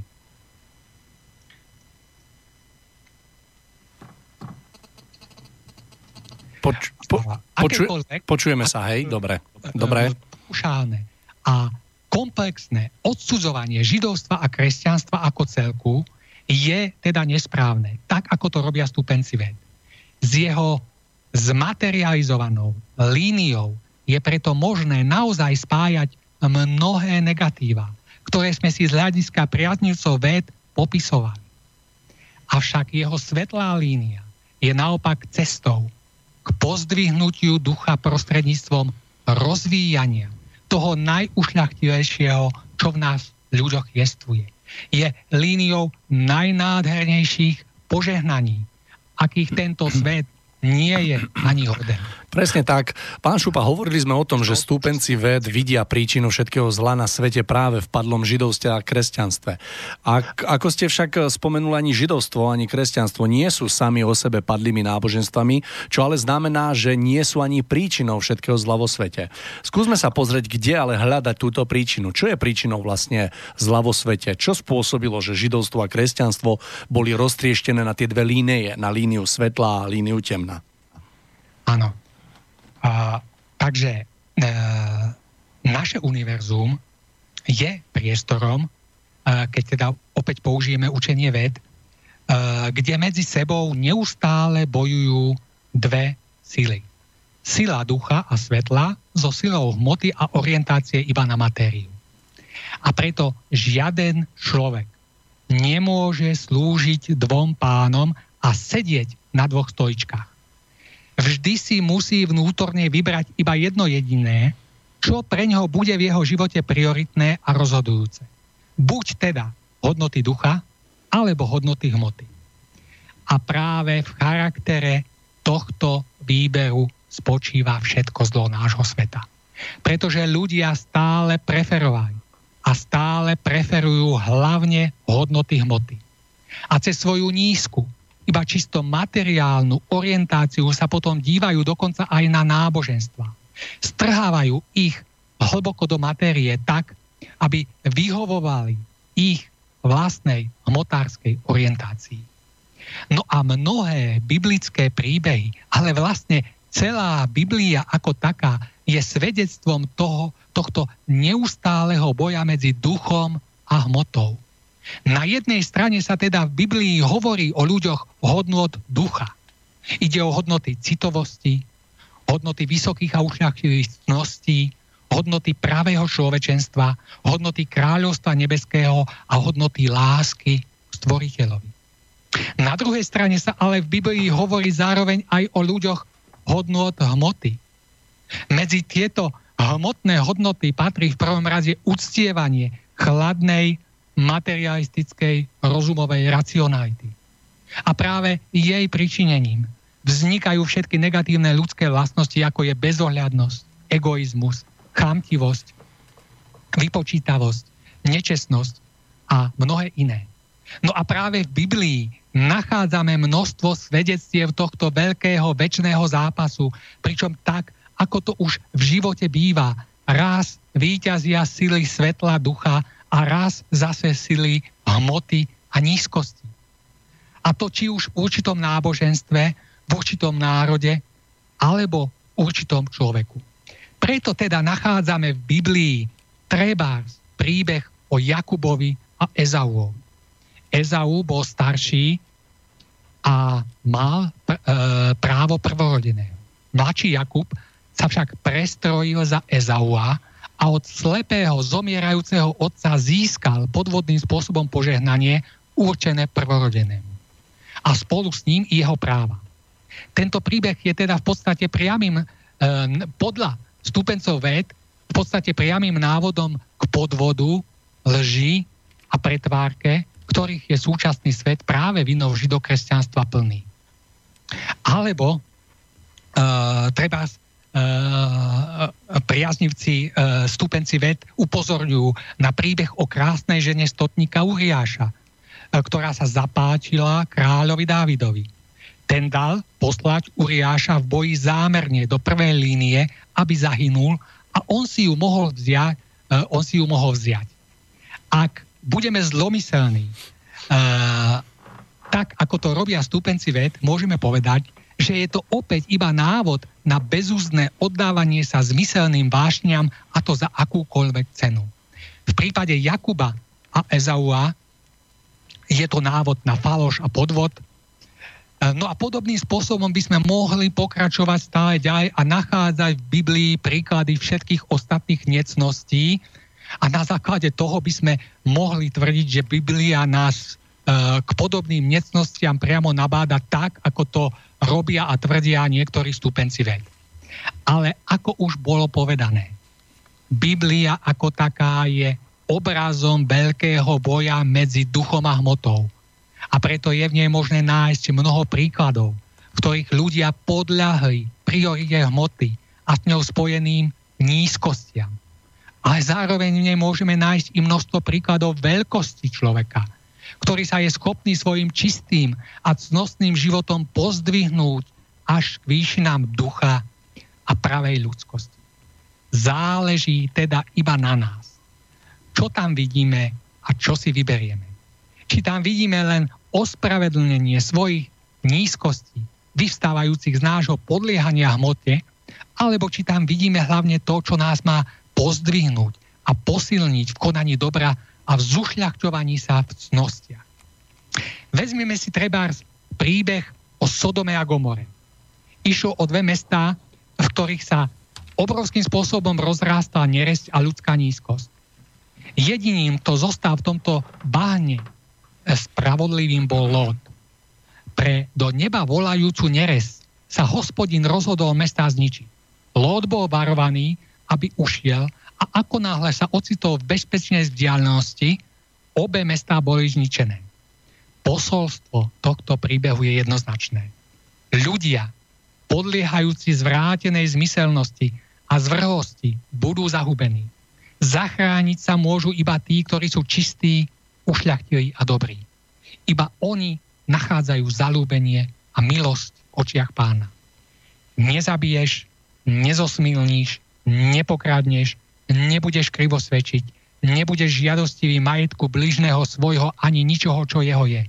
Poč, po, poču, počujeme sa, hej? Dobre. Dobre. Ušálne a komplexné odsudzovanie židovstva a kresťanstva ako celku je teda nesprávne, tak ako to robia stupenci ved. S jeho zmaterializovanou líniou je preto možné naozaj spájať mnohé negatíva, ktoré sme si z hľadiska priaznivcov ved popisovali. Avšak jeho svetlá línia je naopak cestou k pozdvihnutiu ducha prostredníctvom rozvíjania toho najušľachtilejšieho, čo v nás ľuďoch jestvuje. Je líniou najnádhernejších požehnaní, akých tento svet nie je ani hoden. Presne tak. Pán Šupa, hovorili sme o tom, že stúpenci ved vidia príčinu všetkého zla na svete práve v padlom židovstve a kresťanstve. A ako ste však spomenuli, ani židovstvo, ani kresťanstvo nie sú sami o sebe padlými náboženstvami, čo ale znamená, že nie sú ani príčinou všetkého zla vo svete. Skúsme sa pozrieť, kde ale hľadať túto príčinu. Čo je príčinou vlastne zla vo svete? Čo spôsobilo, že židovstvo a kresťanstvo boli roztrieštené na tie dve línie, na líniu svetla a líniu temna? Áno. A, takže e, naše univerzum je priestorom, e, keď teda opäť použijeme učenie ved, e, kde medzi sebou neustále bojujú dve sily. Sila ducha a svetla so silou hmoty a orientácie iba na matériu. A preto žiaden človek nemôže slúžiť dvom pánom a sedieť na dvoch stoličkách vždy si musí vnútorne vybrať iba jedno jediné, čo pre ňoho bude v jeho živote prioritné a rozhodujúce. Buď teda hodnoty ducha, alebo hodnoty hmoty. A práve v charaktere tohto výberu spočíva všetko zlo nášho sveta. Pretože ľudia stále preferovali a stále preferujú hlavne hodnoty hmoty. A cez svoju nízku, iba čisto materiálnu orientáciu sa potom dívajú dokonca aj na náboženstva. Strhávajú ich hlboko do matérie tak, aby vyhovovali ich vlastnej hmotárskej orientácii. No a mnohé biblické príbehy, ale vlastne celá Biblia ako taká je svedectvom toho, tohto neustáleho boja medzi duchom a hmotou. Na jednej strane sa teda v Biblii hovorí o ľuďoch hodnot ducha. Ide o hodnoty citovosti, hodnoty vysokých a ušľachtilých hodnoty pravého človečenstva, hodnoty kráľovstva nebeského a hodnoty lásky stvoriteľovi. Na druhej strane sa ale v Biblii hovorí zároveň aj o ľuďoch hodnot hmoty. Medzi tieto hmotné hodnoty patrí v prvom rade uctievanie chladnej materialistickej rozumovej racionality. A práve jej pričinením vznikajú všetky negatívne ľudské vlastnosti, ako je bezohľadnosť, egoizmus, chamtivosť, vypočítavosť, nečestnosť a mnohé iné. No a práve v Biblii nachádzame množstvo svedectiev tohto veľkého väčšného zápasu, pričom tak, ako to už v živote býva, raz výťazia sily svetla ducha a raz zase sily hmoty a nízkosti. A to či už v určitom náboženstve, v určitom národe, alebo v určitom človeku. Preto teda nachádzame v Biblii treba príbeh o Jakubovi a Ezauovi. Ezau bol starší a mal pr- e, právo prvorodeného. Mladší Jakub sa však prestrojil za Ezaua a od slepého zomierajúceho otca získal podvodným spôsobom požehnanie určené prvorodenému. A spolu s ním jeho práva. Tento príbeh je teda v podstate priamým, e, podľa stupencov ved, v podstate priamým návodom k podvodu, lži a pretvárke, ktorých je súčasný svet práve vinou židokresťanstva plný. Alebo uh, treba priaznivci, uh, stupenci ved upozorňujú na príbeh o krásnej žene stotníka Uriáša, ktorá sa zapáčila kráľovi Dávidovi. Ten dal poslať Uriáša v boji zámerne do prvej línie, aby zahynul a on si ju mohol vziať, on si ju mohol vziať. Ak budeme zlomyselní, tak ako to robia stúpenci ved, môžeme povedať, že je to opäť iba návod na bezúzne oddávanie sa zmyselným vášňam a to za akúkoľvek cenu. V prípade Jakuba a Ezaua je to návod na faloš a podvod. No a podobným spôsobom by sme mohli pokračovať stále ďalej a nachádzať v Biblii príklady všetkých ostatných necností, a na základe toho by sme mohli tvrdiť, že Biblia nás e, k podobným necnostiam priamo nabáda tak, ako to robia a tvrdia niektorí stupenci ved. Ale ako už bolo povedané, Biblia ako taká je obrazom veľkého boja medzi duchom a hmotou. A preto je v nej možné nájsť mnoho príkladov, v ktorých ľudia podľahli priorite hmoty a s ňou spojeným nízkostiam ale zároveň v nej môžeme nájsť i množstvo príkladov veľkosti človeka, ktorý sa je schopný svojim čistým a cnostným životom pozdvihnúť až k výšinám ducha a pravej ľudskosti. Záleží teda iba na nás. Čo tam vidíme a čo si vyberieme. Či tam vidíme len ospravedlnenie svojich nízkostí, vyvstávajúcich z nášho podliehania hmote, alebo či tam vidíme hlavne to, čo nás má pozdvihnúť a posilniť v konaní dobra a v zušľachťovaní sa v cnostiach. Vezmeme si treba príbeh o Sodome a Gomore. Išlo o dve mestá, v ktorých sa obrovským spôsobom rozrástla neresť a ľudská nízkosť. Jediným, kto zostal v tomto bahne spravodlivým bol Lot. Pre do neba volajúcu neresť sa hospodin rozhodol mesta zničiť. Lot bol varovaný, aby ušiel a ako náhle sa ocitol v bezpečnej vzdialenosti, obe mestá boli zničené. Posolstvo tohto príbehu je jednoznačné. Ľudia, podliehajúci zvrátenej zmyselnosti a zvrhosti, budú zahubení. Zachrániť sa môžu iba tí, ktorí sú čistí, ušľachtilí a dobrí. Iba oni nachádzajú zalúbenie a milosť v očiach pána. Nezabiješ, nezosmilníš, nepokrádneš, nebudeš krivo svedčiť, nebudeš žiadostivý majetku bližného svojho ani ničoho, čo jeho je.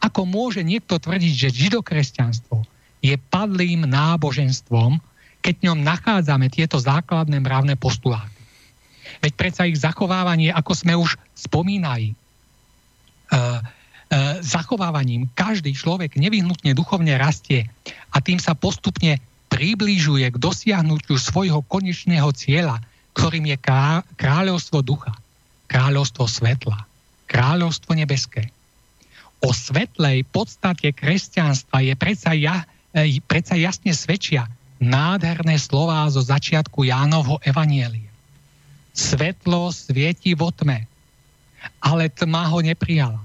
Ako môže niekto tvrdiť, že židokresťanstvo je padlým náboženstvom, keď ňom nachádzame tieto základné mravné postuláty. Veď predsa ich zachovávanie, ako sme už spomínali, uh, uh, zachovávaním každý človek nevyhnutne duchovne rastie a tým sa postupne približuje k dosiahnutiu svojho konečného cieľa, ktorým je kráľovstvo ducha, kráľovstvo svetla, kráľovstvo nebeské. O svetlej podstate kresťanstva je predsa, ja, e, predsa jasne svedčia nádherné slová zo začiatku Jánovho evanielia. Svetlo svieti vo tme, ale tma ho neprijala.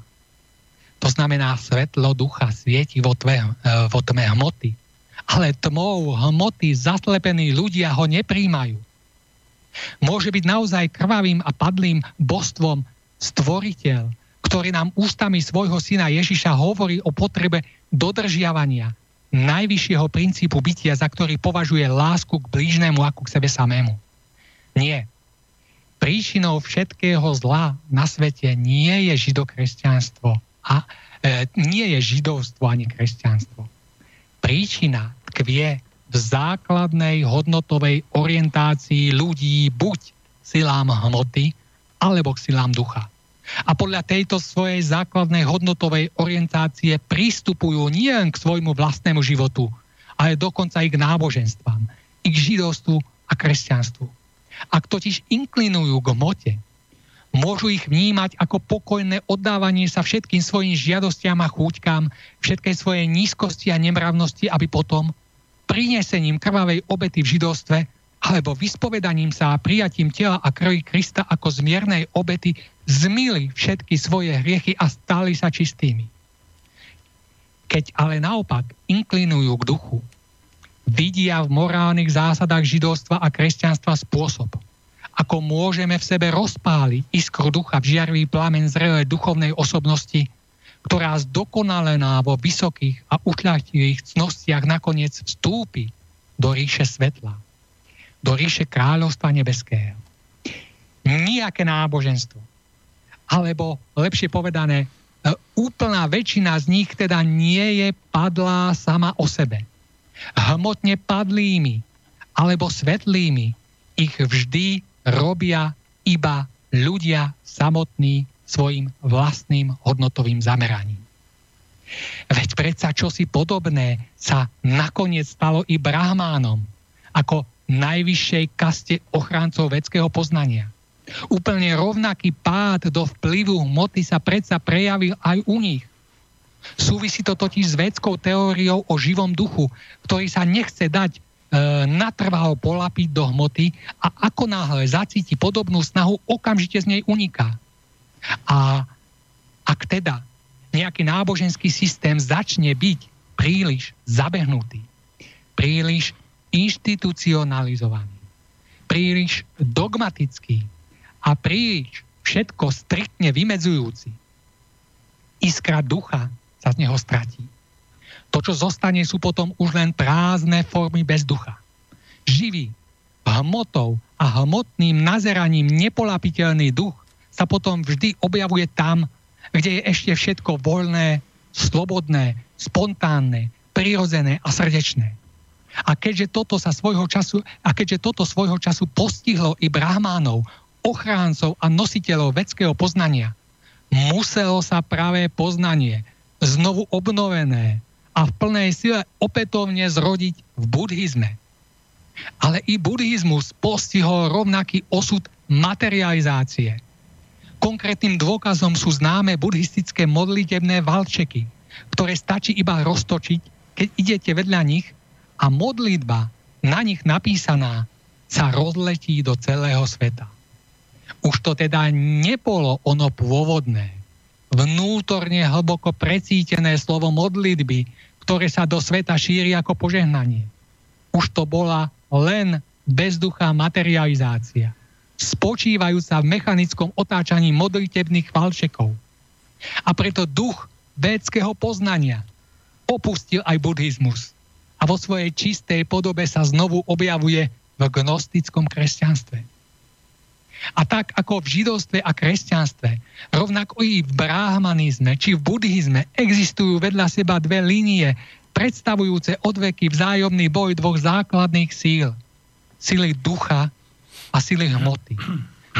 To znamená, svetlo ducha svieti vo, tve, vo tme hmoty. Ale tmou hmoty zaslepení ľudia ho nepríjmajú. Môže byť naozaj krvavým a padlým božstvom stvoriteľ, ktorý nám ústami svojho syna Ježiša hovorí o potrebe dodržiavania najvyššieho princípu bytia, za ktorý považuje lásku k blížnemu ako k sebe samému. Nie. Príčinou všetkého zla na svete nie je židokresťanstvo a e, nie je židovstvo ani kresťanstvo. Príčina tkvie v základnej hodnotovej orientácii ľudí buď silám hmoty, alebo k silám ducha. A podľa tejto svojej základnej hodnotovej orientácie pristupujú nie k svojmu vlastnému životu, ale dokonca i k náboženstvám, i k židovstvu a kresťanstvu. Ak totiž inklinujú k mote, môžu ich vnímať ako pokojné oddávanie sa všetkým svojim žiadostiam a chúťkám, všetkej svojej nízkosti a nemravnosti, aby potom prinesením krvavej obety v židovstve alebo vyspovedaním sa a prijatím tela a krvi Krista ako zmiernej obety zmili všetky svoje hriechy a stali sa čistými. Keď ale naopak inklinujú k duchu, vidia v morálnych zásadách židovstva a kresťanstva spôsob, ako môžeme v sebe rozpáliť iskru ducha v žiarvý plamen zrelej duchovnej osobnosti, ktorá zdokonalená vo vysokých a ušľachtilých cnostiach nakoniec vstúpi do ríše svetla, do ríše kráľovstva nebeského. Nijaké náboženstvo, alebo lepšie povedané, e, úplná väčšina z nich teda nie je padlá sama o sebe hmotne padlými alebo svetlými ich vždy robia iba ľudia samotní svojim vlastným hodnotovým zameraním. Veď predsa čosi podobné sa nakoniec stalo i brahmánom ako najvyššej kaste ochráncov vedského poznania. Úplne rovnaký pád do vplyvu hmoty sa predsa prejavil aj u nich. Súvisí to totiž s vedskou teóriou o živom duchu, ktorý sa nechce dať e, natrvalo polapiť do hmoty a ako náhle zacíti podobnú snahu, okamžite z nej uniká. A ak teda nejaký náboženský systém začne byť príliš zabehnutý, príliš inštitucionalizovaný, príliš dogmatický a príliš všetko striktne vymedzujúci, iskra ducha sa z neho stratí. To, čo zostane, sú potom už len prázdne formy bez ducha. Živý, hmotou a hmotným nazeraním nepolapiteľný duch sa potom vždy objavuje tam, kde je ešte všetko voľné, slobodné, spontánne, prirodzené a srdečné. A keďže toto sa svojho času, a keďže toto svojho času postihlo i brahmánov, ochráncov a nositeľov vedského poznania, muselo sa práve poznanie znovu obnovené a v plnej sile opätovne zrodiť v buddhizme. Ale i buddhizmus postihol rovnaký osud materializácie. Konkrétnym dôkazom sú známe buddhistické modlitebné valčeky, ktoré stačí iba roztočiť, keď idete vedľa nich a modlitba na nich napísaná sa rozletí do celého sveta. Už to teda nebolo ono pôvodné, vnútorne hlboko precítené slovo modlitby, ktoré sa do sveta šíri ako požehnanie. Už to bola len bezduchá materializácia, spočívajúca v mechanickom otáčaní modlitebných chvalčekov. A preto duch védského poznania opustil aj buddhizmus a vo svojej čistej podobe sa znovu objavuje v gnostickom kresťanstve. A tak ako v židovstve a kresťanstve, rovnako i v brahmanizme či v buddhizme existujú vedľa seba dve línie, predstavujúce odveky vzájomný boj dvoch základných síl. Sily ducha a sily hmoty.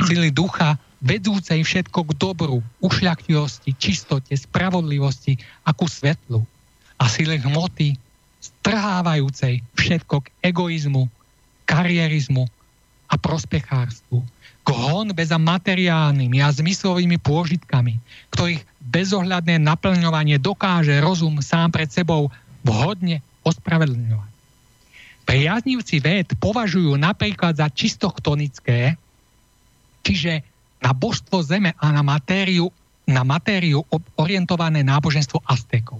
Sily ducha vedúcej všetko k dobru, ušľaktivosti, čistote, spravodlivosti a ku svetlu. A sily hmoty strhávajúcej všetko k egoizmu, karierizmu a prospechárstvu k honbe za materiálnymi a zmyslovými pôžitkami, ktorých bezohľadné naplňovanie dokáže rozum sám pred sebou vhodne ospravedlňovať. Priaznivci ved považujú napríklad za čistochtonické, čiže na božstvo zeme a na matériu na matériu orientované náboženstvo Aztékov.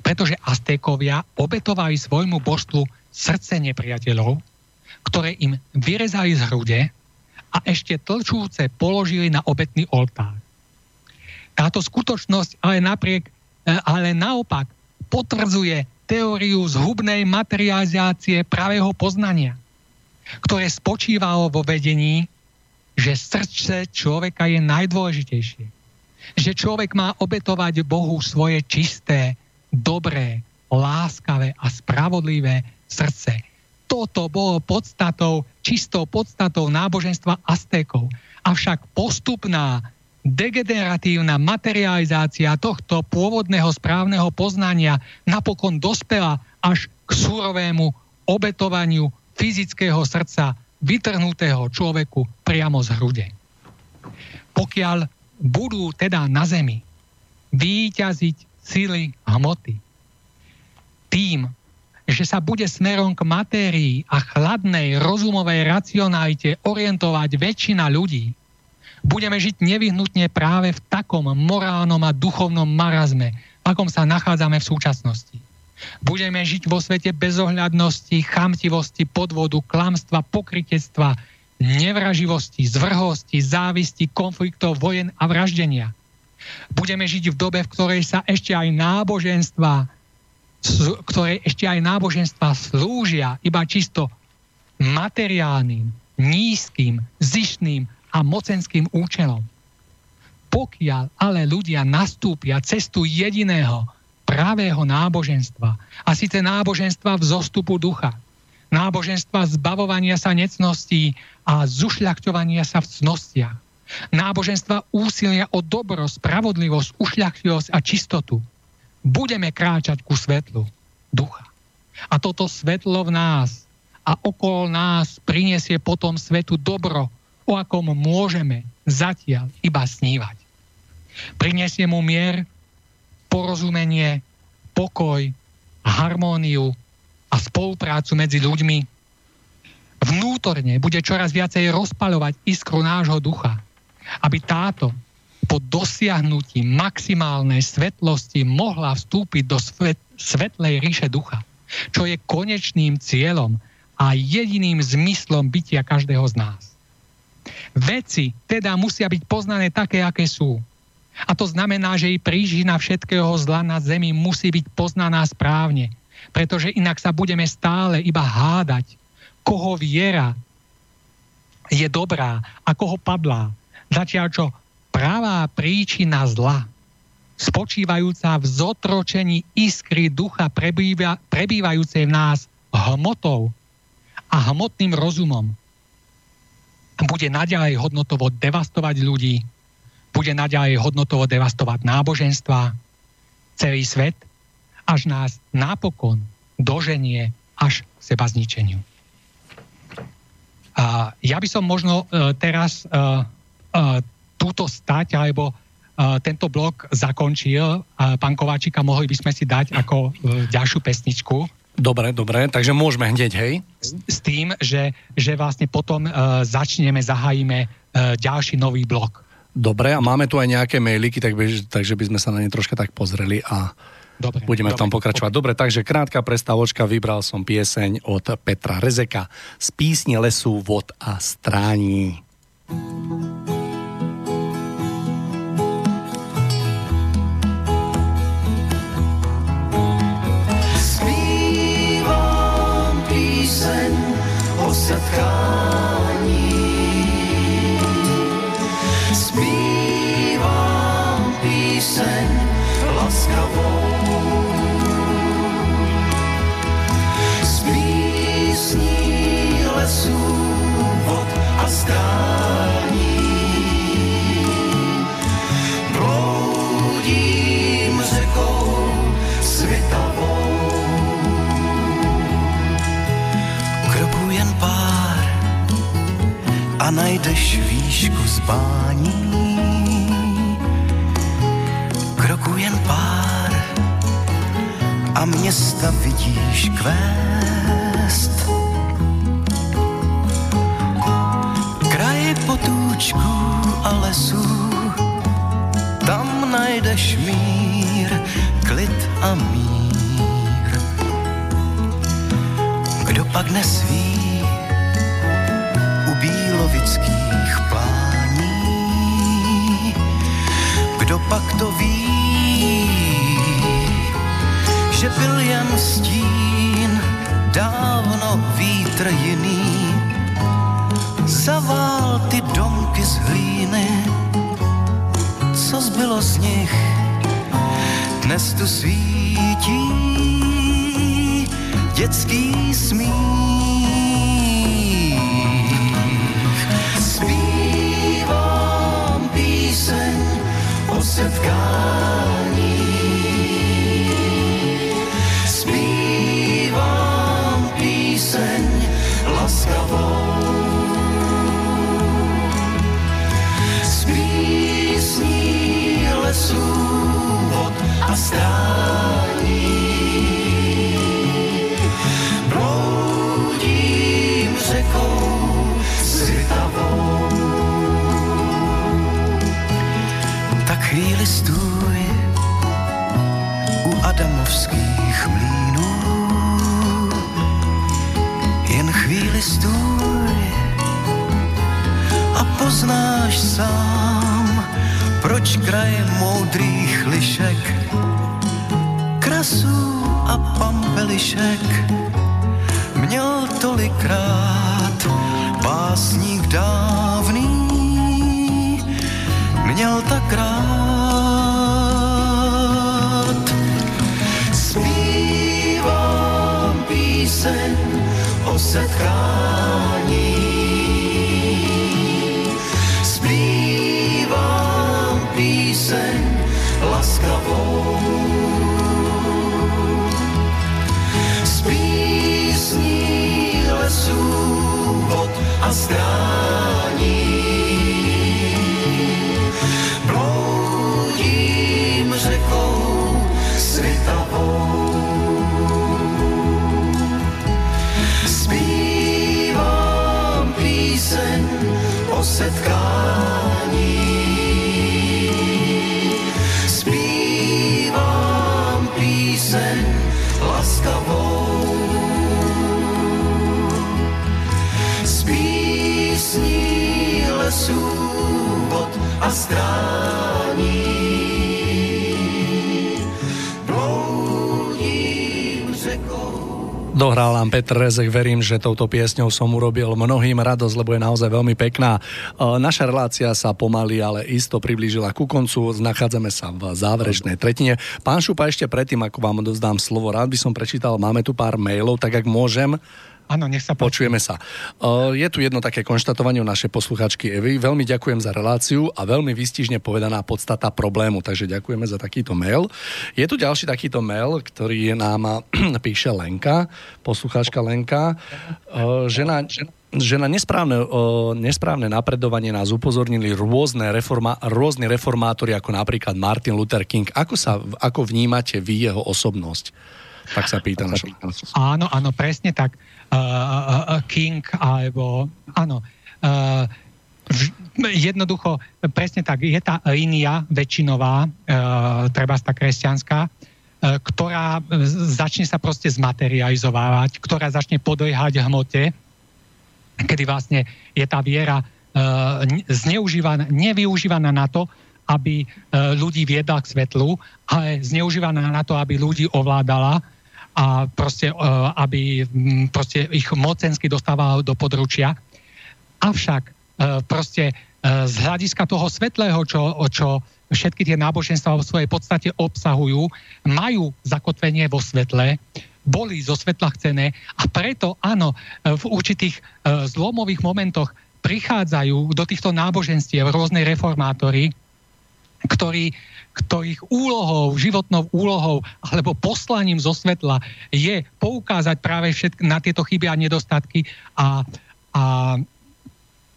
Pretože Aztékovia obetovali svojmu božstvu srdce nepriateľov, ktoré im vyrezali z hrude a ešte tlčúce položili na obetný oltár. Táto skutočnosť ale napriek, e, ale naopak potvrdzuje teóriu zhubnej materializácie pravého poznania, ktoré spočívalo vo vedení, že srdce človeka je najdôležitejšie. Že človek má obetovať Bohu svoje čisté, dobré, láskavé a spravodlivé srdce. Toto bolo podstatou, čistou podstatou náboženstva Aztékov. Avšak postupná degeneratívna materializácia tohto pôvodného správneho poznania napokon dospela až k surovému obetovaniu fyzického srdca vytrhnutého človeku priamo z hrude. Pokiaľ budú teda na zemi výťaziť sily hmoty tým, že sa bude smerom k matérii a chladnej rozumovej racionalite orientovať väčšina ľudí, budeme žiť nevyhnutne práve v takom morálnom a duchovnom marazme, akom sa nachádzame v súčasnosti. Budeme žiť vo svete bezohľadnosti, chamtivosti, podvodu, klamstva, pokrytectva, nevraživosti, zvrhosti, závisti, konfliktov, vojen a vraždenia. Budeme žiť v dobe, v ktorej sa ešte aj náboženstva, ktoré ešte aj náboženstva slúžia iba čisto materiálnym, nízkym, zišným a mocenským účelom. Pokiaľ ale ľudia nastúpia cestu jediného pravého náboženstva, a síce náboženstva v zostupu ducha, náboženstva zbavovania sa necností a zušľachťovania sa v cnostiach, náboženstva úsilia o dobro, spravodlivosť, ušľachtilosť a čistotu, budeme kráčať ku svetlu ducha. A toto svetlo v nás a okolo nás prinesie potom svetu dobro, o akom môžeme zatiaľ iba snívať. Prinesie mu mier, porozumenie, pokoj, harmóniu a spoluprácu medzi ľuďmi. Vnútorne bude čoraz viacej rozpaľovať iskru nášho ducha, aby táto po dosiahnutí maximálnej svetlosti mohla vstúpiť do svet, svetlej ríše ducha, čo je konečným cieľom a jediným zmyslom bytia každého z nás. Veci teda musia byť poznané také, aké sú. A to znamená, že i prížina všetkého zla na zemi musí byť poznaná správne, pretože inak sa budeme stále iba hádať, koho viera je dobrá a koho padlá. Zatiaľ čo pravá príčina zla, spočívajúca v zotročení iskry ducha prebýva, prebývajúcej v nás hmotou a hmotným rozumom, bude naďalej hodnotovo devastovať ľudí, bude naďalej hodnotovo devastovať náboženstva, celý svet, až nás napokon doženie až k seba zničeniu. A ja by som možno uh, teraz uh, uh, túto stať alebo tento blok zakončil. Pán Kováčika, mohli by sme si dať ako ďalšiu pesničku. Dobre, dobre, takže môžeme hneď, hej? S tým, že, že vlastne potom uh, začneme, zahájime uh, ďalší nový blok. Dobre, a máme tu aj nejaké mailiky, tak by, takže by sme sa na ne troška tak pozreli a dobre, budeme dobre, v tom pokračovať. Dobre, takže krátka prestávočka, vybral som pieseň od Petra Rezeka z písne lesu, vod a strání. Setkání. Zpívám píseň laskavou. Z písní lesů, vod a stání. A najdeš výšku zbání. Kroku jen pár a města vidíš kvést. Kraje potůčků a lesů tam najdeš mír, klid a mír. Kdo pak nesví kdo pak to ví, že byl jen stín, dávno vítr jiný, zavál ty domky z hlíny, co zbylo z nich, dnes tu svítí dětský smích. Setkání. Zpívám píseň laskavou. Z lesů, vod a stání. Adamovských mlínů. Jen chvíli stůj a poznáš sám, proč kraj moudrých lišek, krasu a pampelišek měl tolikrát básník dávný, měl tak rád. Píseň o setkání. Nám Petr Rezek, verím, že touto piesňou som urobil mnohým radosť, lebo je naozaj veľmi pekná. E, Naša relácia sa pomaly, ale isto priblížila ku koncu. Nachádzame sa v záverečnej tretine. Pán Šupa, ešte predtým, ako vám odovzdám slovo, rád by som prečítal, máme tu pár mailov, tak ak môžem, Áno, nech sa Počujeme sa. Je tu jedno také konštatovanie u našej posluchačky Evy. Veľmi ďakujem za reláciu a veľmi výstižne povedaná podstata problému, takže ďakujeme za takýto mail. Je tu ďalší takýto mail, ktorý nám píše Lenka, poslucháčka Lenka, že na, že na nesprávne, nesprávne napredovanie nás upozornili rôzne reforma, rôzni reformátori, ako napríklad Martin Luther King. Ako, sa, ako vnímate vy jeho osobnosť? Tak sa pýta naša. Áno, áno, presne tak. King alebo áno. Jednoducho, presne tak, je tá línia väčšinová, uh, treba tá kresťanská, uh, ktorá e, začne sa proste zmaterializovávať, ktorá začne podliehať hmote, kedy vlastne je tá viera uh, zneužívaná, nevyužívaná na to, aby ľudí viedla k svetlu, ale zneužívaná na to, aby ľudí ovládala a proste, uh, aby mm, proste ich mocensky dostávala do područia. Avšak uh, proste uh, z hľadiska toho svetlého, čo, čo všetky tie náboženstva vo svojej podstate obsahujú, majú zakotvenie vo svetle, boli zo svetla chcené a preto áno, v určitých zlomových momentoch prichádzajú do týchto náboženstiev rôzne reformátori, ktorí, ktorých úlohou, životnou úlohou alebo poslaním zo svetla je poukázať práve všetk- na tieto chyby a nedostatky a, a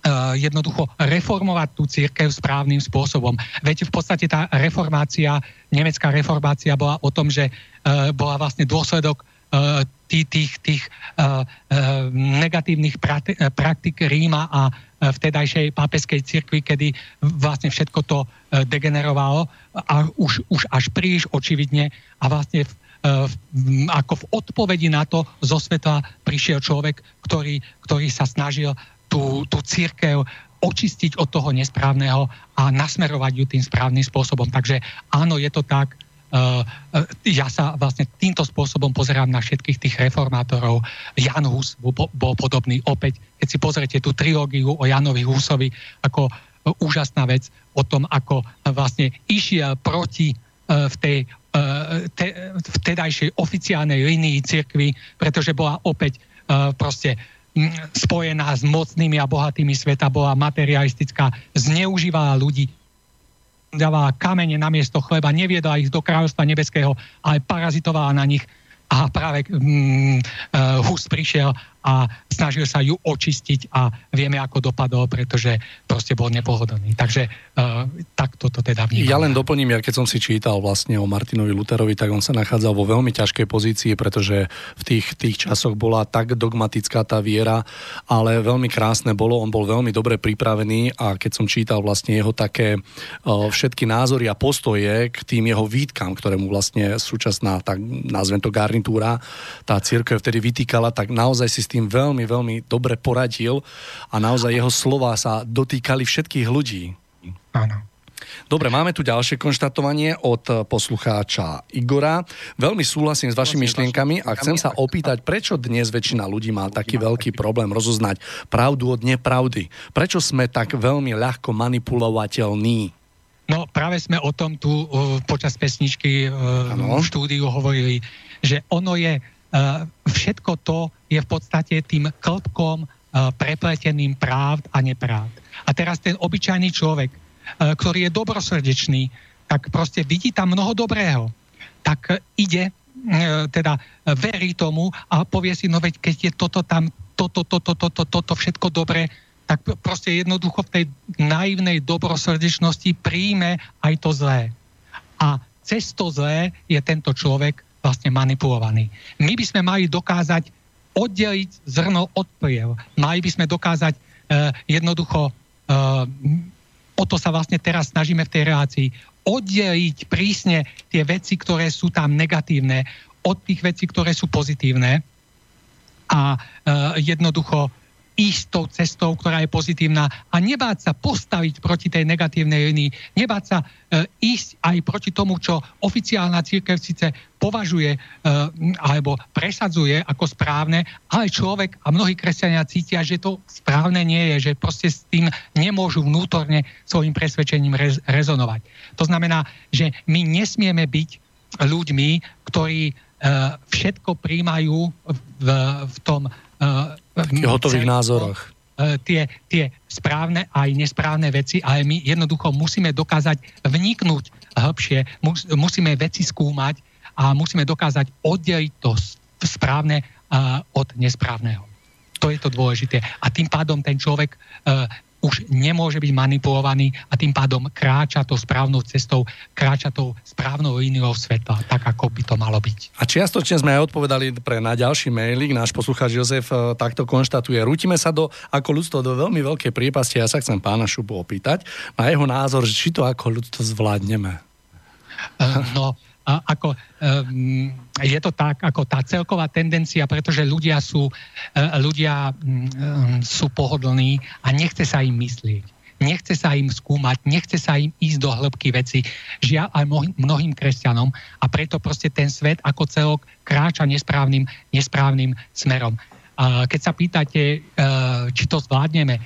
Uh, jednoducho reformovať tú církev správnym spôsobom. Veď v podstate tá reformácia, nemecká reformácia bola o tom, že uh, bola vlastne dôsledok uh, tých, tých, tých uh, uh, negatívnych praktik Ríma a vtedajšej pápeskej cirkvi, kedy vlastne všetko to degenerovalo a už, už až príliš očividne a vlastne v, v, ako v odpovedi na to zo sveta prišiel človek, ktorý, ktorý sa snažil tú, tú církev očistiť od toho nesprávneho a nasmerovať ju tým správnym spôsobom. Takže áno, je to tak. Uh, ja sa vlastne týmto spôsobom pozerám na všetkých tých reformátorov. Jan Hus bol, podobný. Opäť, keď si pozrete tú trilógiu o Janovi Husovi, ako uh, úžasná vec o tom, ako vlastne išiel proti v tej te, vtedajšej oficiálnej linii cirkvi, pretože bola opäť proste spojená s mocnými a bohatými sveta, bola materialistická, zneužívala ľudí, dávala kamene na miesto chleba, neviedla ich do kráľovstva nebeského, ale parazitovala na nich a práve mm, uh, Hus prišiel a snažil sa ju očistiť a vieme, ako dopadol, pretože proste bol nepohodlný. Takže uh, takto to teda vnímam. Ja len doplním, ja keď som si čítal vlastne o Martinovi Luterovi, tak on sa nachádzal vo veľmi ťažkej pozícii, pretože v tých, tých časoch bola tak dogmatická tá viera, ale veľmi krásne bolo, on bol veľmi dobre pripravený a keď som čítal vlastne jeho také uh, všetky názory a postoje k tým jeho výtkam, ktoré mu vlastne súčasná, tak nazvem to garnitúra, tá církev vtedy vytýkala, tak naozaj si s tým veľmi, veľmi dobre poradil a naozaj jeho slova sa dotýkali všetkých ľudí. Áno. Dobre, máme tu ďalšie konštatovanie od poslucháča Igora. Veľmi súhlasím s vašimi myšlienkami a chcem sa opýtať, prečo dnes väčšina ľudí má taký veľký problém rozoznať pravdu od nepravdy? Prečo sme tak veľmi ľahko manipulovateľní? No práve sme o tom tu uh, počas pesničky uh, v štúdiu hovorili, že ono je všetko to je v podstate tým klbkom uh, prepleteným právd a nepravd. A teraz ten obyčajný človek, uh, ktorý je dobrosrdečný, tak proste vidí tam mnoho dobrého. Tak ide, teda verí tomu a povie si, no veď keď je toto tam, toto, toto, toto, toto všetko dobré, tak proste jednoducho v tej naivnej dobrosrdečnosti príjme aj to zlé. A cez to zlé je tento človek vlastne manipulovaný. My by sme mali dokázať oddeliť zrno od pliev. Mali by sme dokázať uh, jednoducho, uh, o to sa vlastne teraz snažíme v tej relácii, oddeliť prísne tie veci, ktoré sú tam negatívne, od tých vecí, ktoré sú pozitívne a uh, jednoducho ísť tou cestou, ktorá je pozitívna a nebáť sa postaviť proti tej negatívnej linii, nebáť sa e, ísť aj proti tomu, čo oficiálna církev síce považuje e, alebo presadzuje ako správne, ale človek a mnohí kresťania cítia, že to správne nie je, že proste s tým nemôžu vnútorne svojim presvedčením rez- rezonovať. To znamená, že my nesmieme byť ľuďmi, ktorí e, všetko príjmajú v, v tom takých hotových názoroch. E, tie, tie správne aj nesprávne veci, ale my jednoducho musíme dokázať vniknúť hĺbšie, musíme veci skúmať a musíme dokázať oddeliť to správne od nesprávneho. To je to dôležité. A tým pádom ten človek e, už nemôže byť manipulovaný a tým pádom kráča tou správnou cestou, kráča tou správnou líniou svetla, tak ako by to malo byť. A čiastočne sme aj odpovedali pre na ďalší mailing. Náš poslucháč Jozef e, takto konštatuje. Rútime sa do, ako ľudstvo do veľmi veľkej priepasti. Ja sa chcem pána Šubu opýtať na jeho názor, či to ako ľudstvo zvládneme. Uh, no, ako, je to tak, ako tá celková tendencia, pretože ľudia sú, uh, ľudia um, sú pohodlní a nechce sa im myslieť. Nechce sa im skúmať, nechce sa im ísť do hĺbky veci. Žiaľ aj mnohým kresťanom a preto proste ten svet ako celok kráča nesprávnym, nesprávnym smerom. Keď sa pýtate, uh, či to zvládneme,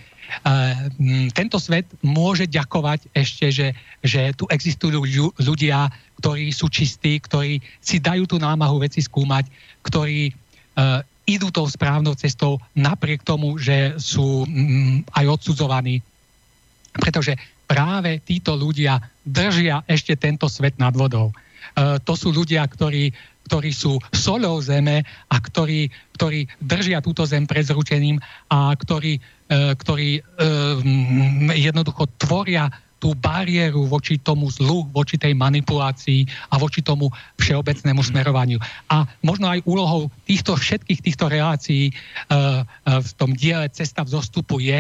tento svet môže ďakovať ešte, že, že tu existujú ľudia, ktorí sú čistí, ktorí si dajú tú námahu veci skúmať, ktorí uh, idú tou správnou cestou napriek tomu, že sú um, aj odsudzovaní. Pretože práve títo ľudia držia ešte tento svet nad vodou. Uh, to sú ľudia, ktorí, ktorí sú solou zeme a ktorí, ktorí držia túto zem pred zručením a ktorí, uh, ktorí uh, jednoducho tvoria tú bariéru voči tomu zlu, voči tej manipulácii a voči tomu všeobecnému smerovaniu. A možno aj úlohou týchto všetkých týchto relácií uh, v tom diele Cesta v je,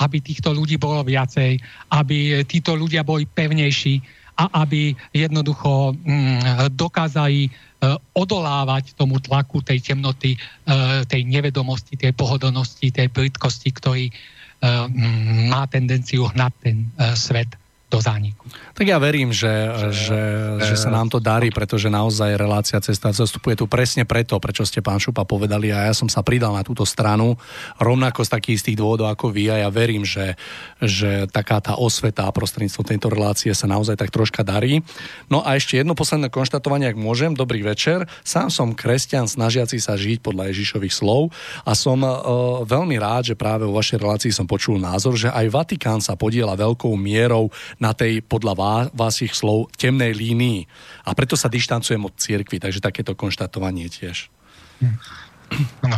aby týchto ľudí bolo viacej, aby títo ľudia boli pevnejší a aby jednoducho mm, dokázali odolávať tomu tlaku tej temnoty, tej nevedomosti, tej pohodlnosti, tej plitkosti, ktorý má tendenciu hnať ten svet do zániku. Tak ja verím, že, že, že sa nám to darí, pretože naozaj relácia cesta zastupuje tu presne preto, prečo ste pán Šupa povedali a ja som sa pridal na túto stranu rovnako z takých istých dôvodov ako vy a ja verím, že, že taká tá osveta a prostredníctvom tejto relácie sa naozaj tak troška darí. No a ešte jedno posledné konštatovanie, ak môžem. Dobrý večer. Sám som kresťan snažiaci sa žiť podľa Ježišových slov a som uh, veľmi rád, že práve vo vašej relácii som počul názor, že aj Vatikán sa podiela veľkou mierou na tej, podľa vás, vašich slov, temnej línii. A preto sa dištancujem od cirkvi, takže takéto konštatovanie tiež. No.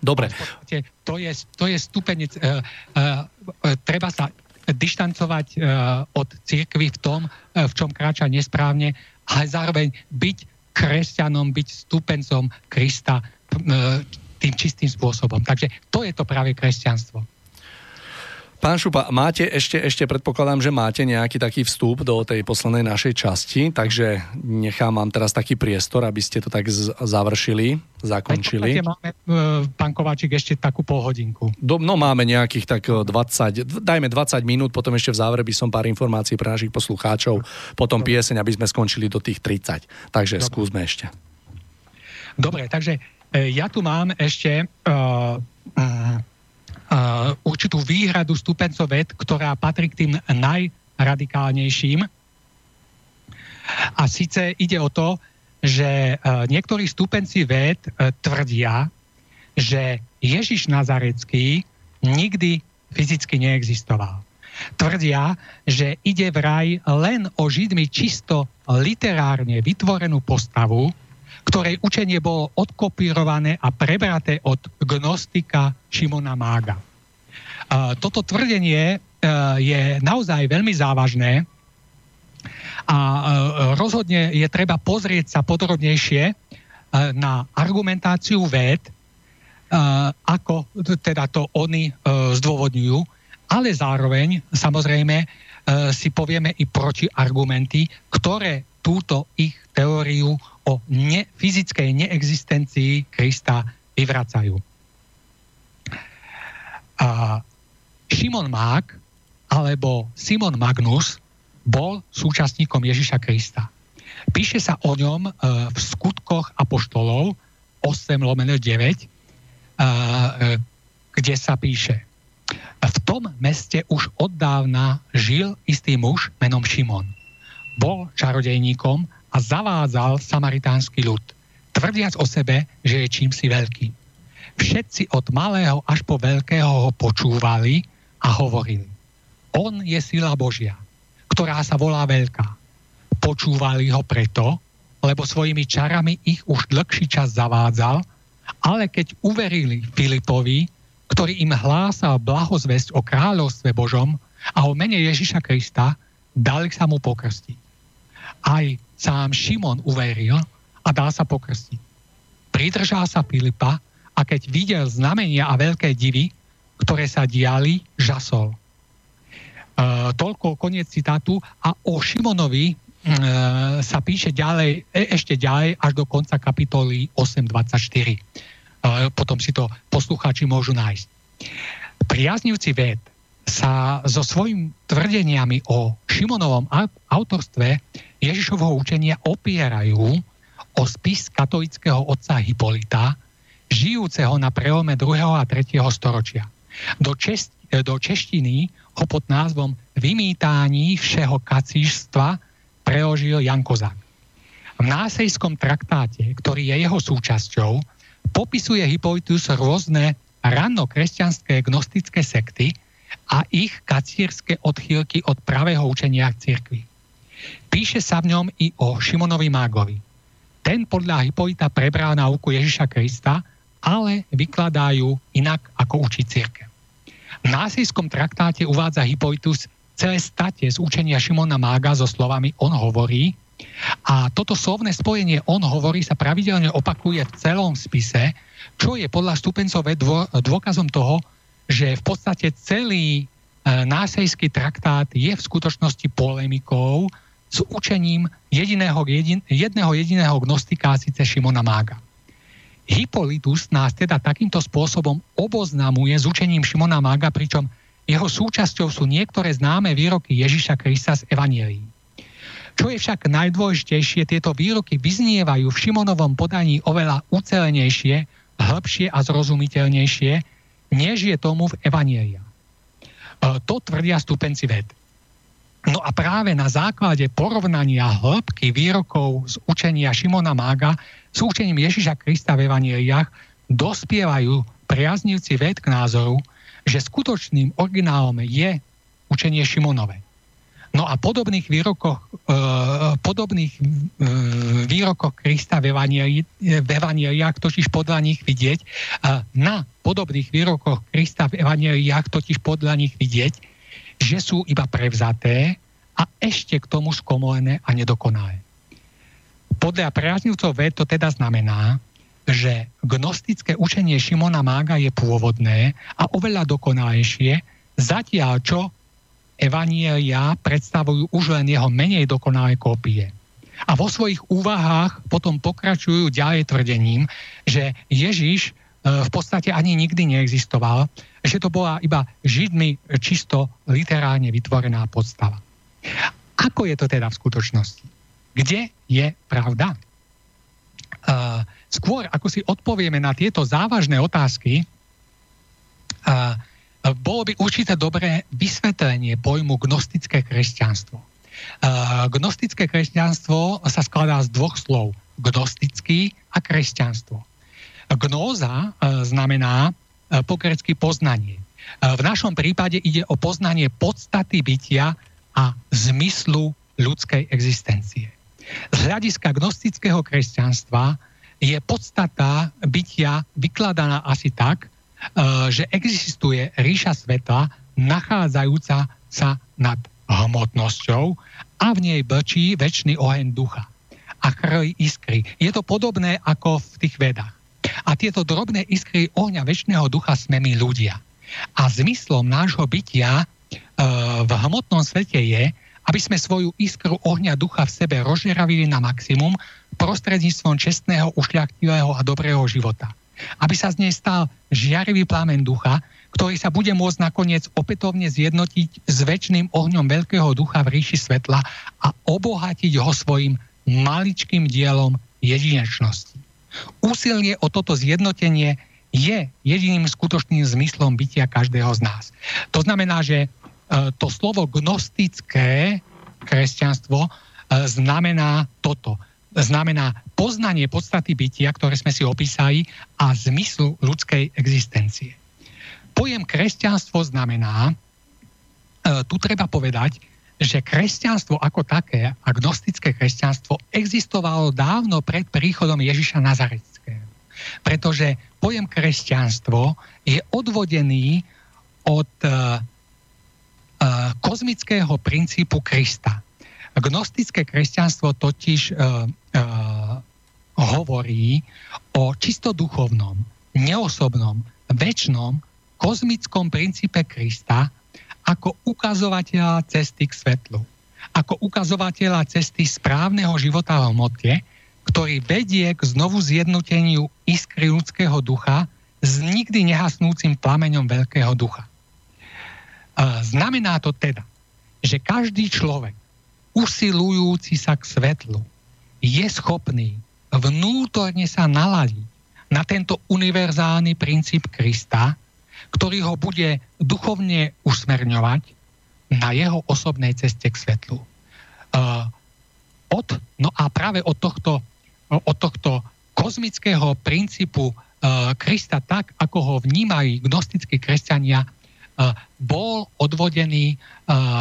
Dobre. To je, to je stupenec. Uh, uh, treba sa dištancovať uh, od cirkvy v tom, uh, v čom kráča nesprávne, ale zároveň byť kresťanom, byť stupencom Krista uh, tým čistým spôsobom. Takže to je to práve kresťanstvo. Pán Šupa, máte ešte, ešte predpokladám, že máte nejaký taký vstup do tej poslednej našej časti, takže nechám vám teraz taký priestor, aby ste to tak z- završili, zakončili. Aj máme, e, pán Kováčik, ešte takú polhodinku. Do, no máme nejakých tak 20, dajme 20 minút, potom ešte v závere by som pár informácií pre našich poslucháčov, potom pieseň, aby sme skončili do tých 30. Takže Dobre. skúsme ešte. Dobre, takže e, ja tu mám ešte uh, uh, určitú výhradu stupencov ved, ktorá patrí k tým najradikálnejším. A síce ide o to, že uh, niektorí stupenci ved uh, tvrdia, že Ježiš Nazarecký nikdy fyzicky neexistoval. Tvrdia, že ide vraj len o Židmi čisto literárne vytvorenú postavu, ktorej učenie bolo odkopírované a prebraté od gnostika Šimona Mága. Toto tvrdenie e, je naozaj veľmi závažné a e, rozhodne je treba pozrieť sa podrobnejšie e, na argumentáciu ved, ako teda to oni zdôvodňujú, ale zároveň samozrejme si povieme i protiargumenty, ktoré túto ich teóriu o ne, fyzickej neexistencii Krista vyvracajú. A Šimon Mák alebo Simon Magnus bol súčasníkom Ježiša Krista. Píše sa o ňom e, v skutkoch apoštolov 8 lomeno 9, e, e, kde sa píše v tom meste už od dávna žil istý muž menom Šimon. Bol čarodejníkom a zavádzal samaritánsky ľud, tvrdiac o sebe, že je čím si veľký. Všetci od malého až po veľkého ho počúvali a hovorili. On je sila Božia, ktorá sa volá veľká. Počúvali ho preto, lebo svojimi čarami ich už dlhší čas zavádzal, ale keď uverili Filipovi, ktorý im hlásal blahozvesť o kráľovstve Božom a o mene Ježiša Krista, dali sa mu pokrstiť. Aj Sám Šimon uveril a dal sa pokrstiť. Pridržal sa Filipa a keď videl znamenia a veľké divy, ktoré sa diali, žasol. E, toľko koniec citátu a o Šimonovi e, sa píše ďalej, e, ešte ďalej až do konca kapitoly 8.24. E, potom si to poslucháči môžu nájsť. Priaznivci ved sa so svojimi tvrdeniami o Šimonovom autorstve Ježišovho učenia opierajú o spis katolického otca Hipolita, žijúceho na preome 2. a 3. storočia. Do, čest, do češtiny ho pod názvom Vymítání všeho kacíštva preložil Jan Kozák. V násejskom traktáte, ktorý je jeho súčasťou, popisuje Hipolitus rôzne ranno-kresťanské gnostické sekty a ich kacírske odchýlky od pravého učenia cirkvi. Píše sa v ňom i o Šimonovi Mágovi. Ten podľa Hipolita prebral náuku Ježiša Krista, ale vykladajú inak, ako učí církev. V násejskom traktáte uvádza Hipolitus celé state z učenia Šimona Mága so slovami on hovorí. A toto slovné spojenie on hovorí sa pravidelne opakuje v celom spise, čo je podľa stupencové dôkazom toho, že v podstate celý e, násejský traktát je v skutočnosti polemikou s učením jediného, jedin, jedného jediného gnostika, síce Šimona Mága. Hippolytus nás teda takýmto spôsobom oboznamuje s učením Šimona Mága, pričom jeho súčasťou sú niektoré známe výroky Ježiša Krista z Evanielí. Čo je však najdôležitejšie, tieto výroky vyznievajú v Šimonovom podaní oveľa ucelenejšie, hĺbšie a zrozumiteľnejšie, než je tomu v Evanielia. E, to tvrdia stupenci ved. No a práve na základe porovnania hĺbky výrokov z učenia Šimona Mága s učením Ježiša Krista v Evanieliach dospievajú priaznivci ved k názoru, že skutočným originálom je učenie Šimonové. No a podobných výrokoch, e, podobných e, výrokoch Krista v, Evanieliach totiž podľa nich vidieť, na podobných výrokoch Krista v Evanieliach totiž podľa nich vidieť, že sú iba prevzaté a ešte k tomu skomolené a nedokonalé. Podľa priaznivcov ved to teda znamená, že gnostické učenie Šimona Mága je pôvodné a oveľa dokonalejšie, zatiaľ čo Evanielia predstavujú už len jeho menej dokonalé kópie. A vo svojich úvahách potom pokračujú ďalej tvrdením, že Ježiš e, v podstate ani nikdy neexistoval, že to bola iba Židmi čisto literárne vytvorená podstava. Ako je to teda v skutočnosti? Kde je pravda? Uh, skôr ako si odpovieme na tieto závažné otázky, uh, bolo by určite dobré vysvetlenie pojmu gnostické kresťanstvo. Gnostické kresťanstvo sa skladá z dvoch slov. Gnostický a kresťanstvo. Gnóza znamená po grecky poznanie. V našom prípade ide o poznanie podstaty bytia a zmyslu ľudskej existencie. Z hľadiska gnostického kresťanstva je podstata bytia vykladaná asi tak, že existuje ríša sveta, nachádzajúca sa nad hmotnosťou a v nej blčí väčší oheň ducha a krvi iskry. Je to podobné ako v tých vedách. A tieto drobné iskry ohňa väčšného ducha sme my ľudia. A zmyslom nášho bytia e, v hmotnom svete je, aby sme svoju iskru ohňa ducha v sebe rozžeravili na maximum prostredníctvom čestného, ušľachtilého a dobrého života aby sa z nej stal žiarivý plamen ducha, ktorý sa bude môcť nakoniec opätovne zjednotiť s väčšným ohňom veľkého ducha v ríši svetla a obohatiť ho svojim maličkým dielom jedinečnosti. Úsilie o toto zjednotenie je jediným skutočným zmyslom bytia každého z nás. To znamená, že e, to slovo gnostické kresťanstvo e, znamená toto znamená poznanie podstaty bytia, ktoré sme si opísali, a zmyslu ľudskej existencie. Pojem kresťanstvo znamená, e, tu treba povedať, že kresťanstvo ako také, agnostické kresťanstvo, existovalo dávno pred príchodom Ježiša Nazareckého. Pretože pojem kresťanstvo je odvodený od uh, uh, kozmického princípu Krista. Gnostické kresťanstvo totiž uh, hovorí o čisto duchovnom, neosobnom, väčšnom, kozmickom princípe Krista ako ukazovateľa cesty k svetlu. Ako ukazovateľa cesty správneho života v hmote, ktorý vedie k znovu zjednoteniu iskry ľudského ducha s nikdy nehasnúcim plameňom veľkého ducha. Znamená to teda, že každý človek, usilujúci sa k svetlu, je schopný vnútorne sa naladiť na tento univerzálny princíp Krista, ktorý ho bude duchovne usmerňovať na jeho osobnej ceste k svetlu. Uh, od, no a práve od tohto, od tohto kozmického princípu uh, Krista, tak ako ho vnímajú gnostickí kresťania, uh, bol odvodený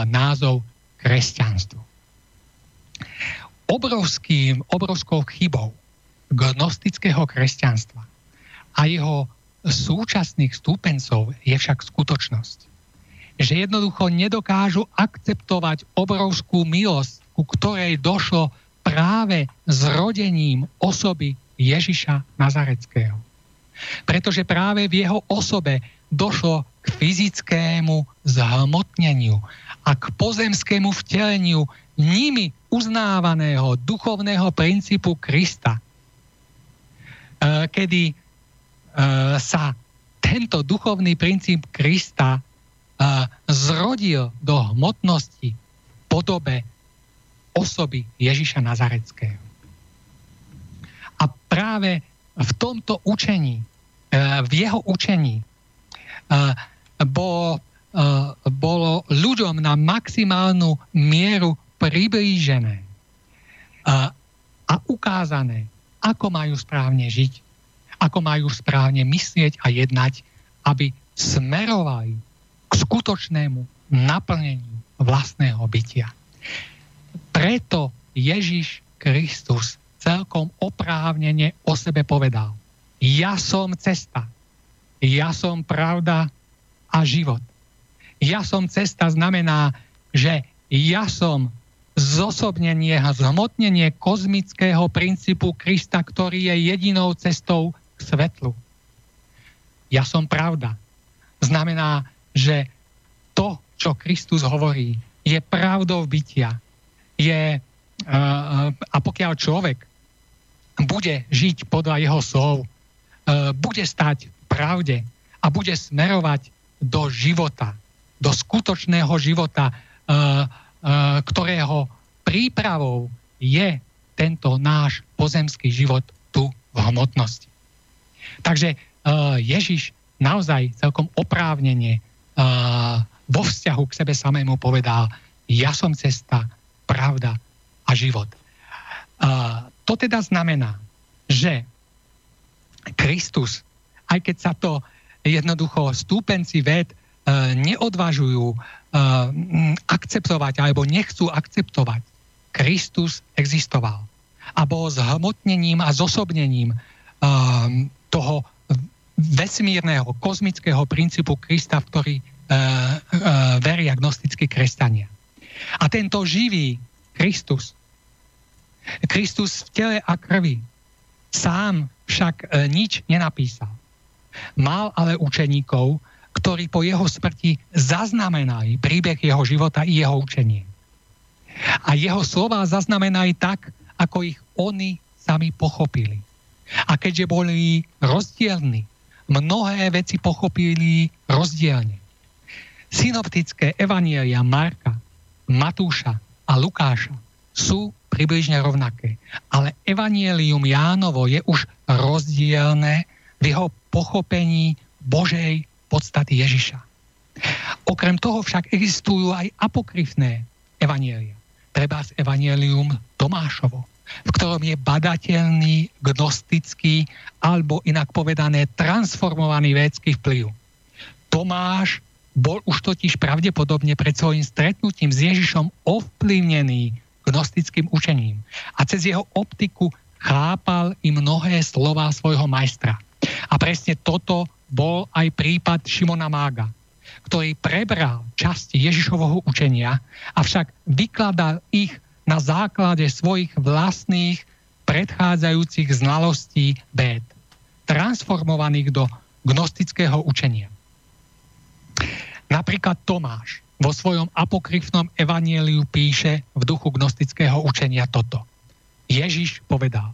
názov kresťanstvo obrovským, obrovskou chybou gnostického kresťanstva a jeho súčasných stúpencov je však skutočnosť. že jednoducho nedokážu akceptovať obrovskú milosť, ku ktorej došlo práve zrodením osoby Ježiša Nazareckého. Pretože práve v jeho osobe došlo k fyzickému zhmotneniu a k pozemskému vteleniu nimi uznávaného duchovného princípu Krista, kedy e, sa tento duchovný princíp Krista zrodil do hmotnosti podobe osoby Ježiša Nazareckého. A práve v tomto učení, e, v jeho učení, e, bolo, e, bolo ľuďom na maximálnu mieru priblížené a ukázané, ako majú správne žiť, ako majú správne myslieť a jednať, aby smerovali k skutočnému naplneniu vlastného bytia. Preto Ježiš Kristus celkom oprávnene o sebe povedal. Ja som cesta, ja som pravda a život. Ja som cesta znamená, že ja som zosobnenie a zhmotnenie kozmického princípu Krista, ktorý je jedinou cestou k svetlu. Ja som pravda. Znamená, že to, čo Kristus hovorí, je pravdou bytia. Je, uh, a pokiaľ človek bude žiť podľa jeho slov, uh, bude stať v pravde a bude smerovať do života, do skutočného života, ktorého prípravou je tento náš pozemský život tu v hmotnosti. Takže uh, Ježiš naozaj celkom oprávnene vo vzťahu k sebe samému povedal, ja som cesta, pravda a život. To teda znamená, že Kristus, aj keď sa to jednoducho stúpenci ved e, neodvažujú e, akceptovať alebo nechcú akceptovať, Kristus existoval a bol zhmotnením a zosobnením e, toho vesmírneho, kozmického princípu Krista, v ktorý uh, uh, veria gnostickí kresťania. A tento živý Kristus, Kristus v tele a krvi, sám však nič nenapísal. Mal ale učeníkov, ktorí po jeho smrti zaznamenali príbeh jeho života i jeho učenie. A jeho slova zaznamenali tak, ako ich oni sami pochopili. A keďže boli rozdielni, mnohé veci pochopili rozdielne. Synoptické evanielia Marka, Matúša a Lukáša sú približne rovnaké, ale evanielium Jánovo je už rozdielne v jeho pochopení Božej podstaty Ježiša. Okrem toho však existujú aj apokryfné evanielia. Treba z evanielium Tomášovo, v ktorom je badateľný, gnostický alebo inak povedané transformovaný védsky vplyv. Tomáš bol už totiž pravdepodobne pred svojim stretnutím s Ježišom ovplyvnený gnostickým učením a cez jeho optiku chápal i mnohé slova svojho majstra. A presne toto bol aj prípad Šimona Mága, ktorý prebral časti Ježišovho učenia, avšak vykladal ich na základe svojich vlastných predchádzajúcich znalostí béd, transformovaných do gnostického učenia. Napríklad Tomáš vo svojom apokryfnom evanieliu píše v duchu gnostického učenia toto. Ježiš povedal,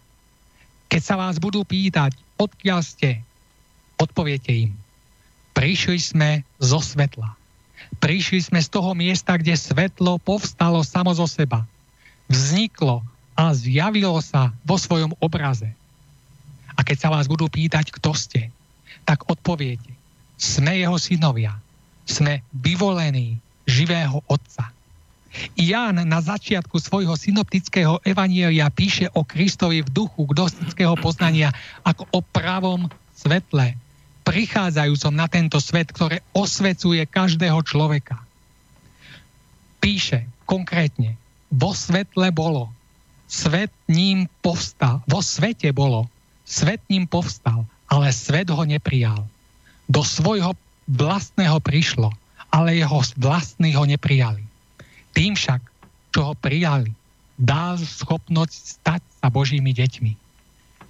keď sa vás budú pýtať, odkiaľ ste, odpoviete im, prišli sme zo svetla. Prišli sme z toho miesta, kde svetlo povstalo samo zo seba vzniklo a zjavilo sa vo svojom obraze. A keď sa vás budú pýtať, kto ste, tak odpoviete. Sme jeho synovia. Sme vyvolení živého Otca. Ján na začiatku svojho synoptického evanielia píše o Kristovi v duchu gnostického poznania ako o pravom svetle, prichádzajúcom na tento svet, ktoré osvecuje každého človeka. Píše konkrétne, vo svetle bolo. Svet ním povstal. Vo svete bolo. Svet ním povstal, ale svet ho neprijal. Do svojho vlastného prišlo, ale jeho vlastní ho neprijali. Tým však, čo ho prijali, dal schopnosť stať sa Božími deťmi,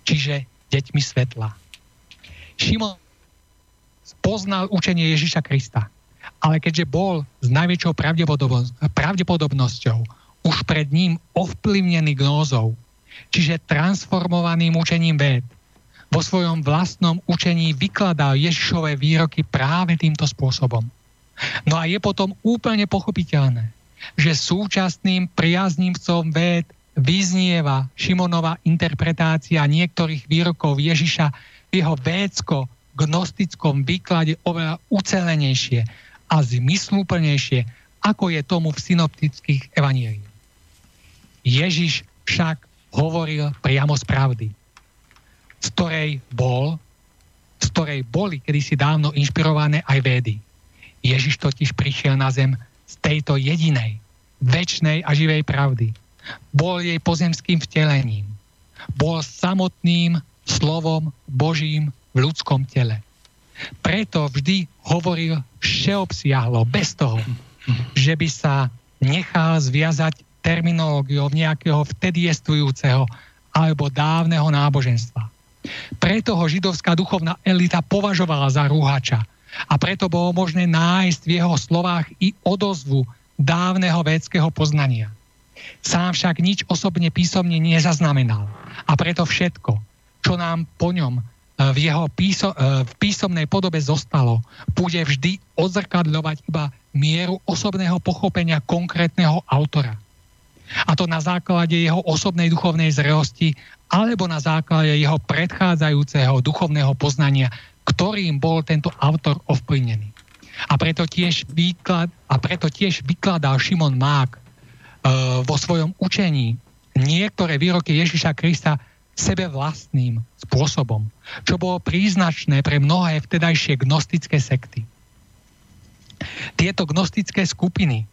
čiže deťmi svetla. Šimon poznal učenie Ježiša Krista, ale keďže bol s najväčšou pravdepodobnosťou už pred ním ovplyvnený gnózou, čiže transformovaným učením ved, vo svojom vlastnom učení vykladal Ježišové výroky práve týmto spôsobom. No a je potom úplne pochopiteľné, že súčasným priaznívcom ved vyznieva Šimonova interpretácia niektorých výrokov Ježiša v jeho védsko gnostickom výklade oveľa ucelenejšie a zmysluplnejšie, ako je tomu v synoptických evaníliách. Ježiš však hovoril priamo z pravdy, z ktorej bol, z ktorej boli kedysi dávno inšpirované aj védy. Ježiš totiž prišiel na zem z tejto jedinej, väčšnej a živej pravdy. Bol jej pozemským vtelením. Bol samotným slovom Božím v ľudskom tele. Preto vždy hovoril všeobsiahlo, bez toho, že by sa nechal zviazať terminológiou nejakého vtedy jestvujúceho alebo dávneho náboženstva. Preto ho židovská duchovná elita považovala za rúhača a preto bolo možné nájsť v jeho slovách i odozvu dávneho védského poznania. Sám však nič osobne písomne nezaznamenal a preto všetko, čo nám po ňom v jeho píso, e, v písomnej podobe zostalo, bude vždy odzrkadľovať iba mieru osobného pochopenia konkrétneho autora. A to na základe jeho osobnej duchovnej zrelosti alebo na základe jeho predchádzajúceho duchovného poznania, ktorým bol tento autor ovplyvnený. A preto tiež, výklad, a preto tiež vykladal Šimon Mák e, vo svojom učení niektoré výroky Ježiša Krista sebe vlastným spôsobom, čo bolo príznačné pre mnohé vtedajšie gnostické sekty. Tieto gnostické skupiny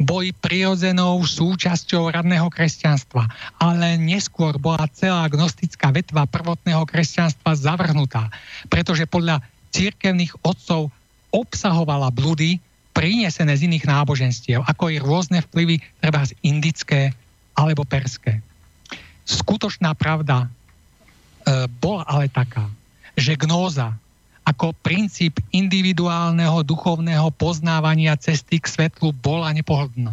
boli prirodzenou súčasťou radného kresťanstva, ale neskôr bola celá gnostická vetva prvotného kresťanstva zavrhnutá, pretože podľa církevných otcov obsahovala blúdy prinesené z iných náboženstiev, ako i rôzne vplyvy, treba z indické alebo perské. Skutočná pravda e, bola ale taká, že gnóza ako princíp individuálneho duchovného poznávania cesty k svetlu bola nepohodlná.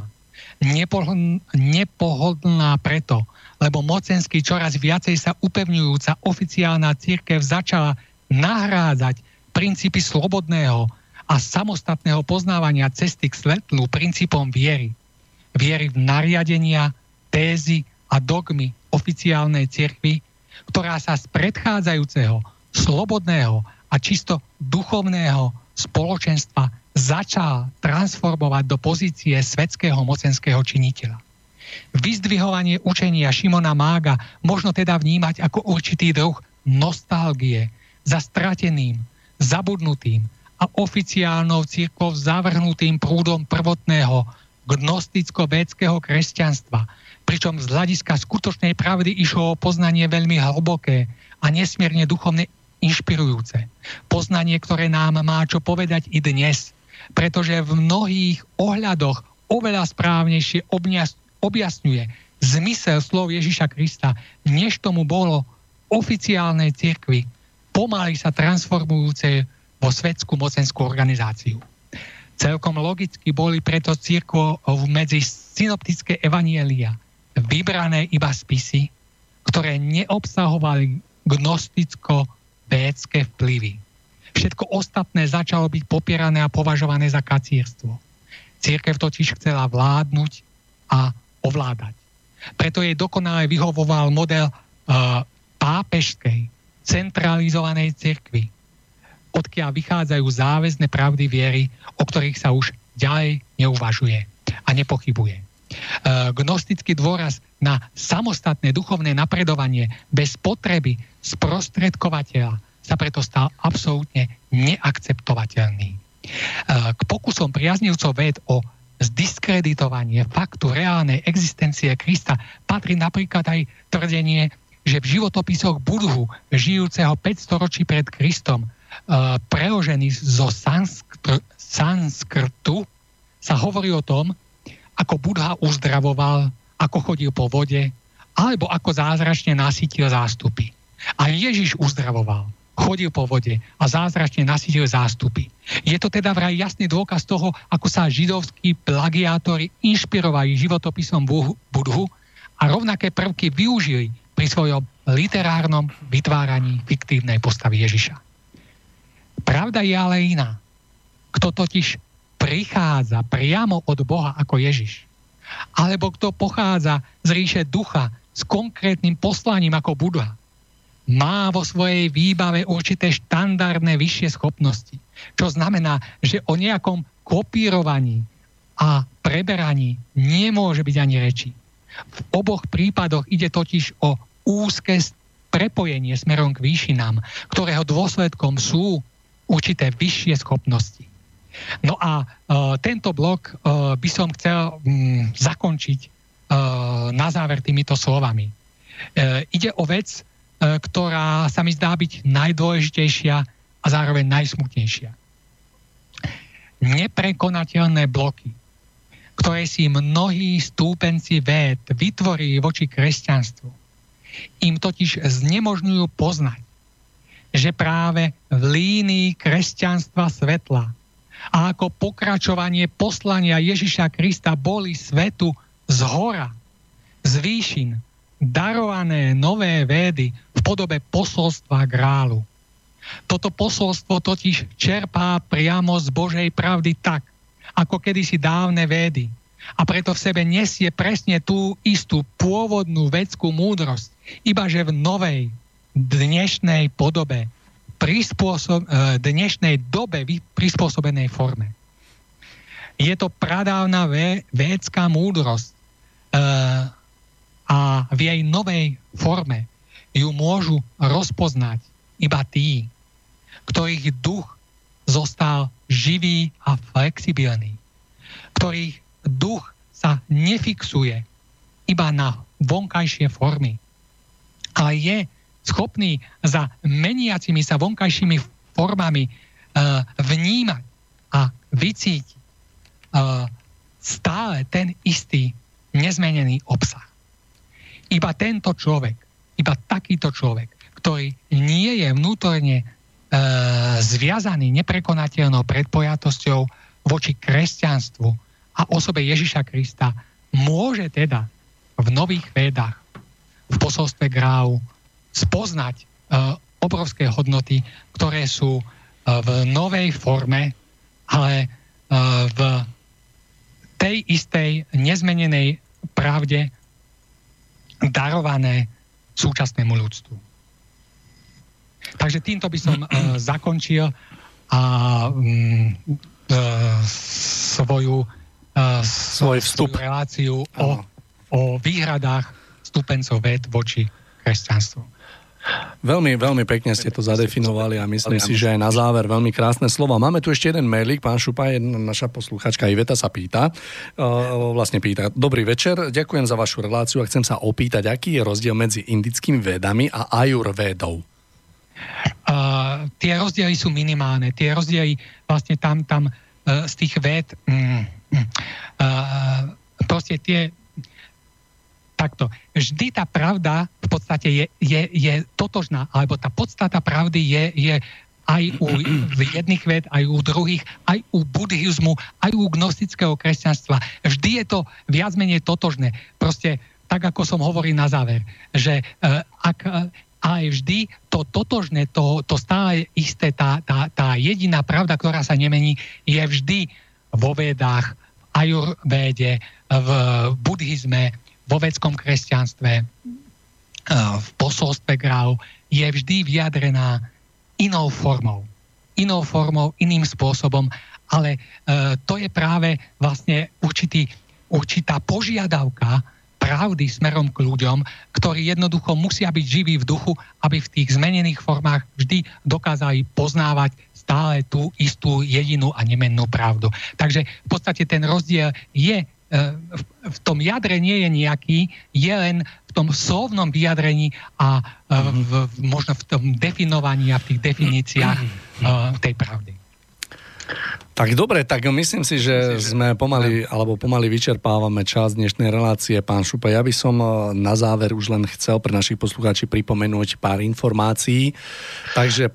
Nepohodlná, nepohodlná preto, lebo mocensky čoraz viacej sa upevňujúca oficiálna církev začala nahrádzať princípy slobodného a samostatného poznávania cesty k svetlu princípom viery. Viery v nariadenia, tézy a dogmy oficiálnej cirkvi, ktorá sa z predchádzajúceho slobodného a čisto duchovného spoločenstva začal transformovať do pozície svetského mocenského činiteľa. Vyzdvihovanie učenia Šimona Mága možno teda vnímať ako určitý druh nostalgie za strateným, zabudnutým a oficiálnou církvou zavrhnutým prúdom prvotného gnosticko-védského kresťanstva, pričom z hľadiska skutočnej pravdy išlo o poznanie veľmi hlboké a nesmierne duchovne inšpirujúce. Poznanie, ktoré nám má čo povedať i dnes, pretože v mnohých ohľadoch oveľa správnejšie objasňuje zmysel slov Ježiša Krista, než tomu bolo oficiálnej cirkvi, pomaly sa transformujúce vo svetskú mocenskú organizáciu. Celkom logicky boli preto církvo medzi synoptické evanielia vybrané iba spisy, ktoré neobsahovali gnosticko védske vplyvy. Všetko ostatné začalo byť popierané a považované za kacierstvo. Církev totiž chcela vládnuť a ovládať. Preto jej dokonale vyhovoval model uh, pápežskej, centralizovanej cirkvy, odkiaľ vychádzajú záväzne pravdy viery, o ktorých sa už ďalej neuvažuje a nepochybuje. Uh, gnostický dôraz na samostatné duchovné napredovanie bez potreby sprostredkovateľa sa preto stal absolútne neakceptovateľný. E, k pokusom priaznivcov ved o zdiskreditovanie faktu reálnej existencie Krista patrí napríklad aj tvrdenie, že v životopisoch Budhu, žijúceho 500 ročí pred Kristom, preložený zo sanskr- sanskrtu, sa hovorí o tom, ako Budha uzdravoval, ako chodil po vode, alebo ako zázračne nasytil zástupy. A Ježiš uzdravoval, chodil po vode a zázračne nasytil zástupy. Je to teda vraj jasný dôkaz toho, ako sa židovskí plagiátori inšpirovali životopisom Budhu a rovnaké prvky využili pri svojom literárnom vytváraní fiktívnej postavy Ježiša. Pravda je ale iná. Kto totiž prichádza priamo od Boha ako Ježiš, alebo kto pochádza z ríše ducha s konkrétnym poslaním ako Buddha, má vo svojej výbave určité štandardné vyššie schopnosti. Čo znamená, že o nejakom kopírovaní a preberaní nemôže byť ani reči. V oboch prípadoch ide totiž o úzke prepojenie smerom k výšinám, ktorého dôsledkom sú určité vyššie schopnosti. No a uh, tento blok uh, by som chcel um, zakončiť uh, na záver týmito slovami. Ide o vec, ktorá sa mi zdá byť najdôležitejšia a zároveň najsmutnejšia. Neprekonateľné bloky, ktoré si mnohí stúpenci véd vytvorili voči kresťanstvu, im totiž znemožňujú poznať, že práve v línii kresťanstva svetla a ako pokračovanie poslania Ježiša Krista boli svetu z hora, z výšin, darované nové védy v podobe posolstva grálu. Toto posolstvo totiž čerpá priamo z Božej pravdy tak, ako kedysi dávne védy. A preto v sebe nesie presne tú istú pôvodnú vedskú múdrosť, iba že v novej, dnešnej podobe prispôsob, e, dnešnej dobe prispôsobenej forme. Je to pradávna védská múdrosť e, a v jej novej forme ju môžu rozpoznať iba tí, ktorých duch zostal živý a flexibilný, ktorých duch sa nefixuje iba na vonkajšie formy, ale je schopný za meniacimi sa vonkajšími formami uh, vnímať a vycítiť uh, stále ten istý nezmenený obsah. Iba tento človek, iba takýto človek, ktorý nie je vnútorne uh, zviazaný neprekonateľnou predpojatosťou voči kresťanstvu a osobe Ježiša Krista, môže teda v nových vedách, v posolstve Gráu, spoznať uh, obrovské hodnoty, ktoré sú uh, v novej forme, ale uh, v tej istej nezmenenej pravde darované súčasnému ľudstvu. Takže týmto by som zakončil a uh, svoju, svoj vstup. svoju reláciu o, o výhradách stupencov ved voči kresťanstvu. Veľmi, veľmi pekne ste to zadefinovali a myslím si, že aj na záver veľmi krásne slova. Máme tu ešte jeden mailik, pán Šupa, jedna naša posluchačka Iveta sa pýta, vlastne pýta, dobrý večer, ďakujem za vašu reláciu a chcem sa opýtať, aký je rozdiel medzi indickými vedami a ajurvédou? Uh, tie rozdiely sú minimálne. Tie rozdiely vlastne tam, tam uh, z tých ved mm, uh, proste tie takto. Vždy tá pravda v podstate je, je, je totožná, alebo tá podstata pravdy je, je aj u jedných ved, aj u druhých, aj u buddhizmu, aj u gnostického kresťanstva. Vždy je to viac menej totožné. Proste tak, ako som hovoril na záver, že uh, ak uh, aj vždy to totožné, to, to stále isté, tá, tá, tá jediná pravda, ktorá sa nemení, je vždy vo vedách, ajurvéde, v buddhizme, vo vedskom kresťanstve, e, v posolstve Grau je vždy vyjadrená inou formou. Inou formou, iným spôsobom, ale e, to je práve vlastne určitý, určitá požiadavka pravdy smerom k ľuďom, ktorí jednoducho musia byť živí v duchu, aby v tých zmenených formách vždy dokázali poznávať stále tú istú jedinú a nemennú pravdu. Takže v podstate ten rozdiel je v tom jadre nie je nejaký, je len v tom slovnom vyjadrení a v, v, možno v tom definovaní a v tých definíciách tej pravdy. Tak dobre, tak myslím si, že sme pomaly, alebo pomaly vyčerpávame čas dnešnej relácie. Pán Šupa, ja by som na záver už len chcel pre našich poslucháči pripomenúť pár informácií. Takže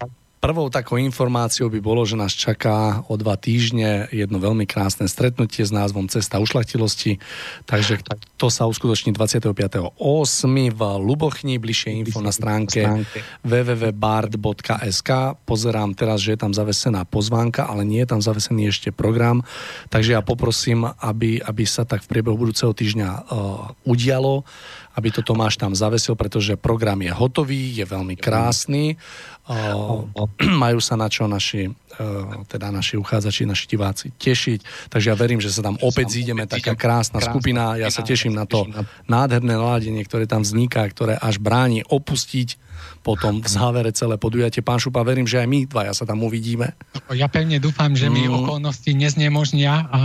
Prvou takou informáciou by bolo, že nás čaká o dva týždne jedno veľmi krásne stretnutie s názvom Cesta ušlachtilosti. Takže to sa uskutoční 25.8. v Lubochni, bližšie info na stránke www.bard.sk. Pozerám teraz, že je tam zavesená pozvánka, ale nie je tam zavesený ešte program. Takže ja poprosím, aby, aby sa tak v priebehu budúceho týždňa uh, udialo aby to Tomáš tam zavesil, pretože program je hotový, je veľmi krásny. Majú sa na čo naši, teda naši uchádzači, naši diváci tešiť. Takže ja verím, že sa tam opäť zídeme, taká krásna skupina. Ja sa teším na to nádherné naladenie, ktoré tam vzniká, ktoré až bráni opustiť potom v závere celé podujatie. Pán Šupa, verím, že aj my dvaja sa tam uvidíme. Ja pevne dúfam, že mi mm. okolnosti neznemožnia. A...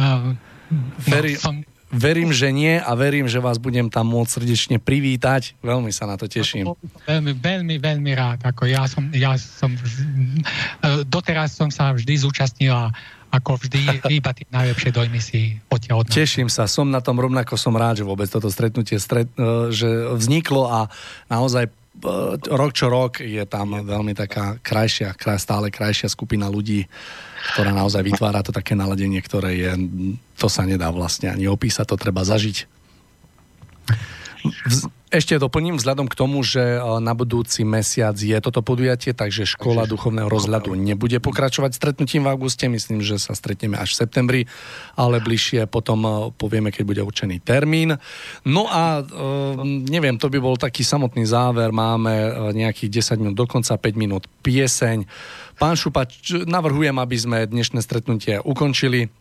No, som, Verím, že nie a verím, že vás budem tam môcť srdečne privítať. Veľmi sa na to teším. Veľmi, veľmi, veľmi rád. Ako ja som, ja som, e, doteraz som sa vždy zúčastnila ako vždy, iba tie najlepšie dojmy si odtiaľ od Teším sa, som na tom rovnako, som rád, že vôbec toto stretnutie stret, e, že vzniklo a naozaj rok čo rok je tam veľmi taká krajšia, stále krajšia skupina ľudí, ktorá naozaj vytvára to také naladenie, ktoré je, to sa nedá vlastne ani opísať, to treba zažiť. Ešte doplním vzhľadom k tomu, že e, na budúci mesiac je toto podujatie, takže škola duchovného rozhľadu nebude pokračovať stretnutím v auguste. Myslím, že sa stretneme až v septembri, ale bližšie potom e, povieme, keď bude určený termín. No a e, neviem, to by bol taký samotný záver. Máme nejakých 10 minút dokonca, 5 minút pieseň. Pán Šupač, navrhujem, aby sme dnešné stretnutie ukončili.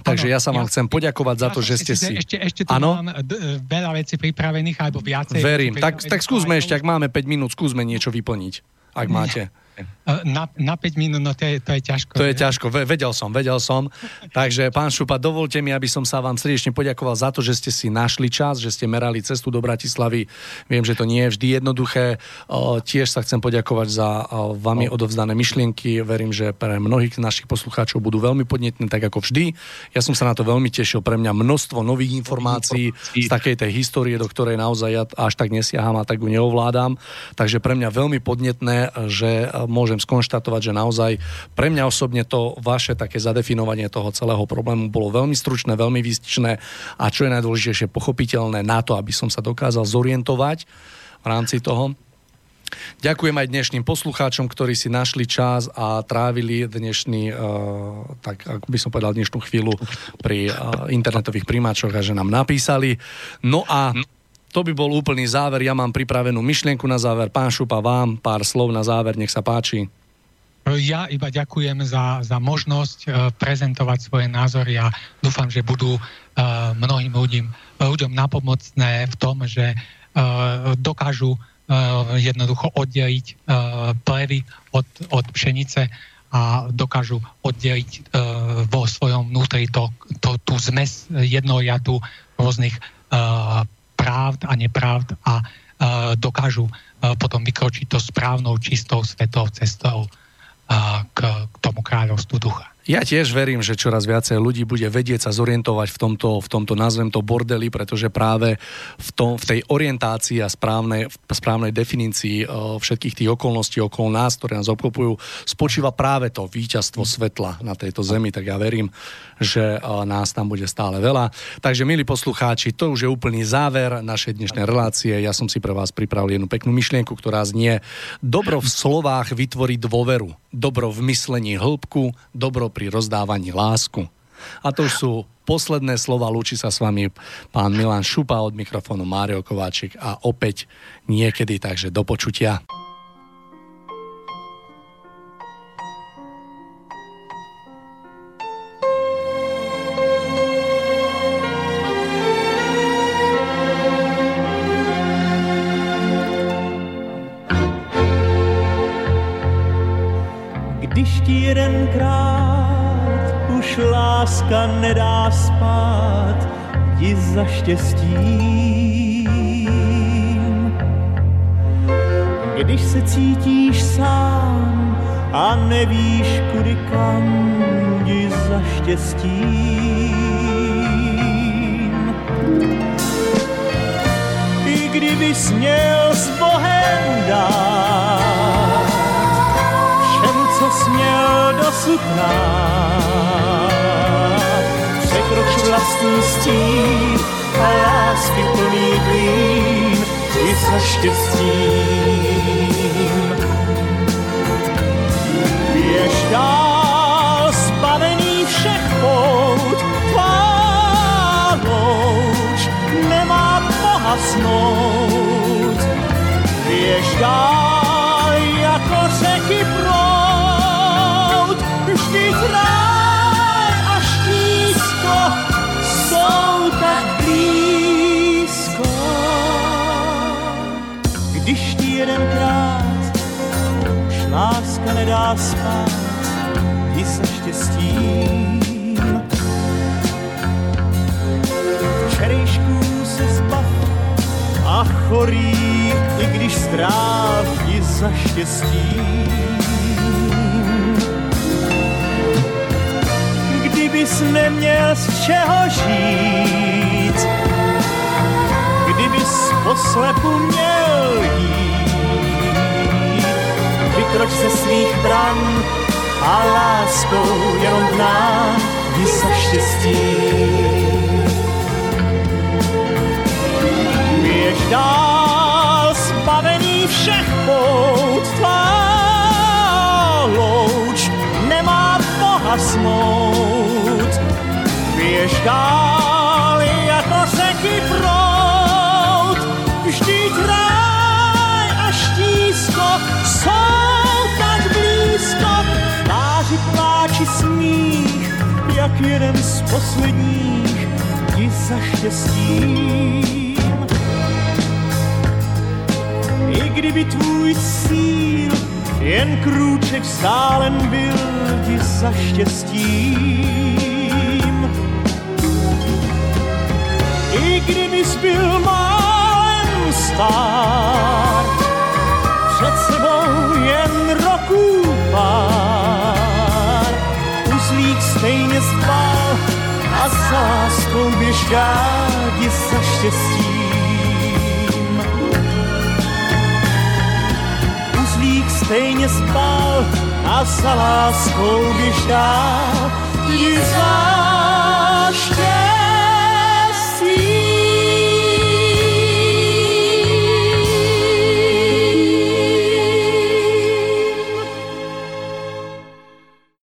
Takže ano, ja sa vám chcem poďakovať za to, že ste si... Ešte, ešte tu ano? mám d- veľa vecí pripravených, alebo viacej. Verím. Tak, tak skúsme ešte, ak máme 5 minút, skúsme niečo vyplniť, ak máte. Na, na 5 minút, no to je, to je ťažko. To je ťažko, vedel som, vedel som. Takže, pán Šupa, dovolte mi, aby som sa vám srdečne poďakoval za to, že ste si našli čas, že ste merali cestu do Bratislavy. Viem, že to nie je vždy jednoduché. Tiež sa chcem poďakovať za vami odovzdané myšlienky. Verím, že pre mnohých našich poslucháčov budú veľmi podnetné, tak ako vždy. Ja som sa na to veľmi tešil. Pre mňa množstvo nových informácií z takej tej histórie, do ktorej naozaj ja až tak nesiaham a tak ju neovládam. Takže pre mňa veľmi podnetné, že môžem skonštatovať, že naozaj pre mňa osobne to vaše také zadefinovanie toho celého problému bolo veľmi stručné, veľmi výstičné a čo je najdôležitejšie pochopiteľné na to, aby som sa dokázal zorientovať v rámci toho. Ďakujem aj dnešným poslucháčom, ktorí si našli čas a trávili dnešný, uh, tak ako by som povedal, dnešnú chvíľu pri uh, internetových primáčoch a že nám napísali. No a to by bol úplný záver. Ja mám pripravenú myšlienku na záver. Pán Šupa, vám pár slov na záver, nech sa páči. Ja iba ďakujem za, za možnosť uh, prezentovať svoje názory a dúfam, že budú uh, mnohým ľuďom, ľuďom napomocné v tom, že uh, dokážu jednoducho oddeliť plevy od, od pšenice a dokážu oddeliť vo svojom vnútri to, to, tú zmes jednojatu rôznych pravd a nepravd a dokážu potom vykročiť to správnou, čistou, svetou cestou k, k tomu kráľovstvu ducha. Ja tiež verím, že čoraz viacej ľudí bude vedieť sa zorientovať v tomto, v tomto nazvem to bordeli, pretože práve v, tom, v tej orientácii a správnej, správnej definícii uh, všetkých tých okolností okolo nás, ktoré nás obklopujú, spočíva práve to víťazstvo svetla na tejto zemi. Tak ja verím, že uh, nás tam bude stále veľa. Takže, milí poslucháči, to už je úplný záver našej dnešnej relácie. Ja som si pre vás pripravil jednu peknú myšlienku, ktorá znie dobro v slovách vytvorí dôveru, dobro v myslení hĺbku, dobro pri rozdávaní lásku. A to už sú posledné slova. Lúči sa s vami pán Milan Šupa od mikrofónu Mário Kováčik a opäť niekedy, takže do počutia. Láska nedá spát, ti za štěstím. Když se cítíš sám, a nevíš, kudy kam jdi za štěstím. I kdyby směl s Bohem dát, všemu, co směl dosud dát, překroč vlastní stín a lásky plný klín i za štěstím. Běž dál, zbavený všech pout, tvá louč nemá pohasnout. Běž dál, nedá spát, i se štěstím. Včerejšků se zbav a chorý, i když stráv i za štěstím. Kdybys neměl z čeho žít, kdybys poslepu měl jít, vykroč ze svých bran a láskou jenom k nám jdi za štěstím. Běž dál, zbavený všech pout, tvá louč nemá pohasnout. Běž dál, jak jeden z posledních, ti za štěstím. I kdyby tvůj cíl jen krůček vzdálen byl ti za štěstím. I kdybys byl málem stát, před sebou a s láskou běž ti za štěstím. Uzlík stejně spal a za láskou běž ti za štěstím.